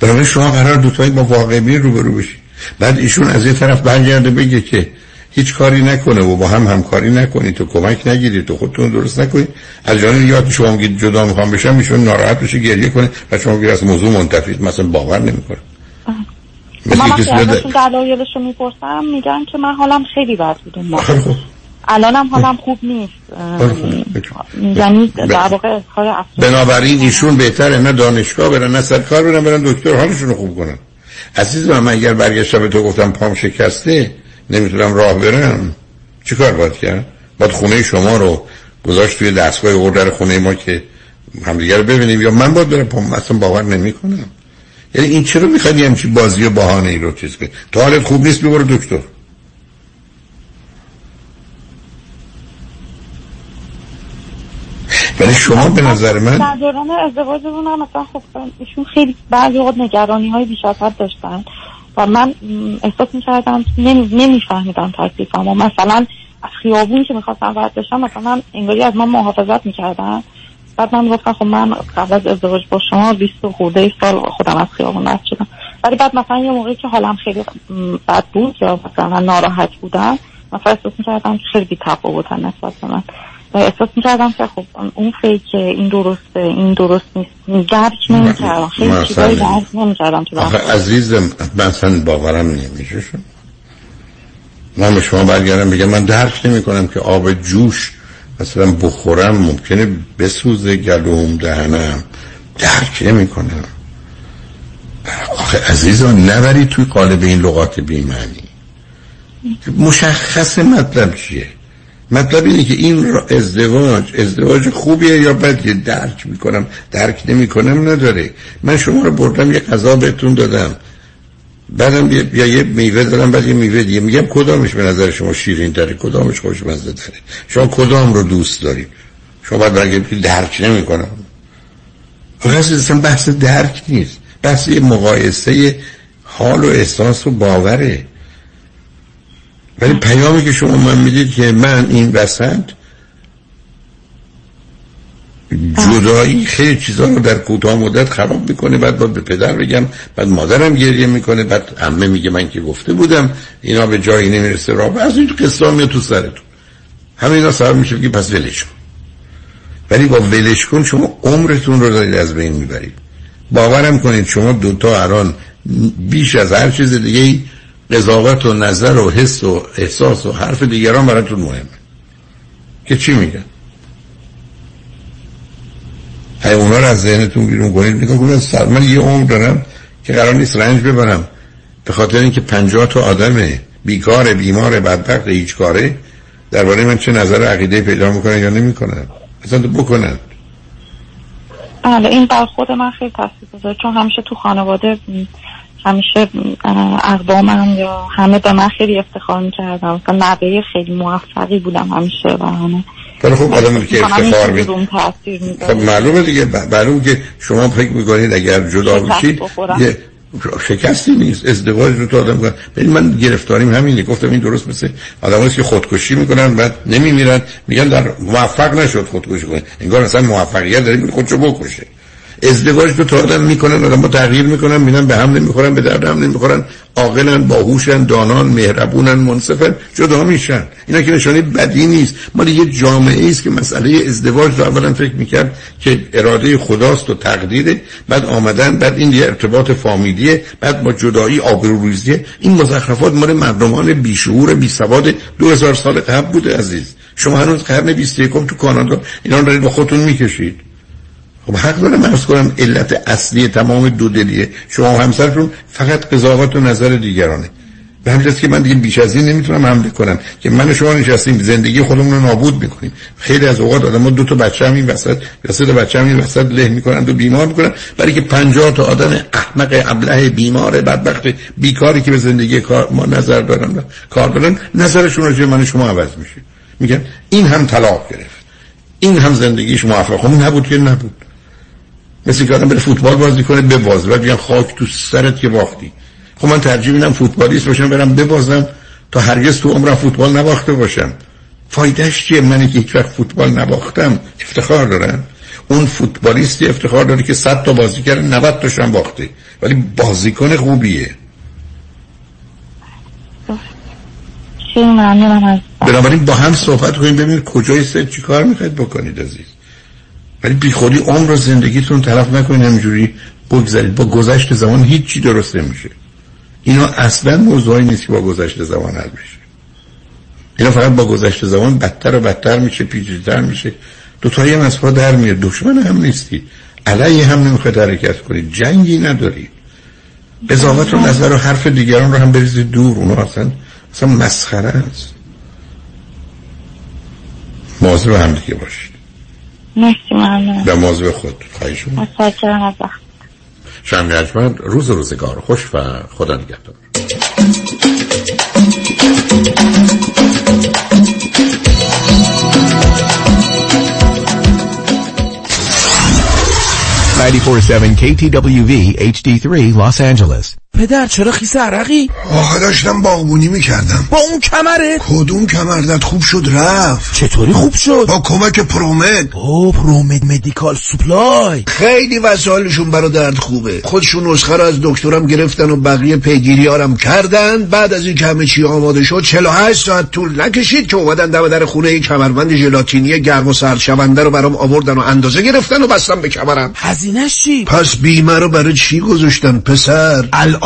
بنابراین شما قرار دوتایی با واقع بین روبرو بشید بعد ایشون از یه طرف برگرده بگه که هیچ کاری نکنه و با هم همکاری نکنید تو کمک نگیرید تو خودتون درست نکنید از جانب یاد شما میگید جدا می‌خوام بشم ایشون ناراحت بشه گریه کنه. و شما میگید از موضوع منتفید مثلا باور نمی‌کنه من وقتی ازشون دلایلش رو می‌پرسم میگن که من حالم خیلی بد بود موقع. خب. الانم حالم خوب نیست. یعنی در واقع اظهار افسوس بنابراین ایشون بهتره نه دانشگاه برن نه سرکار برن برن دکتر حالشون رو خوب کنن. عزیز من اگر برگشتم به تو گفتم پام شکسته نمی‌تونم راه برم چیکار باید کرد؟ باید خونه شما رو گذاشت توی دستگاه اوردر خونه ما که همدیگه رو ببینیم یا من باید برم پام اصلا باور نمی‌کنم. یعنی این چرا می‌خواد همچین بازی و بهانه ای رو چیز کنی؟ تو حالت خوب نیست ببر دکتر. ولی شما به نظر من در دوران ازدواجمون هم مثلا خب ایشون خیلی بعضی اوقات نگرانی های بیش از حد داشتن. و من احساس می‌کردم نمی نمیفهمیدم مثلا از خیابون که می‌خواستم رد بشم مثلا انگاری از من محافظت می‌کردن. بعد من گفتم خب من قبل از ازدواج با شما 20 خورده سال خودم از خیابون رد شدم. ولی بعد مثلا یه موقعی که حالم خیلی بد بود یا مثلا ناراحت بودم مثلا احساس می‌کردم خیلی بی تفاوتن نسبت به من. و احساس می‌کردم که خب اون فیکه این درسته این درست نیست. درک نمی‌کردم. خیلی چیزایی درک نمی‌کردم تو آخه عزیزم مثلا باورم نمیشه شد؟ من به شما برگردم بگم من درک نمی کنم که آب جوش مثلا بخورم ممکنه بسوزه گلوم دهنم. درک نمی کنم آخه عزیزان نبرید توی قالب این لغات بیمعنی. مشخص مطلب چیه؟ مطلب اینه که این ازدواج ازدواج خوبیه یا بدیه؟ درک می‌کنم. درک نمی‌کنم نداره. من شما رو بردم یه غذا بهتون دادم. بعدم یا یه میوه دارم بعد یه میوه دیگه. میگم کدامش به نظر شما شیرین تره؟ کدامش خوشمزه تره؟ شما کدام رو دوست دارید شما باید بگید که درک نمی‌کنم. اصلا بحث درک نیست. بحث یه مقایسه حال و احساس و باوره. ولی پیامی که شما من می‌دید که من این وسط جدایی خیلی چیزا رو در کوتاه مدت خراب می‌کنه. بعد باید به پدر بگم بعد مادرم گریه می‌کنه. بعد عمه میگه من که گفته بودم اینا به جایی نمی‌رسه. راه از این قصه میاد تو سرتون. همه اینا سبب میشه که پس ولش کن. ولی با ولش کن شما عمرتون رو دارید از بین می‌برید. باورم کنید شما دوتا الان بیش از هر چیز دیگه قضاوت و نظر و حس و احساس و حرف دیگران براتون مهمه که چی میگن؟ های اونا رو از ذهنتون بیرون کنید. نگاه کنید سر من یه عمر دارم که قرار نیست رنج ببرم. به خاطر اینکه پنجاه تا آدم بیکار بیمار بدبخت هیچ کاره درباره من چه نظر عقیده پیدا می‌کنن یا نمی‌کنن؟ اصلا تو بکنن. بله این بر خود من خیلی تاثیر گذاره. چون همیشه تو خانواده همیشه اقوامم یا همه به من خیلی افتخار می‌کردم مثلا نبه خیلی موفقی بودم همیشه و همه. خیلی خوب آدم که افتخار می خب معلومه دیگه معلومه که شما فکر می‌کنید اگر جدا بشید یه شکستی نیست ازدواج رو تو آدم ببین من گرفتاریم همینه. گفتم این درست مثل آدم که خودکشی می‌کنن بعد نمیمیرن. میگن در موفق نشد خودکشی کنه انگار اصلا موفقیت داره خودشو بکشه. ازدواج دو تا آدم می‌کنن آدم با تغییر می‌کنن می‌بینن به هم نمی‌خورن به درد هم نمی‌خورن عاقلن باهوشن دانان مهربونن منصفن جدا میشن. اینا که نشانی بدی نیست. مال یه جامعه است که مسئله ازدواج رو اولا فکر می‌کرد که اراده خداست و تقدیره بعد آمدن بعد این یه ارتباط فامیلیه بعد با جدایی آبروریزیه. این مزخرفات مال مردمان بیشعور بیسواد دو هزار سال قبل بوده عزیز. شما هنوز قرن 21 تو کانادا اینا رو با خودتون می‌کشید. خب حق دارم ارز کنم علت اصلی تمام دودلیه. شما و همسرتون فقط قضاوت و نظر دیگرانه. به همین که من دیگه بیش از این نمی‌تونم حمله کنم. که من شما نشستیم زندگی خودمون رو نابود می‌کنیم. خیلی از اوقات آدم دو تا بچه هم این وسط یا سه تا بچه هم این وسط له می‌کنن و بیمار می‌کنن برای که 50 تا آدم احمق ابله بیمار بدبخت بیکاری که به زندگی ما نظر دارن کار دارن نظرشون رو من شما عوض میشه. میگن این هم طلاق گرفت. این هم زندگیش موفق خب نبود که نبود. مثل که آدم بره فوتبال بازی کنه ببازه. بعد بیان خاک تو سرت که باختی. خب من ترجیح میدم فوتبالیست باشم برم ببازم تا هرگز تو عمرم فوتبال نباخته باشم. فایدهش چیه؟ منی که هیچ وقت فوتبال نباختم. افتخار دارن اون فوتبالیستی افتخار داره که 100 تا بازی کرده 90 تاشم باخته. ولی بازیکن خوبیه. بنابراین با هم صحبت کنیم ببینید کجای سر چی کار می‌خواید بکنید عزیز. ولی بی خودی عمر و زندگیتون طرف نکنید همینجوری بگذارید با گذشت زمان هیچی درست نمیشه. اینا اصلا موضوعی نیست که با گذشت زمان حل بشه. اینا فقط با گذشت زمان بدتر و بدتر میشه پیچیده‌تر میشه. دو تایی هم از در میاد. دشمن هم نیستید علیه هم نمی‌خواید حرکت کنید. جنگی ندارید قضاوت و نظر و حرف دیگران رو هم بریزید دور. اونا اصلا اصلا مسخره است. مواظب هم دیگه باشید. مرسی ممنون. به موضوع خود. خواهی شما متشکرم از وقت. شمی روز روزگار خوش و خدا نگهدار. KTWV HD3 Los Angeles. پدر چرا خیس عرقی؟ آخه داشتم باغبونی می‌کردم با اون کمره؟ کدوم کمردت خوب شد رفت چطوری خوب شد؟ با کمک پرومد او پرومد مدیکال سوپلای خیلی وسایلشون برا درد خوبه خودشون نسخه رو از دکترم گرفتن و بقیه پیگیریارم کردن بعد از این همه چی آماده شد 48 ساعت طول نکشید که اومدن دم در خونه کمربند ژلاتینی گرم و سرد شونده رو برام آوردن و اندازه گرفتن و بستم به کمرم هزینه‌ش چی؟ پس بیمه رو برای چی گذاشتن پسر الان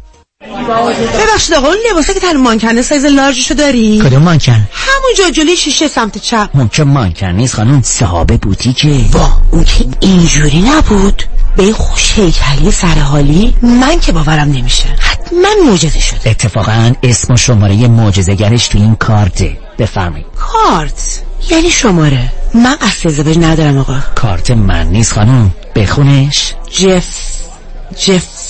ببخشید آقا اون لباسه که تن مانکنه سایز large شو داری؟ کدوم مانکن؟ همونجا جلوی شیشه سمت چپ. ممکن مانکن نیست خانم. صحابه بوتیکه با اون که اینجوری نبود. به این خوش هیکلی سرحالی من که باورم نمیشه. حتما معجزه شده. اتفاقا اسم و شماره معجزه‌گرش تو این کارته. بفرمایید. کارت؟ یعنی شماره. من قصد ازدواج ندارم آقا. کارت من نیست خانم. بخونش. جف.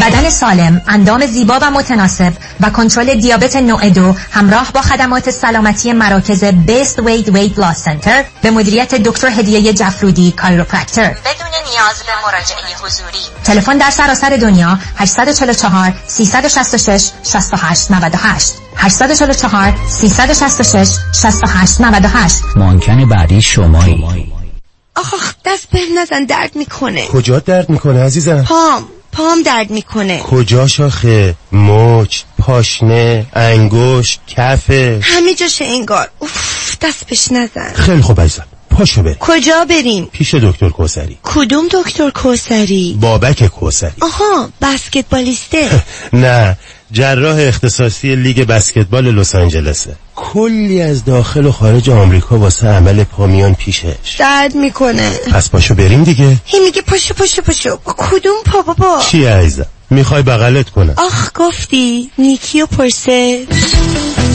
بدن سالم، اندام زیبا و متناسب و کنترل دیابت نوع دو همراه با خدمات سلامتی مراکز Best Weight Weight Loss Center به مدیریت دکتر هدیه جفرودی chiropractor بدون نیاز به مراجعه حضوری. تلفن در سراسر دنیا 844 366 68 98 844 366 68 98 مانکن بعدی شمایی. آخ دست به نزن درد می‌کنه. کجا درد می‌کنه عزیزم؟ پام. پام درد می‌کنه. کجا شاخه مچ پاشنه انگوش کفه. همه جاشه انگار. اوف دست بهش نزن. خیلی خوب عزیزم. پاشو بریم کجا بریم؟ پیش دکتر کوسری. کدوم دکتر کوسری؟ بابک کوسری. آها بسکتبالیسته. نه جراح اختصاصی لیگ بسکتبال لس آنجلسه. کلی از داخل و خارج آمریکا واسه عمل پامیان پیشش. درد می‌کنه. پس پاشو بریم دیگه. هی میگه پاشو پاشو پاشو. با کدوم پا بابا؟ چی عزیزم؟ می‌خوای بغلت کنم. آخ گفتی. نیکی و پرسه.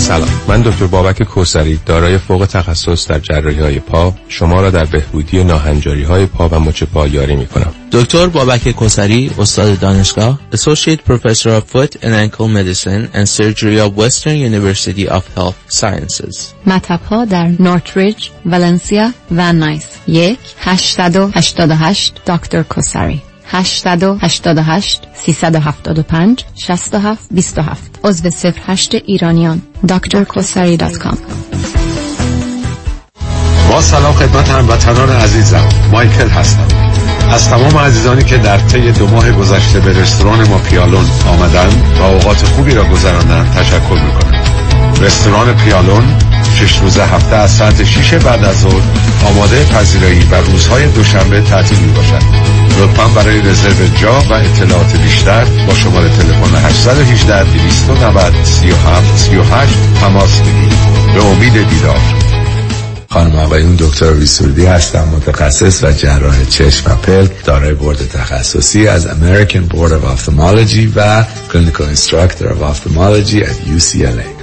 سلام. من دکتر بابک کوسری دارای فوق تخصص در جراحی های پا. شما را در بهبودی ناهنجاری های پا و مچ پا یاری می کنم دکتر بابک کوسری استاد دانشگاه Associate Professor of Foot and Ankle Medicine and Surgery of Western University of Health Sciences. مطب ها در نورتریج، ولنسیا و نایس. یک 888 دکتر کوسری 888 375 67 27 عضو 08 ایرانیان. drkosari.com با سلام خدمت هموطنان عزیزم. مایکل هستم. از تمام عزیزانی که در طی دو ماه گذشته به رستوران ما پیالون آمدن و اوقات خوبی را گذراندن تشکر می‌کنم. رستوران پیالون شش روزه هفته از ساعت 6 بعد از ظهر آماده پذیرایی و روزهای دوشنبه تعطیل می باشد لطفا برای رزرو جا و اطلاعات بیشتر با شماره تلفن 818 290 37 38 تماس بگیرید. به امید دیدار. خانم آقایون دکتر ویسوردی هستم متخصص و جراح چشم و پلک دارای بورد تخصصی از American Board of Ophthalmology و Clinical Instructor of Ophthalmology at UCLA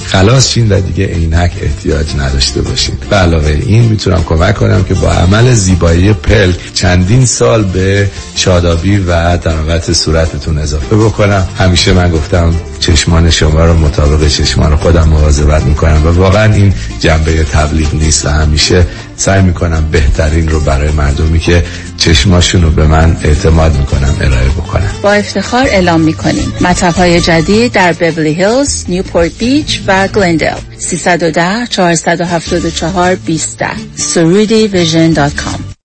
خلاص شین و دیگه عینک احتیاج نداشته باشین به علاوه این می‌تونم کمک کنم که با عمل زیبایی پلک چندین سال به شادابی و درامت صورتتون اضافه بکنم. همیشه من گفتم چشمان شما رو مطابق چشمان خودم مواظبت می‌کنم و واقعا این جنبه تبلیغ نیست و همیشه سعی می‌کنم بهترین رو برای مردمی که چشماشون رو به من اعتماد می‌کنم ارائه بکنم با افتخار اعلام می‌کنیم. مطب های جدید در بیبلی هیلز، نیوپورت بیچ و گلندل 310 474 20 سرودی ویژن دات کام.